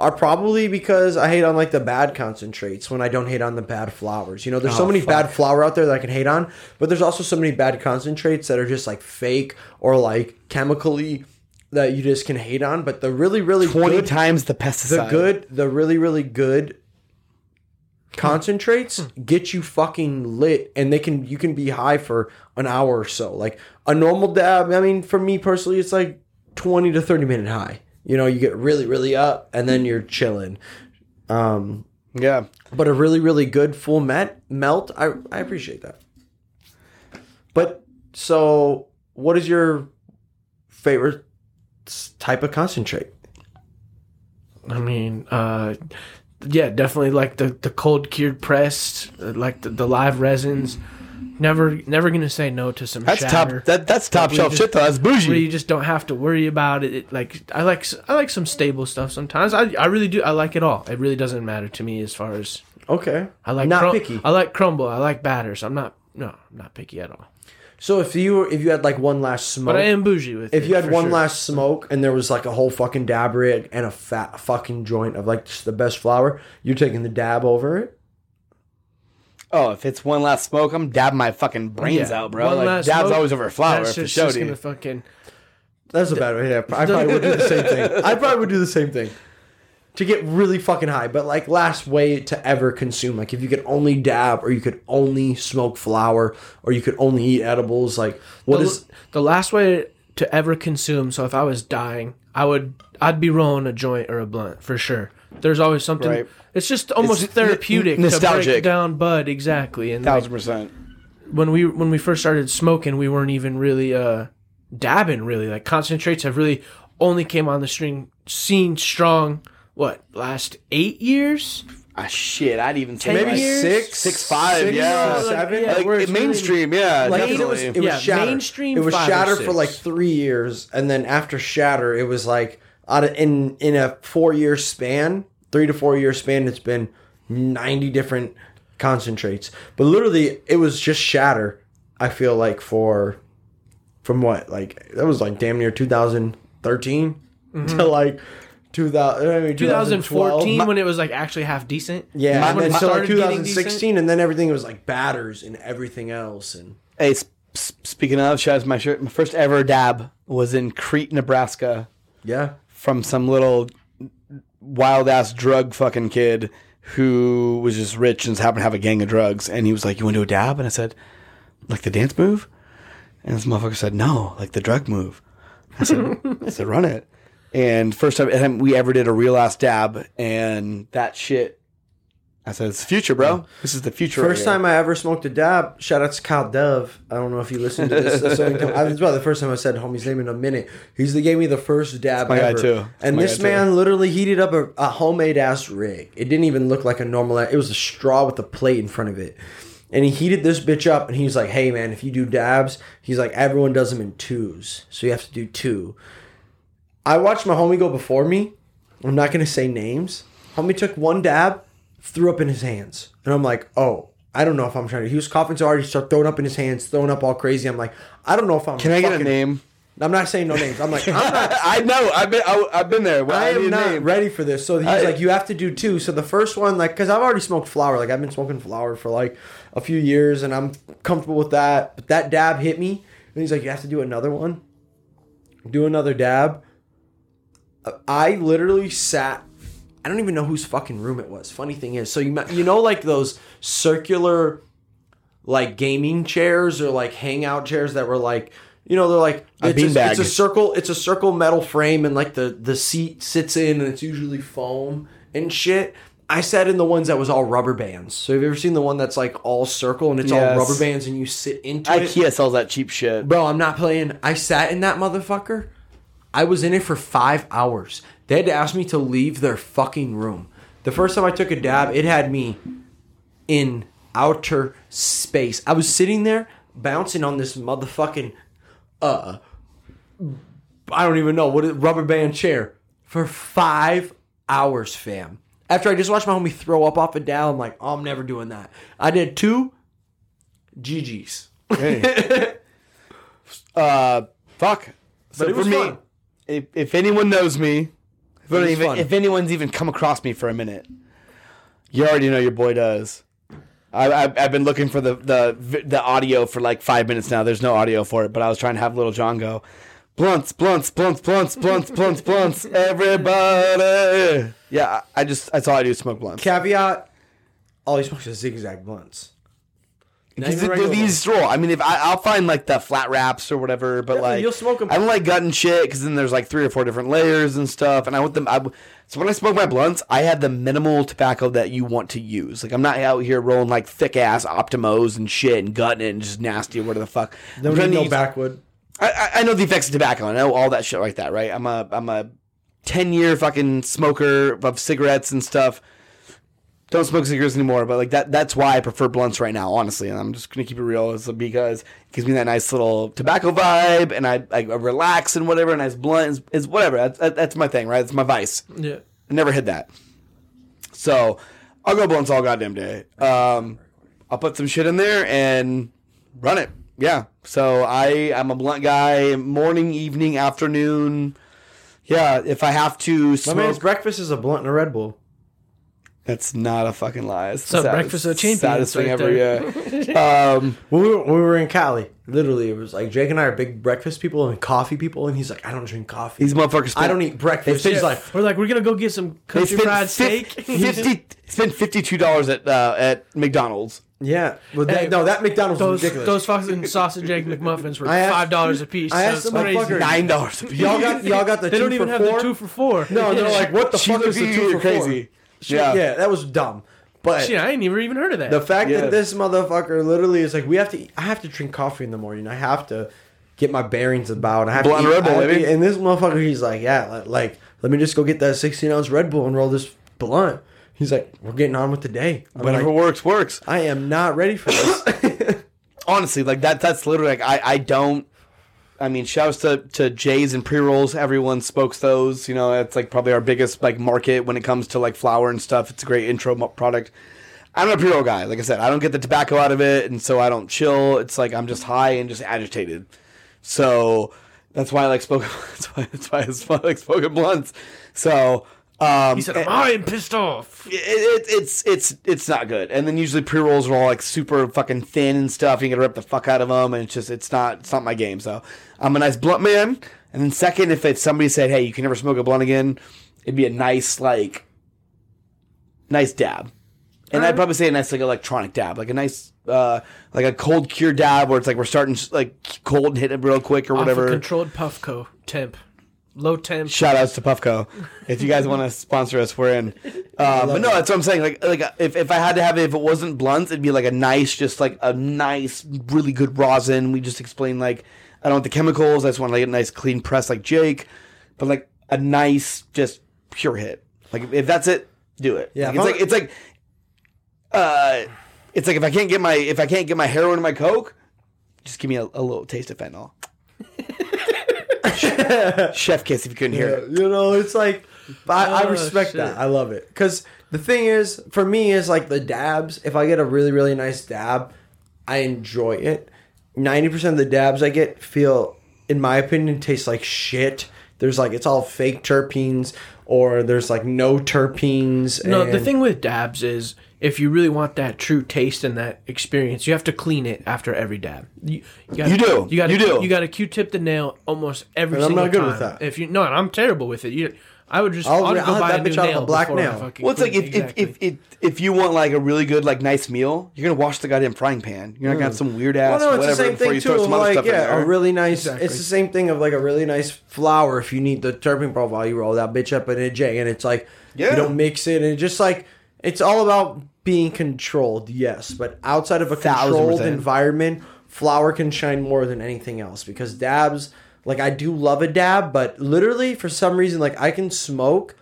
are probably because I hate on like the bad concentrates when I don't hate on the bad flowers. You know, there's so Oh, many fuck. bad flower out there that I can hate on, but there's also so many bad concentrates that are just like fake or like chemically that you just can hate on. But the really, really Twenty good, times the pesticide, the good, the really, really good concentrates hmm. get you fucking lit and they can you can be high for an hour or so like a normal dab i mean for me personally it's like 20 to 30 minute high you know you get really really up and then you're chilling um Yeah. but a really really good full met melt i i appreciate that but so what is your favorite type of concentrate I mean, uh, yeah, definitely like the the cold cured pressed, uh, like the, the live resins. Never never gonna say no to some That's shatter. top. That that's top shelf just- shit though. That's where bougie. you just don't have to worry about it. it. Like I like I like some stable stuff sometimes. I I really do. I like it all. It really doesn't matter to me as far as okay I like not crum- picky I like crumble. I like batters. I'm not no I'm not picky at all. So if you were, if you had like one last smoke, But I am bougie with if it, you had one sure. last smoke and there was like a whole fucking dab rig and a fat fucking joint of like the best flour, you're taking the dab over it. Oh, if it's one last smoke, I'm dabbing my fucking brains Yeah, out, bro. one Like last dab's smoke, always over flour That's for just, sure, just dude. gonna fucking That's a bad way. Yeah, I probably would do the same thing. I probably would do the same thing to get really fucking high. But like last way to ever consume, like if you could only dab or you could only smoke flour or you could only eat edibles, like what the, is the last way to ever consume. So if I was dying, I would I'd be rolling a joint or a blunt for sure. There's always something. Right. It's just almost It's therapeutic n- to nostalgic. break down bud exactly. And like, Thousand percent. when we when we first started smoking, we weren't even really uh dabbing really. Like concentrates have really only came on the string scene strong. What last eight years? Ah, shit, I'd even say Ten like years? six, six, five, Six, yeah, seven? Yeah, like where it's it- mainstream, yeah, like definitely. it was it was Yeah, shatter. mainstream It was five or shatter for like three years, and then after shatter, it was like out of, in in a four year span, three to four year span, it's been ninety different concentrates. But literally, it was just shatter. I feel like for from what like that was like damn near 2013 mm-hmm. to like 2000 I mean, 2012. 2014 when it was like actually half decent. Yeah, That's and then so like 2016, and then everything was like batters and everything else, and Hey, s- s- speaking of, shout out to my shirt. My first ever dab was in Crete, Nebraska, yeah, from some little wild ass drug fucking kid who was just rich and just happened to have a gang of drugs. And he was like, "You want to do a dab?" And I said, "Like the dance move?" And this motherfucker said, "No, like the drug move." I said, "I said, run it." And first time we ever did a real ass dab, and that shit. I said, "It's the future, bro. This is the future." right First here." time I ever smoked a dab. Shout out to Kyle Dove. I don't know if you listened to this. That's the only time- I- It's about the first time I said homie's name in a minute. He's the gave me the first dab my guy too. And my this guy too. man literally heated up a, a homemade ass rig. It didn't even look like a normal. It was a straw with a plate in front of it. And he heated this bitch up, and he's like, "Hey man, if you do dabs, he's like everyone does them in twos, so you have to do two. I watched my homie go before me. I'm not gonna say names. Homie took one dab, threw up in his hands, and I'm like, oh, I don't know if I'm trying to. He was coughing so hard, he started throwing up in his hands, throwing up all crazy. I'm like, I don't know if I'm. Can I get a name? I'm not saying no names. I'm like, I'm not. I know. I've been. I, I've been there. Well, I am not name. ready for this. So he's I- like, you have to do two. So the first one, like, because I've already smoked flower. Like, I've been smoking flower for like a few years, and I'm comfortable with that. But that dab hit me, and he's like, you have to do another one. Do another dab. I literally sat I don't even know whose fucking room it was. Funny thing is, so you you know like those circular like gaming chairs or like hangout chairs that were like you know they're like it's a, it's a circle it's a circle metal frame and like the the seat sits in and it's usually foam and shit. I sat in the ones that was all rubber bands. So have you ever seen the one that's like all circle and it's Yes. all rubber bands and you sit into it? IKEA sells that cheap shit. Bro, I'm not playing. I sat in that motherfucker. I was in it for five hours. They had to ask me to leave their fucking room. The first time I took a dab, it had me in outer space. I was sitting there bouncing on this motherfucking uh I don't even know what it, rubber band chair for five hours, fam. After I just watched my homie throw up off a dab, I'm like, oh, I'm never doing that. I did two GGs. Uh, fuck. So But it was for me, fun. if, if anyone knows me, if, even, if anyone's even come across me for a minute, you already know your boy does. I, I, I've been looking for the, the the audio for like five minutes now. There's no audio for it, but I was trying to have Lil Jon go, blunts, blunts, blunts, blunts, blunts, blunts, blunts, everybody. Yeah, I I just that's all I do is smoke blunts. Caveat: All he smokes is zigzag blunts. Because even they're regular the roll. I mean, if I, I'll find like the flat wraps or whatever, but Yeah, like you'll smoke 'em. I don't like gutting shit because then there's like three or four different layers and stuff, and I want them. I, so when I smoke my blunts, I have the minimal tobacco that you want to use. Like I'm not out here rolling like thick ass Optimos and shit and gutting it and just nasty or whatever the fuck. Don't I'm trying to no use- backwood. I, I- I know the effects of tobacco. I know all that shit like that, right? I'm a I'm a ten year fucking smoker of cigarettes and stuff. Don't smoke cigarettes anymore, but like that that's why I prefer blunts right now, honestly. And I'm just gonna keep it real, is because it gives me that nice little tobacco vibe, and I, I relax and whatever. And nice blunt is, is whatever. That's that's my thing, right? It's my vice. Yeah. I never hid that. So I'll go blunts all goddamn day. Um, I'll put some shit in there and run it. Yeah. So I I'm a blunt guy. Morning, evening, afternoon. Yeah. If I have to My smoke, man's breakfast is a blunt and a Red Bull. That's not a fucking lie. It's So the breakfast of champions Saddest thing right ever. Yeah. um, When we, were, when we were in Cali, literally, it was like Jake and I are big breakfast people and coffee people, and he's like, I don't drink coffee. these motherfuckers. I don't eat breakfast. They He's like, We're like, we're gonna go get some country spent fried fif- steak. fifty. Spent fifty two dollars at uh, at McDonald's. yeah. Well, that, Hey, no, that McDonald's those was ridiculous. those fucking sausage egg McMuffins were asked- five dollars a piece. I asked it's the motherfucker- Nine dollars a piece. y'all got y'all got the They two don't even for have four? the two for four. No, they're like, what the fuck is the two for crazy. four? Yeah. Yeah. yeah, that was dumb. But Shit, I ain't never even heard of that. the fact Yeah. that this motherfucker literally is like, we have to. Eat, I have to drink coffee in the morning. I have to get my bearings about. I have Blunt to eat, Red Bull, I have to baby. eat- And this motherfucker, he's like, yeah, li- like let me just go get that sixteen ounce Red Bull and roll this blunt. He's like, we're getting on with the day. I'm Whatever like, works, works. I am not ready for this. honestly, like that that's literally like I, I don't I mean, shouts to, to Jay's and pre rolls. Everyone smokes those. You know, it's like probably our biggest like market when it comes to like flour and stuff. It's a great intro product. I'm a pre roll guy. Like I said, I don't get the tobacco out of it, and so I don't chill. It's like I'm just high and just agitated. So that's why I like spoken. That's why that's why I like spoken blunts. So um, he said, "I'm pissed off." it, it, it's it's it's not good. And then usually pre rolls are all like super fucking thin and stuff. You gotta rip the fuck out of them, and it's just it's not it's not my game. So I'm a nice blunt man. And then second, if it's somebody said, "Hey, you can never smoke a blunt again," it'd be a nice like nice dab. And I'd probably say a nice like electronic dab, like a nice uh like a cold cure dab where it's like we're starting like cold and hit it real quick or whatever. a controlled Puffco temp, low temp. Shout outs to Puffco. If you guys want to sponsor us, we're in. Uh, but no, that's what I'm saying. Like, like if, if I had to have it, if it wasn't blunts, it'd be like a nice, just like a nice, really good rosin. We just explained like I don't want the chemicals. I just want like a nice clean press like Jake, but like a nice, just pure hit. Like if that's it, do it. Yeah, Like, it's like it's like uh, it's like if I can't get my if I can't get my heroin and my coke, just give me a, a little taste of fentanyl. Chef kiss if you couldn't hear it. You know, it's like I, I Oh, respect shit. that. I love it because the thing is, for me, is like the dabs. If I get a really really nice dab, I enjoy it. Ninety percent of the dabs I get feel, in my opinion, taste like shit. There's like it's all fake terpenes, or there's like no terpenes. No, the and- thing with dabs is if you really want that true taste and that experience, you have to clean it after every dab. You, gotta, You do. You got You do. You got to Q-tip the nail almost every And I'm not good time. with that. If you no, and I'm terrible with it. You, I would just I'll- I'll, I'll go buy that a new bitch out of a black nail. fucking Well, it's like if, Exactly. if, if, if, if you want like a really good, like nice meal, you're gonna wash the goddamn frying pan. You're not gonna have mm. some weird ass Well, no, it's the whatever same before thing you too. throw Of some other like, stuff in yeah, there. a really nice. Exactly. It's the same thing of like a really nice flour. If you need the terpene profile, you roll that bitch up in a J, and it's like Yeah. you don't mix it, and it's just like it's all about being controlled. Yes, but outside of a Thousand controlled percent. environment, flour can shine more than anything else because dabs. Like I do love a dab, but literally for some reason, like I can smoke.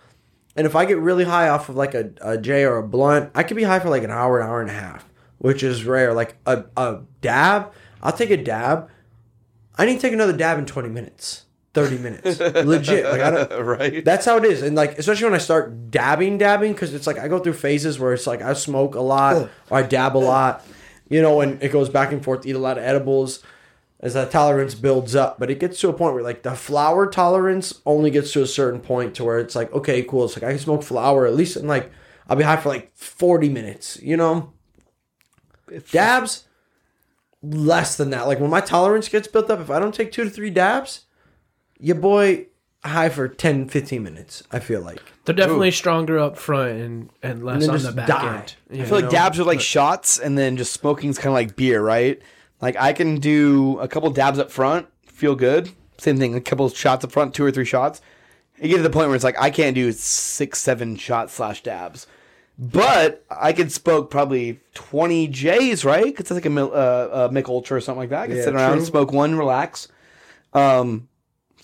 And if I get really high off of like a, a J or a blunt, I could be high for like an hour, an hour and a half, which is rare. Like a, a dab, I'll take a dab. I need to take another dab in 20 minutes, 30 minutes. Legit. Like I don't, right? that's how it is. And like, especially when I start dabbing, dabbing, because it's like I go through phases where it's like I smoke a lot or I dab a lot, you know, and it goes back and forth, eat a lot of edibles as that tolerance builds up. But it gets to a point where like the flower tolerance only gets to a certain point to where it's like, okay, cool. It's like I can smoke flower at least in like, I'll be high for like 40 minutes, you know? Dabs, less than that. Like when my tolerance gets built up, if I don't take two to three dabs, your boy high for 10, 15 minutes, I feel like. They're definitely stronger up front and, and less then on just the back die. end. I feel like dabs are like shots, and then just smoking's kind of like beer, right? Like I can do a couple dabs up front, feel good. Same thing, a couple shots up front, two or three shots. You get to the point where it's like I can't do six, seven shots slash dabs, but I could smoke probably twenty J's, right? Because it's like a, Mil- uh, a Mick Ultra or something like that. I can Yeah, sit around, true. smoke one, relax. Um,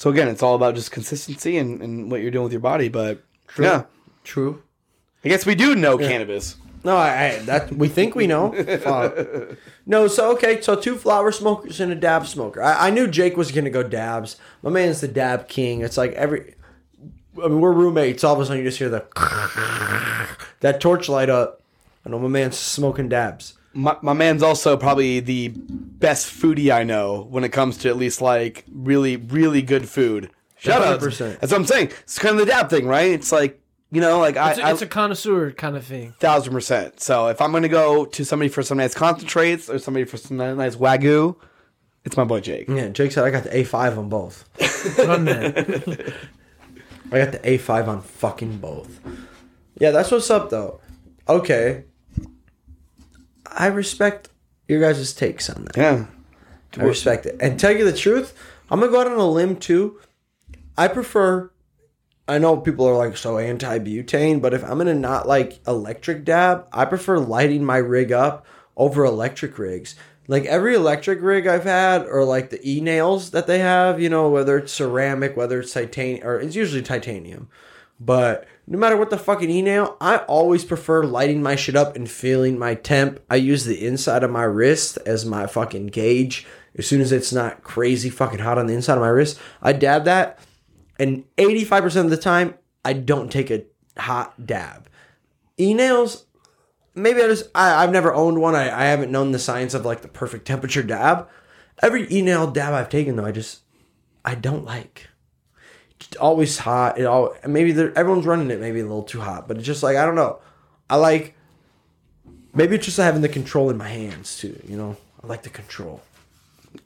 so again, it's all about just consistency and, and what you're doing with your body. But yeah, True. I guess we do know cannabis. No, I, I that we think we know. Fuck. No, so okay, so two flower smokers and a dab smoker. I, I knew Jake was gonna go dabs. My man's the dab king. It's like every. I mean, we're roommates. All of a sudden, you just hear the that torch light up. I know my man's smoking dabs. My, my man's also probably the best foodie I know when it comes to at least like really, really good food. Shout out. 100%. That's what I'm saying. It's kind of the dab thing, right? It's like, you know, like I, It's a, I it's a connoisseur kind of thing. thousand percent. So if I'm going to go to somebody for some nice concentrates or somebody for some nice wagyu, it's my boy Jake. Yeah, Jake said I got the A five on both. Run that. I got the A5 on fucking both. Yeah, that's what's up though. Okay. I respect your guys' takes on that. Yeah. I respect it. And tell you the truth, I'm gonna go out on a limb too. I prefer I know people are like so anti butane, but if I'm gonna not like electric dab, I prefer lighting my rig up over electric rigs. Like every electric rig I've had, or like the e nails that they have, you know, whether it's ceramic, whether it's titanium, or it's usually titanium. But no matter what the fucking e nail, I always prefer lighting my shit up and feeling my temp. I use the inside of my wrist as my fucking gauge. As soon as it's not crazy fucking hot on the inside of my wrist, I dab that. And 85% of the time i don't take a hot dab. E-nails maybe i just I, i've never owned one. I, I haven't known the science of like the perfect temperature dab. Every e-nail dab i've taken though i just i don't like always hot it all maybe everyone's running it maybe a little too hot but it's just like i don't know i like maybe it's just having the control in my hands too you know i like the control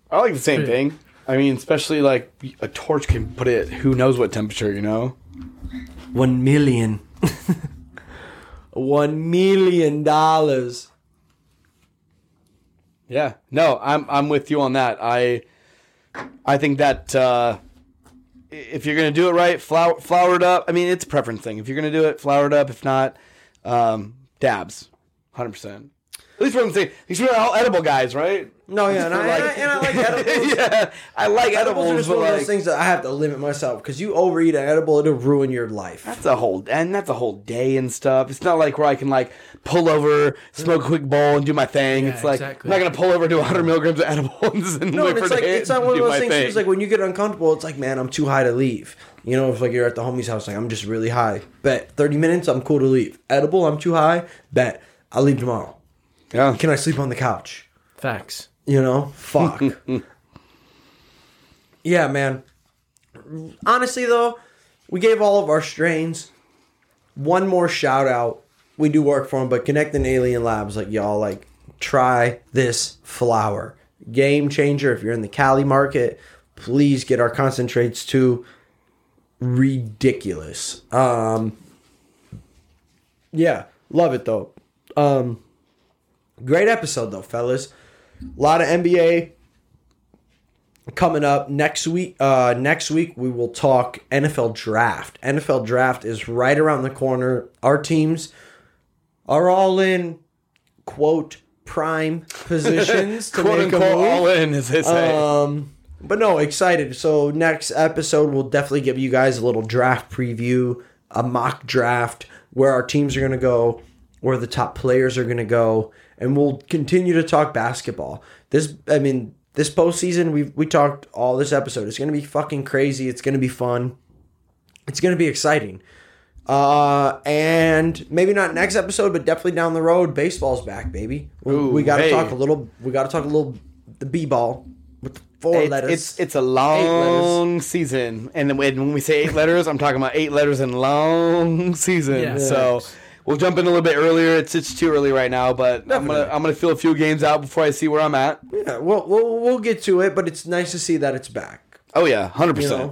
I like the same thing. I mean, especially like a torch can put it who knows what temperature, you know? One million. One million dollars. Yeah. No, I'm I'm with you on that. I I think that uh if you're gonna do it right, flour flour up. I mean, it's a preference thing. If you're gonna do it, flour it up. If not, um, dabs, hundred percent. At least are all edible guys, right? No, yeah, and I, and I, and I like edibles. yeah, I like Edibles are just but one of those like things that I have to limit myself because you overeat an edible, it'll ruin your life. that's a whole and that's a whole day and stuff. It's not like where I can like pull over, smoke a quick bowl, and do my thing. Yeah, it's like exactly. I'm not gonna pull over, do 100 milligrams of edibles, and No, and it's like it's not one of those things. thing. It's like when you get uncomfortable, it's like, man, I'm too high to leave. You know, if like you're at the homie's house, like I'm just really high. Bet 30 minutes, I'm cool to leave. Edible, I'm too high. Bet I'll leave tomorrow. yeah. Can I sleep on the couch? Facts. You know, fuck. yeah, man. Honestly, though, we gave all of our strains one more shout out. We do work for them, but Connect and Alien Labs, like y'all, like try this flower. Game changer. If you're in the Cali market, please get our concentrates too. ridiculous. Um, yeah, love it though. Um, great episode though, fellas. A lot of NBA coming up next week. Uh, next week we will talk NFL draft. NFL draft is right around the corner. Our teams are all in quote prime positions to Quote make a unquote move. all in, as they say. Um, but no, excited. So next episode, we'll definitely give you guys a little draft preview, a mock draft, where our teams are going to go, where the top players are going to go, and we'll continue to talk basketball. This, I mean, this postseason, we we talked all this episode. It's going to be fucking crazy. It's going to be fun. It's going to be exciting. Uh, and maybe not next episode, but definitely down the road, baseball's back, baby. We, Ooh, we got to hey. talk a little. We got to talk a little the b ball with four It's, letters. it's it's a long season, and when when we say eight letters, I'm talking about eight letters in long season. Yeah. So we'll jump in a little bit earlier. It's it's too early right now, but I'm gonna I'm gonna fill a few games out before I see where I'm at. yeah, we'll, we'll we'll get to it, but it's nice to see that it's back. Oh yeah, hundred You percent.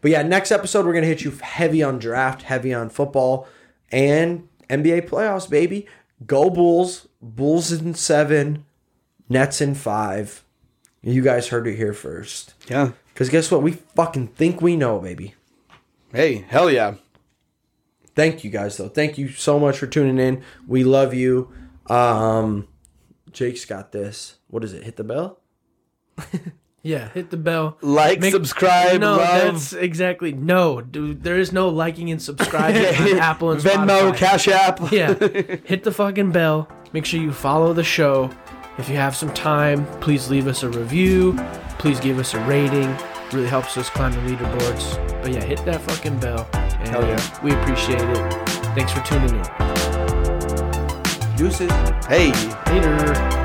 But yeah, next episode we're gonna hit you heavy on draft, heavy on football, and NBA playoffs, baby. Go Bulls! Bulls in seven, Nets in five. You guys heard it here first. Yeah. Cause guess what? We fucking think we know, baby. Hey, hell yeah. Thank you guys though. Thank you so much for tuning in. We love you. Um Jake's got this. What is it? Hit the bell? Yeah, hit the bell. Like, subscribe, No, love. that's exactly no, dude. There is no liking and subscribing on Apple and Venmo, Spotify. Cash App. yeah, hit the fucking bell. Make sure you follow the show. If you have some time, please leave us a review. Please give us a rating. Really helps us climb the leaderboards. But yeah, hit that fucking bell. And Hell yeah. we appreciate it. Thanks for tuning in. Deuces. Hey. Later.